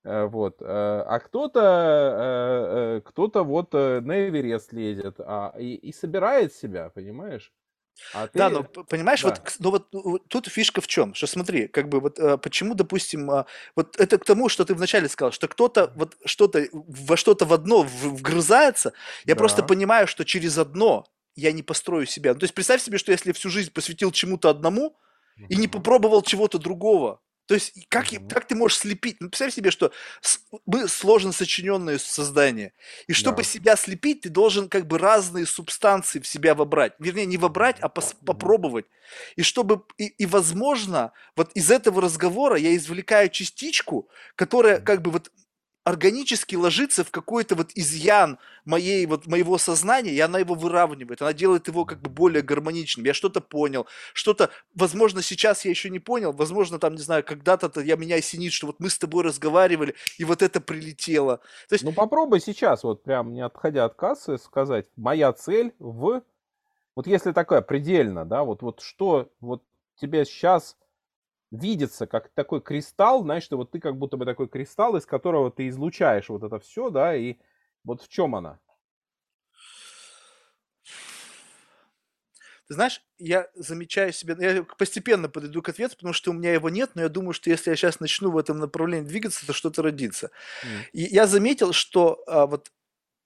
Э, вот, э, а кто-то, э, кто-то вот на Эверест лезет, а и, и собирает себя, понимаешь? А ты... Да, но понимаешь, да. вот, ну вот, вот тут фишка в чем, что смотри, как бы вот э, почему, допустим, э, вот это к тому, что ты вначале сказал, что кто-то вот что-то во что-то в одно вгрызается, я да. просто понимаю, что через одно я не построю себя. Ну, то есть представь себе, что если всю жизнь посвятил чему-то одному и не попробовал чего-то другого, то есть как, mm-hmm. как ты можешь слепить? Ну, представь себе, что мы сложно сочиненные создания. И чтобы yeah. себя слепить, ты должен как бы разные субстанции в себя вобрать. Вернее, не вобрать, а пос- попробовать. И чтобы, и, и возможно, вот из этого разговора я извлекаю частичку, которая как бы вот органически ложится в какой-то вот изъян моей, вот, моего сознания, и она его выравнивает, она делает его как бы более гармоничным. Я что-то понял, что-то, возможно, сейчас я еще не понял, возможно, там, не знаю, когда-то я меня осенит, что вот мы с тобой разговаривали, и вот это прилетело. То есть... Ну, попробуй сейчас, вот прям не отходя от кассы, сказать, моя цель в... Вот если такое предельно, да, вот, вот что вот тебе сейчас видится как такой кристалл, знаешь, что вот ты как будто бы такой кристалл, из которого ты излучаешь вот это все, да, и вот в чем она? Ты знаешь, я замечаю себе, я постепенно подойду к ответу, потому что у меня его нет, но я думаю, что если я сейчас начну в этом направлении двигаться, то что-то родится. Mm. И я заметил, что а, вот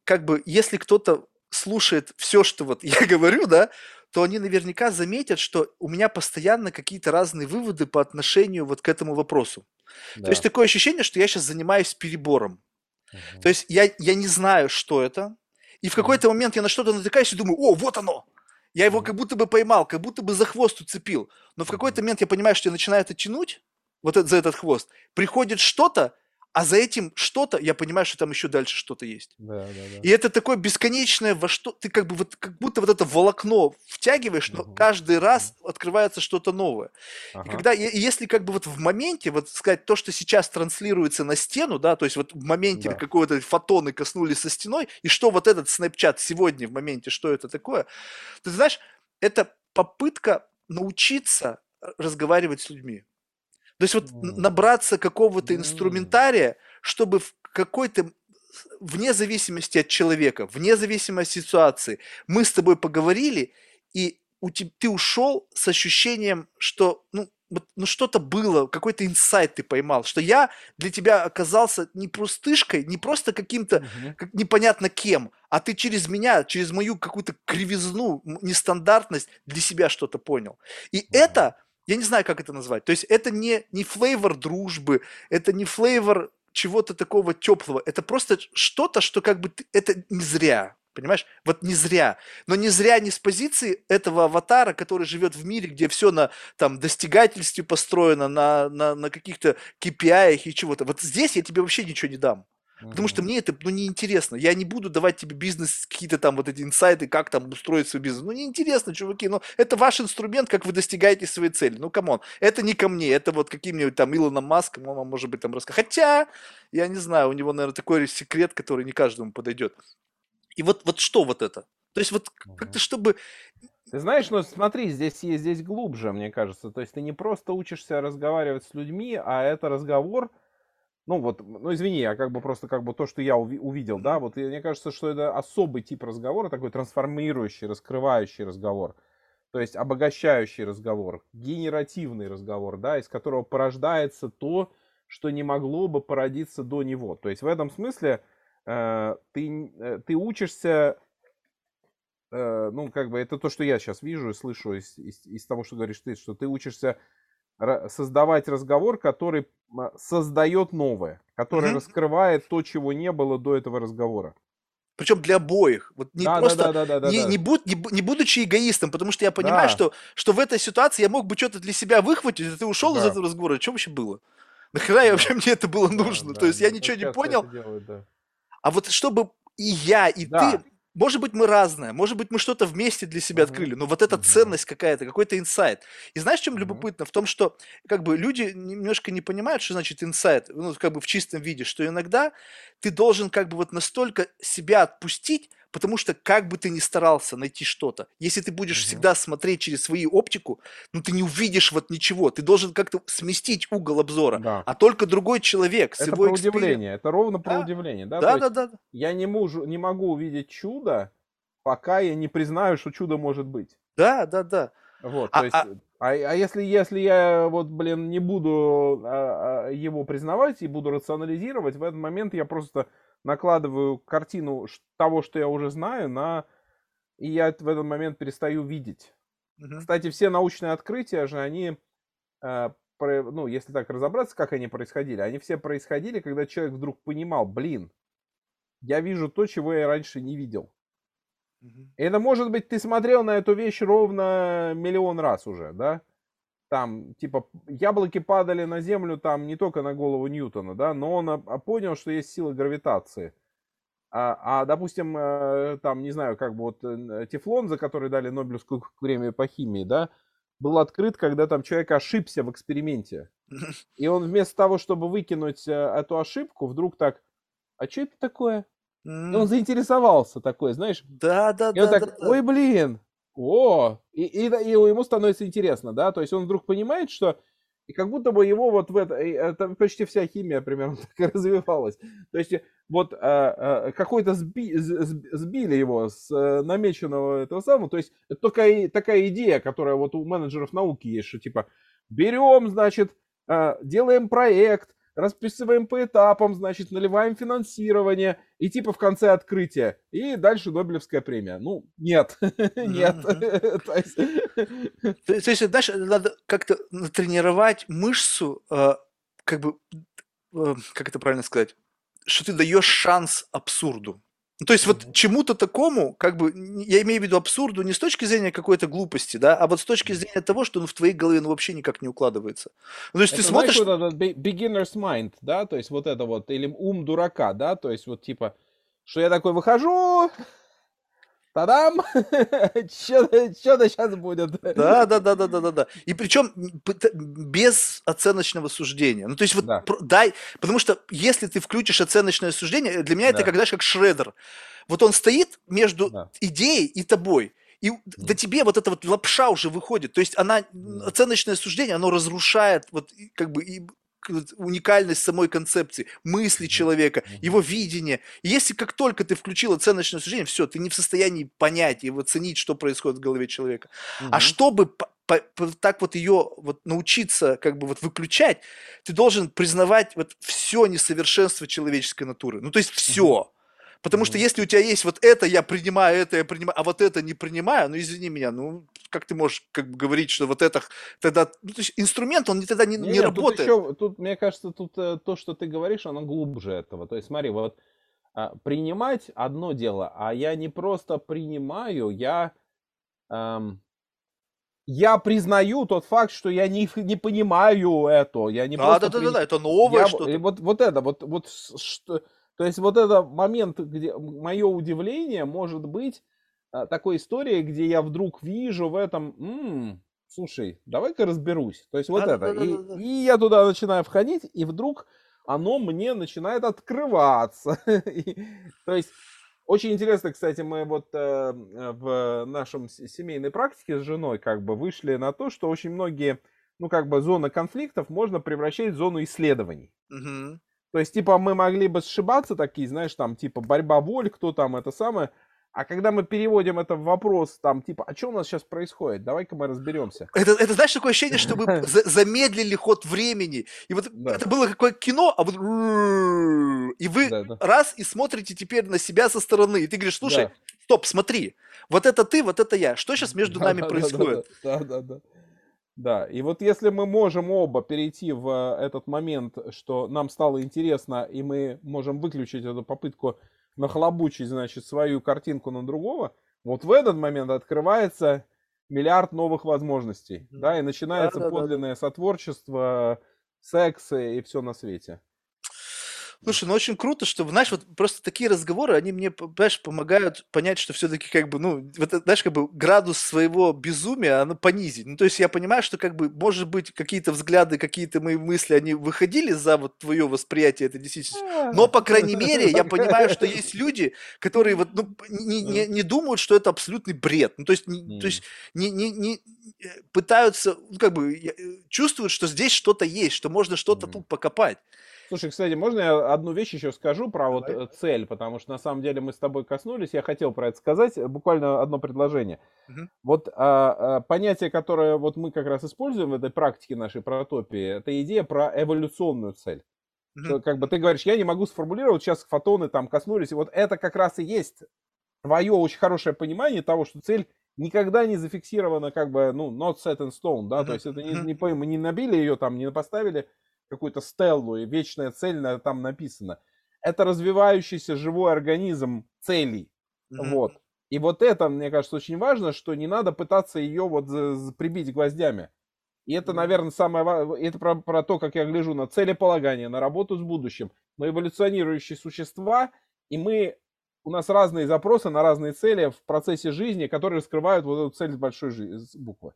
как бы если кто-то слушает все, что вот я говорю, да, то они наверняка заметят, что у меня постоянно какие-то разные выводы по отношению вот к этому вопросу. Да. То есть такое ощущение, что я сейчас занимаюсь перебором. Угу. То есть я, я не знаю, что это, и в какой-то момент я на что-то натыкаюсь и думаю, о, вот оно! Я его как будто бы поймал, как будто бы за хвост уцепил. Но в какой-то момент я понимаю, что я начинаю это тянуть, вот это, за этот хвост. Приходит что-то, а за этим что-то, я понимаю, что там еще дальше что-то есть. Да, да, да. И это такое бесконечное, во что ты как бы вот как будто вот это волокно втягиваешь, но Мгм. каждый раз открывается что-то новое. И Ага. когда, и- и если как бы вот в моменте, вот сказать, то, что сейчас транслируется на стену, да, то есть вот в моменте Да. какого-то фотоны коснулись со стеной, и что вот этот Snapchat сегодня в моменте, что это такое, ты знаешь, это попытка научиться разговаривать с людьми. То есть вот набраться какого-то инструментария, чтобы в какой-то вне зависимости от человека, вне зависимости от ситуации, мы с тобой поговорили, и у теб- ты ушел с ощущением, что ну, ну что-то было, какой-то инсайт ты поймал, что я для тебя оказался не пустышкой, не просто каким-то Мгм. как непонятно кем, а ты через меня, через мою какую-то кривизну, нестандартность для себя что-то понял. И Мгм. это, я не знаю, как это назвать, то есть это не, не flavor дружбы, это не flavor чего-то такого теплого, это просто что-то, что как бы ты- это не зря, понимаешь? Вот не зря. Но не зря не с позиции этого аватара, который живет в мире, где все на там достигательстве построено, на, на, на каких-то KPI и чего-то. Вот здесь я тебе вообще ничего не дам. Потому что мне это, ну, неинтересно. Я не буду давать тебе бизнес, какие-то там вот эти инсайты, как там устроить свой бизнес. Ну, неинтересно, чуваки. Ну, это ваш инструмент, как вы достигаете своей цели. Ну, come on. Это не ко мне. Это вот каким-нибудь там Илоном Маском, он вам может быть там рассказать. Хотя, я не знаю, у него, наверное, такой секрет, который не каждому подойдет. И вот, вот что вот это? То есть вот как-то, чтобы... Ты знаешь, ну смотри, здесь есть здесь глубже, мне кажется. То есть ты не просто учишься разговаривать с людьми, а это разговор. Ну вот, ну извини, я как бы просто как бы то, что я уви- увидел, да, вот и мне кажется, что это особый тип разговора, такой трансформирующий, раскрывающий разговор, то есть обогащающий разговор, генеративный разговор, да, из которого порождается то, что не могло бы породиться до него. То есть в этом смысле э, ты, э, ты учишься э, ну, как бы это то, что я сейчас вижу и слышу из, из, из того, что говоришь ты, что ты учишься создавать разговор, который создает новое, который Мгм. раскрывает то, чего не было до этого разговора. Причем для обоих. Вот не Да, просто... да, да, да, да, не, да. не, буд- не, не будучи эгоистом, потому что я понимаю, Да. что, что в этой ситуации я мог бы что-то для себя выхватить, и ты ушел из Да. этого разговора. Что вообще было? Нахера я Да. вообще мне это было нужно? да, То есть я да. ничего Так не понял, делают, да. а вот чтобы и я, и Да. ты, может быть, мы разные, может быть, мы что-то вместе для себя открыли, но вот эта ценность какая-то, какой-то инсайт. И знаешь, чем любопытно? В том, что как бы люди немножко не понимают, что значит инсайт, ну, как бы в чистом виде, что иногда ты должен как бы вот настолько себя отпустить, потому что как бы ты ни старался найти что-то, если ты будешь Мгм. всегда смотреть через свою оптику, ну, ты не увидишь вот ничего, ты должен как-то сместить угол обзора, Да. а только другой человек с Это его про удивление, это ровно про Да. удивление, да? Да, да, да, да. я не, могу, не могу увидеть чудо, пока я не признаю, что чудо может быть. Да, да, да. Вот, А- то есть, а- а, а если, если я вот, блин, не буду а, а, его признавать и буду рационализировать, в этот момент я просто накладываю картину того, что я уже знаю, на и я в этот момент перестаю видеть. Мгм. Кстати, все научные открытия же, они, э, про- ну, если так разобраться, как они происходили, они все происходили, когда человек вдруг понимал, блин, я вижу то, чего я раньше не видел. И Это может быть, ты смотрел на эту вещь ровно миллион раз уже, да? Там, типа, яблоки падали на землю там не только на голову Ньютона, да, но он понял, что есть сила гравитации. А, а, допустим, э, там, не знаю, как бы вот э, тефлон, за который дали Нобелевскую премию по химии, да, был открыт, когда там человек ошибся в эксперименте. И он вместо того, чтобы выкинуть э, эту ошибку, вдруг так, а что это такое? И он заинтересовался такой, знаешь, Да, да, и он да, так, да, да. ой, блин, о, и, и, и ему становится интересно, да, то есть он вдруг понимает, что и как будто бы его вот в это, это почти вся химия примерно так и развивалась. То есть э, вот а, а, какой-то сби- сбили его с э, намеченного этого самого, то есть это такая, такая идея, которая вот у менеджеров науки есть, что типа берем, значит, а, делаем проект, расписываем по этапам, значит, наливаем финансирование, и типа в конце открытия. И дальше Нобелевская премия. Ну, нет, нет. То есть, знаешь, надо как-то натренировать мышцу, э, как бы, э, как это правильно сказать, что ты даешь шанс абсурду. Ну, то есть вот чему-то такому, как бы, я имею в виду абсурду не с точки зрения какой-то глупости, да, а вот с точки зрения того, что ну, в твоей голове ну, вообще никак не укладывается. Ну, то есть это, ты смотришь... Знаешь, вот это beginner's mind, да, то есть вот это вот, или ум дурака, да, то есть вот типа, что я такой выхожу, Та-дам! Что-то сейчас будет. Да, да, да, да, да, да, да. И причем без оценочного суждения. Ну, то есть вот да. дай, потому что если ты включишь оценочное суждение, для меня да. это когда как шредер. Вот он стоит между да. идеей и тобой. И mm. до тебе вот эта вот лапша уже выходит. То есть она, mm. оценочное суждение, оно разрушает вот как бы и уникальность самой концепции, мысли человека, его видение. И если как только ты включил оценочное суждение, все, ты не в состоянии понять и оценить, что происходит в голове человека. Угу. А чтобы по, по, так вот ее вот научиться как бы вот выключать, ты должен признавать вот все несовершенство человеческой натуры. Ну то есть все. Угу. Потому что если у тебя есть вот это, я принимаю, это я принимаю, а вот это не принимаю, ну извини меня, ну как ты можешь как бы говорить, что вот это тогда, ну, то есть инструмент, он тогда не, не, не работает. Тут, еще, тут, мне кажется, тут э, то, что ты говоришь, оно глубже этого. То есть смотри, вот а, принимать одно дело, а я не просто принимаю, я эм, я признаю тот факт, что я не, не понимаю это, я не а, да, да, при... да, да, это новое я, что-то. Вот, вот это, вот, вот что, то есть вот это момент, где мое удивление может быть а, такой историей, где я вдруг вижу в этом, м-м, слушай, давай-ка разберусь. То есть вот да, это. Да, и, да, и я туда начинаю входить, и вдруг оно мне начинает открываться. То есть очень интересно, кстати, мы вот э, в нашем семейной практике с женой как бы вышли на то, что очень многие, ну как бы зоны конфликтов можно превращать в зону исследований. Угу. То есть, типа, мы могли бы сшибаться такие, знаешь, там, типа, борьба воль, кто там, это самое. А когда мы переводим это в вопрос, там, типа, а что у нас сейчас происходит? Давай-ка мы разберемся. Это, это знаешь, такое ощущение, что мы замедлили ход времени. И вот да. это было какое кино, а вот... И вы да, да. раз и смотрите теперь на себя со стороны. И ты говоришь, слушай, да. стоп, смотри. Вот это ты, вот это я. Что сейчас между да, нами да, происходит? Да, да, да. да. Да, и вот если мы можем оба перейти в э, этот момент, что нам стало интересно, и мы можем выключить эту попытку нахлобучить, значит, свою картинку на другого, вот в этот момент открывается миллиард новых возможностей, да, и начинается да, да, подлинное да. сотворчество, секс и все на свете. Слушай, ну очень круто, что, знаешь, вот просто такие разговоры, они мне, знаешь, помогают понять, что все-таки как бы, ну, вот, знаешь, как бы градус своего безумия, оно понизить. Ну, то есть я понимаю, что как бы, может быть, какие-то взгляды, какие-то мои мысли, они выходили за вот твое восприятие этой действительности. Но, по крайней мере, я понимаю, что есть люди, которые вот, ну, не, не, не думают, что это абсолютный бред. Ну, то есть, не, то есть не, не, не э, пытаются, ну, как бы, э, чувствуют, что здесь что-то есть, что можно что-то тут покопать. Слушай, кстати, можно я одну вещь еще скажу про Давай. вот э, цель, потому что на самом деле мы с тобой коснулись, я хотел про это сказать, буквально одно предложение. Угу. Вот а, а, понятие, которое вот мы как раз используем в этой практике нашей протопии, это идея про эволюционную цель. Угу. Что, как бы ты говоришь, я не могу сформулировать, сейчас фотоны там коснулись, и вот это как раз и есть твое очень хорошее понимание того, что цель никогда не зафиксирована как бы, ну, not set in stone, да, uh-huh. то есть это не, не, мы не набили ее там, не поставили какую-то стеллу, и вечная цель там написана. Это развивающийся живой организм целей. Mm-hmm. Вот. И вот это, мне кажется, очень важно, что не надо пытаться ее вот прибить гвоздями. И это, наверное, самое важное, это про, про то, как я гляжу на целеполагание, на работу с будущим. Мы эволюционирующие существа, и мы, у нас разные запросы на разные цели в процессе жизни, которые раскрывают вот эту цель с большой буквы.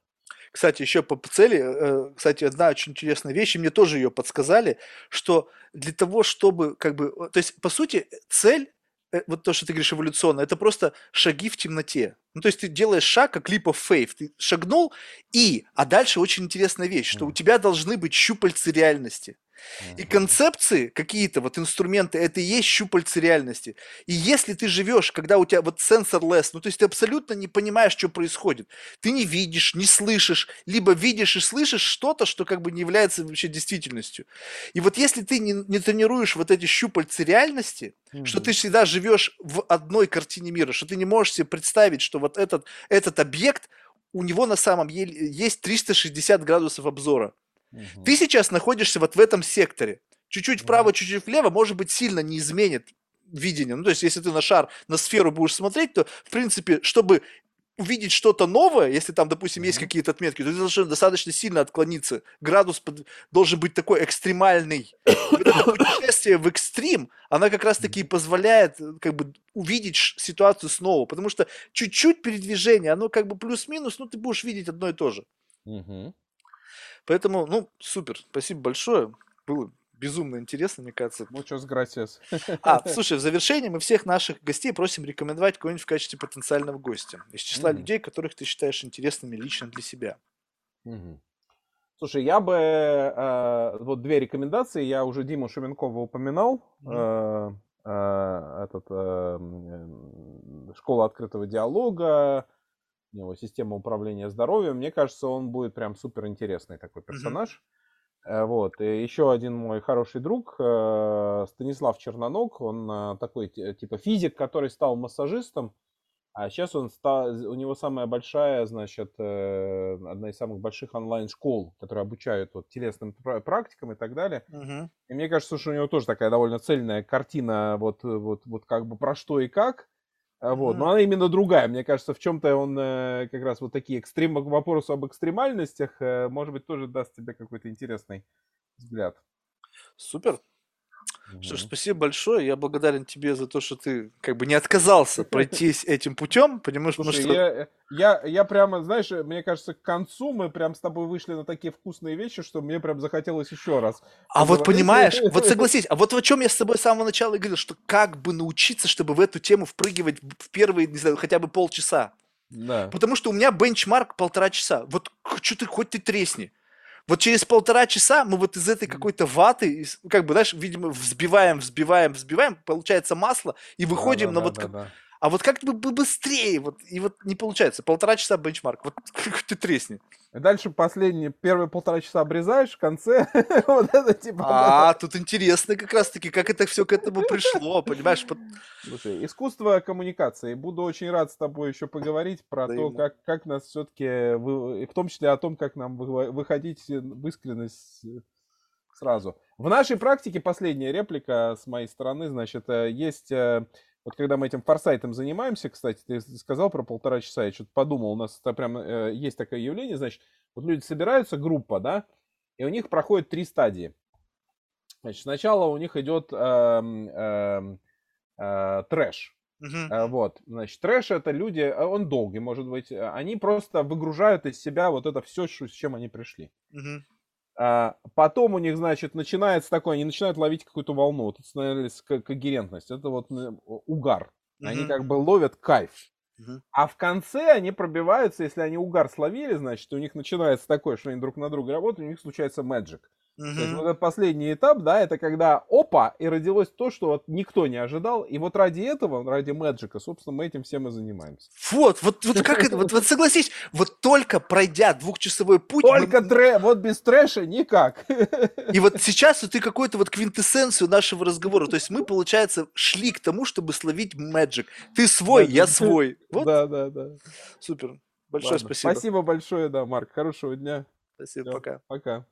Кстати, еще по цели, э, кстати, одна очень интересная вещь, и мне тоже ее подсказали, что для того, чтобы, как бы, то есть, по сути, цель, э, вот то, что ты говоришь эволюционно, это просто шаги в темноте. Ну, то есть ты делаешь шаг, как leap of faith. Ты шагнул, и, а дальше очень интересная вещь, что у тебя должны быть щупальцы реальности. И концепции, какие-то вот инструменты, это и есть щупальцы реальности. И если ты живешь, когда у тебя вот sensor-less, ну то есть ты абсолютно не понимаешь, что происходит, ты не видишь, не слышишь, либо видишь и слышишь что-то, что как бы не является вообще действительностью. И вот если ты не, не тренируешь вот эти щупальцы реальности, mm-hmm. что ты всегда живешь в одной картине мира, что ты не можешь себе представить, что вот этот, этот объект, у него на самом деле есть 360 градусов обзора. Угу. Ты сейчас находишься вот в этом секторе. Чуть-чуть вправо, чуть-чуть влево, может быть, сильно не изменит видение. Ну, то есть, если ты на шар, на сферу будешь смотреть, то, в принципе, чтобы увидеть что-то новое, если там, допустим, есть какие-то отметки, то ты должен достаточно сильно отклониться. Градус под... должен быть такой экстремальный. Вот это путешествие в экстрим, она как раз-таки позволяет как бы увидеть ситуацию снова, потому что чуть-чуть передвижение, оно как бы плюс-минус, ну, ты будешь видеть одно и то же. Мгм. Поэтому, ну, супер, спасибо большое. Было безумно интересно, мне кажется. Muchas gracias. А, слушай, в завершении мы всех наших гостей просим рекомендовать кого-нибудь в качестве потенциального гостя из числа Мгм. людей, которых ты считаешь интересными лично для себя. Мгм. Слушай, я бы э, вот две рекомендации. Я уже Диму Шуменкова упоминал. Мгм. Э, э, этот э, школа открытого диалога, у него система управления здоровьем. Мне кажется, он будет прям супер интересный такой персонаж. Э, Вот. И еще один мой хороший друг, э, Станислав Черноног, он э, такой типа физик, который стал массажистом, а сейчас он стал, у него самая большая, значит, э, одна из самых больших онлайн-школ, которые обучают вот телесным пра- практикам и так далее. Мгм. И мне кажется, что у него тоже такая довольно цельная картина, вот, э, вот, вот как бы про что и как. А, Вот. Но она именно другая. Мне кажется, в чем-то он э, как раз вот такие экстрем... вопросы об экстремальностях, э, может быть, тоже даст тебе какой-то интересный взгляд. Супер. Что ж, спасибо большое. Я благодарен тебе за то, что ты как бы не отказался пройтись этим путем, понимаешь, потому Слушай, что... я, э, я, я прямо, знаешь, э, мне кажется, к концу мы прям с тобой вышли на такие вкусные вещи, что мне прям захотелось еще раз. А вот понимаешь, вот согласись, а вот о чем я с тобой с самого начала говорил, что как бы научиться, чтобы в эту тему впрыгивать в первые, не знаю, хотя бы полчаса. Да. Потому что у меня бенчмарк полтора часа. Вот что ты, хоть ты тресни. Вот через полтора часа мы вот из этой какой-то ваты, как бы, знаешь, видимо, взбиваем, взбиваем, взбиваем, получается масло, и выходим на Да, вот... да, как- да, да. А вот как бы бы быстрее, вот, и вот не получается. Полтора часа бенчмарк, вот ты тресни. И дальше последние, первые полтора часа обрезаешь, в конце вот это типа... А, тут интересно как раз-таки, как это все к этому пришло, понимаешь? Слушай, искусство коммуникации. Буду очень рад с тобой еще поговорить про то, как, как нас все-таки, в том числе о том, как нам вы- выходить в искренность э, сразу. В нашей практике последняя реплика с моей стороны, значит, э, есть, э, вот когда мы этим форсайтом занимаемся, кстати, ты сказал про полтора часа, я что-то подумал, у нас это прям э, есть такое явление, значит, вот люди собираются, группа, да, и у них проходит три стадии. Значит, сначала у них идет эм, эм, э, трэш. Э, Вот, значит, трэш это люди, э, он долгий, может быть, э, они просто выгружают из себя вот это все, с чем они пришли. Мгм. А, Потом у них, значит, начинается такое, они начинают ловить какую-то волну, вот это становится ко- когерентность, это вот э, угар. Они Мгм. как бы ловят кайф. Мгм. А в конце они пробиваются, если они угар словили, значит, у них начинается такое, что они друг на друга работают, у них случается magic. То есть вот этот последний этап, да, это когда опа, и родилось то, что вот никто не ожидал. И вот ради этого, ради мэджика, собственно, мы этим всем и занимаемся. Вот, вот, вот как это, вот, вот согласись, вот только пройдя двухчасовой путь, мы- Только трэ, вот без трэша никак. и вот сейчас ты какую-то вот квинтэссенцию нашего разговора, то есть мы, получается, шли к тому, чтобы словить мэджик. Ты свой, я свой. Вот, Да, да, да. супер. Большое Ладно, спасибо. Спасибо большое, да, Марк. Хорошего дня. Спасибо, Всё, пока. Пока.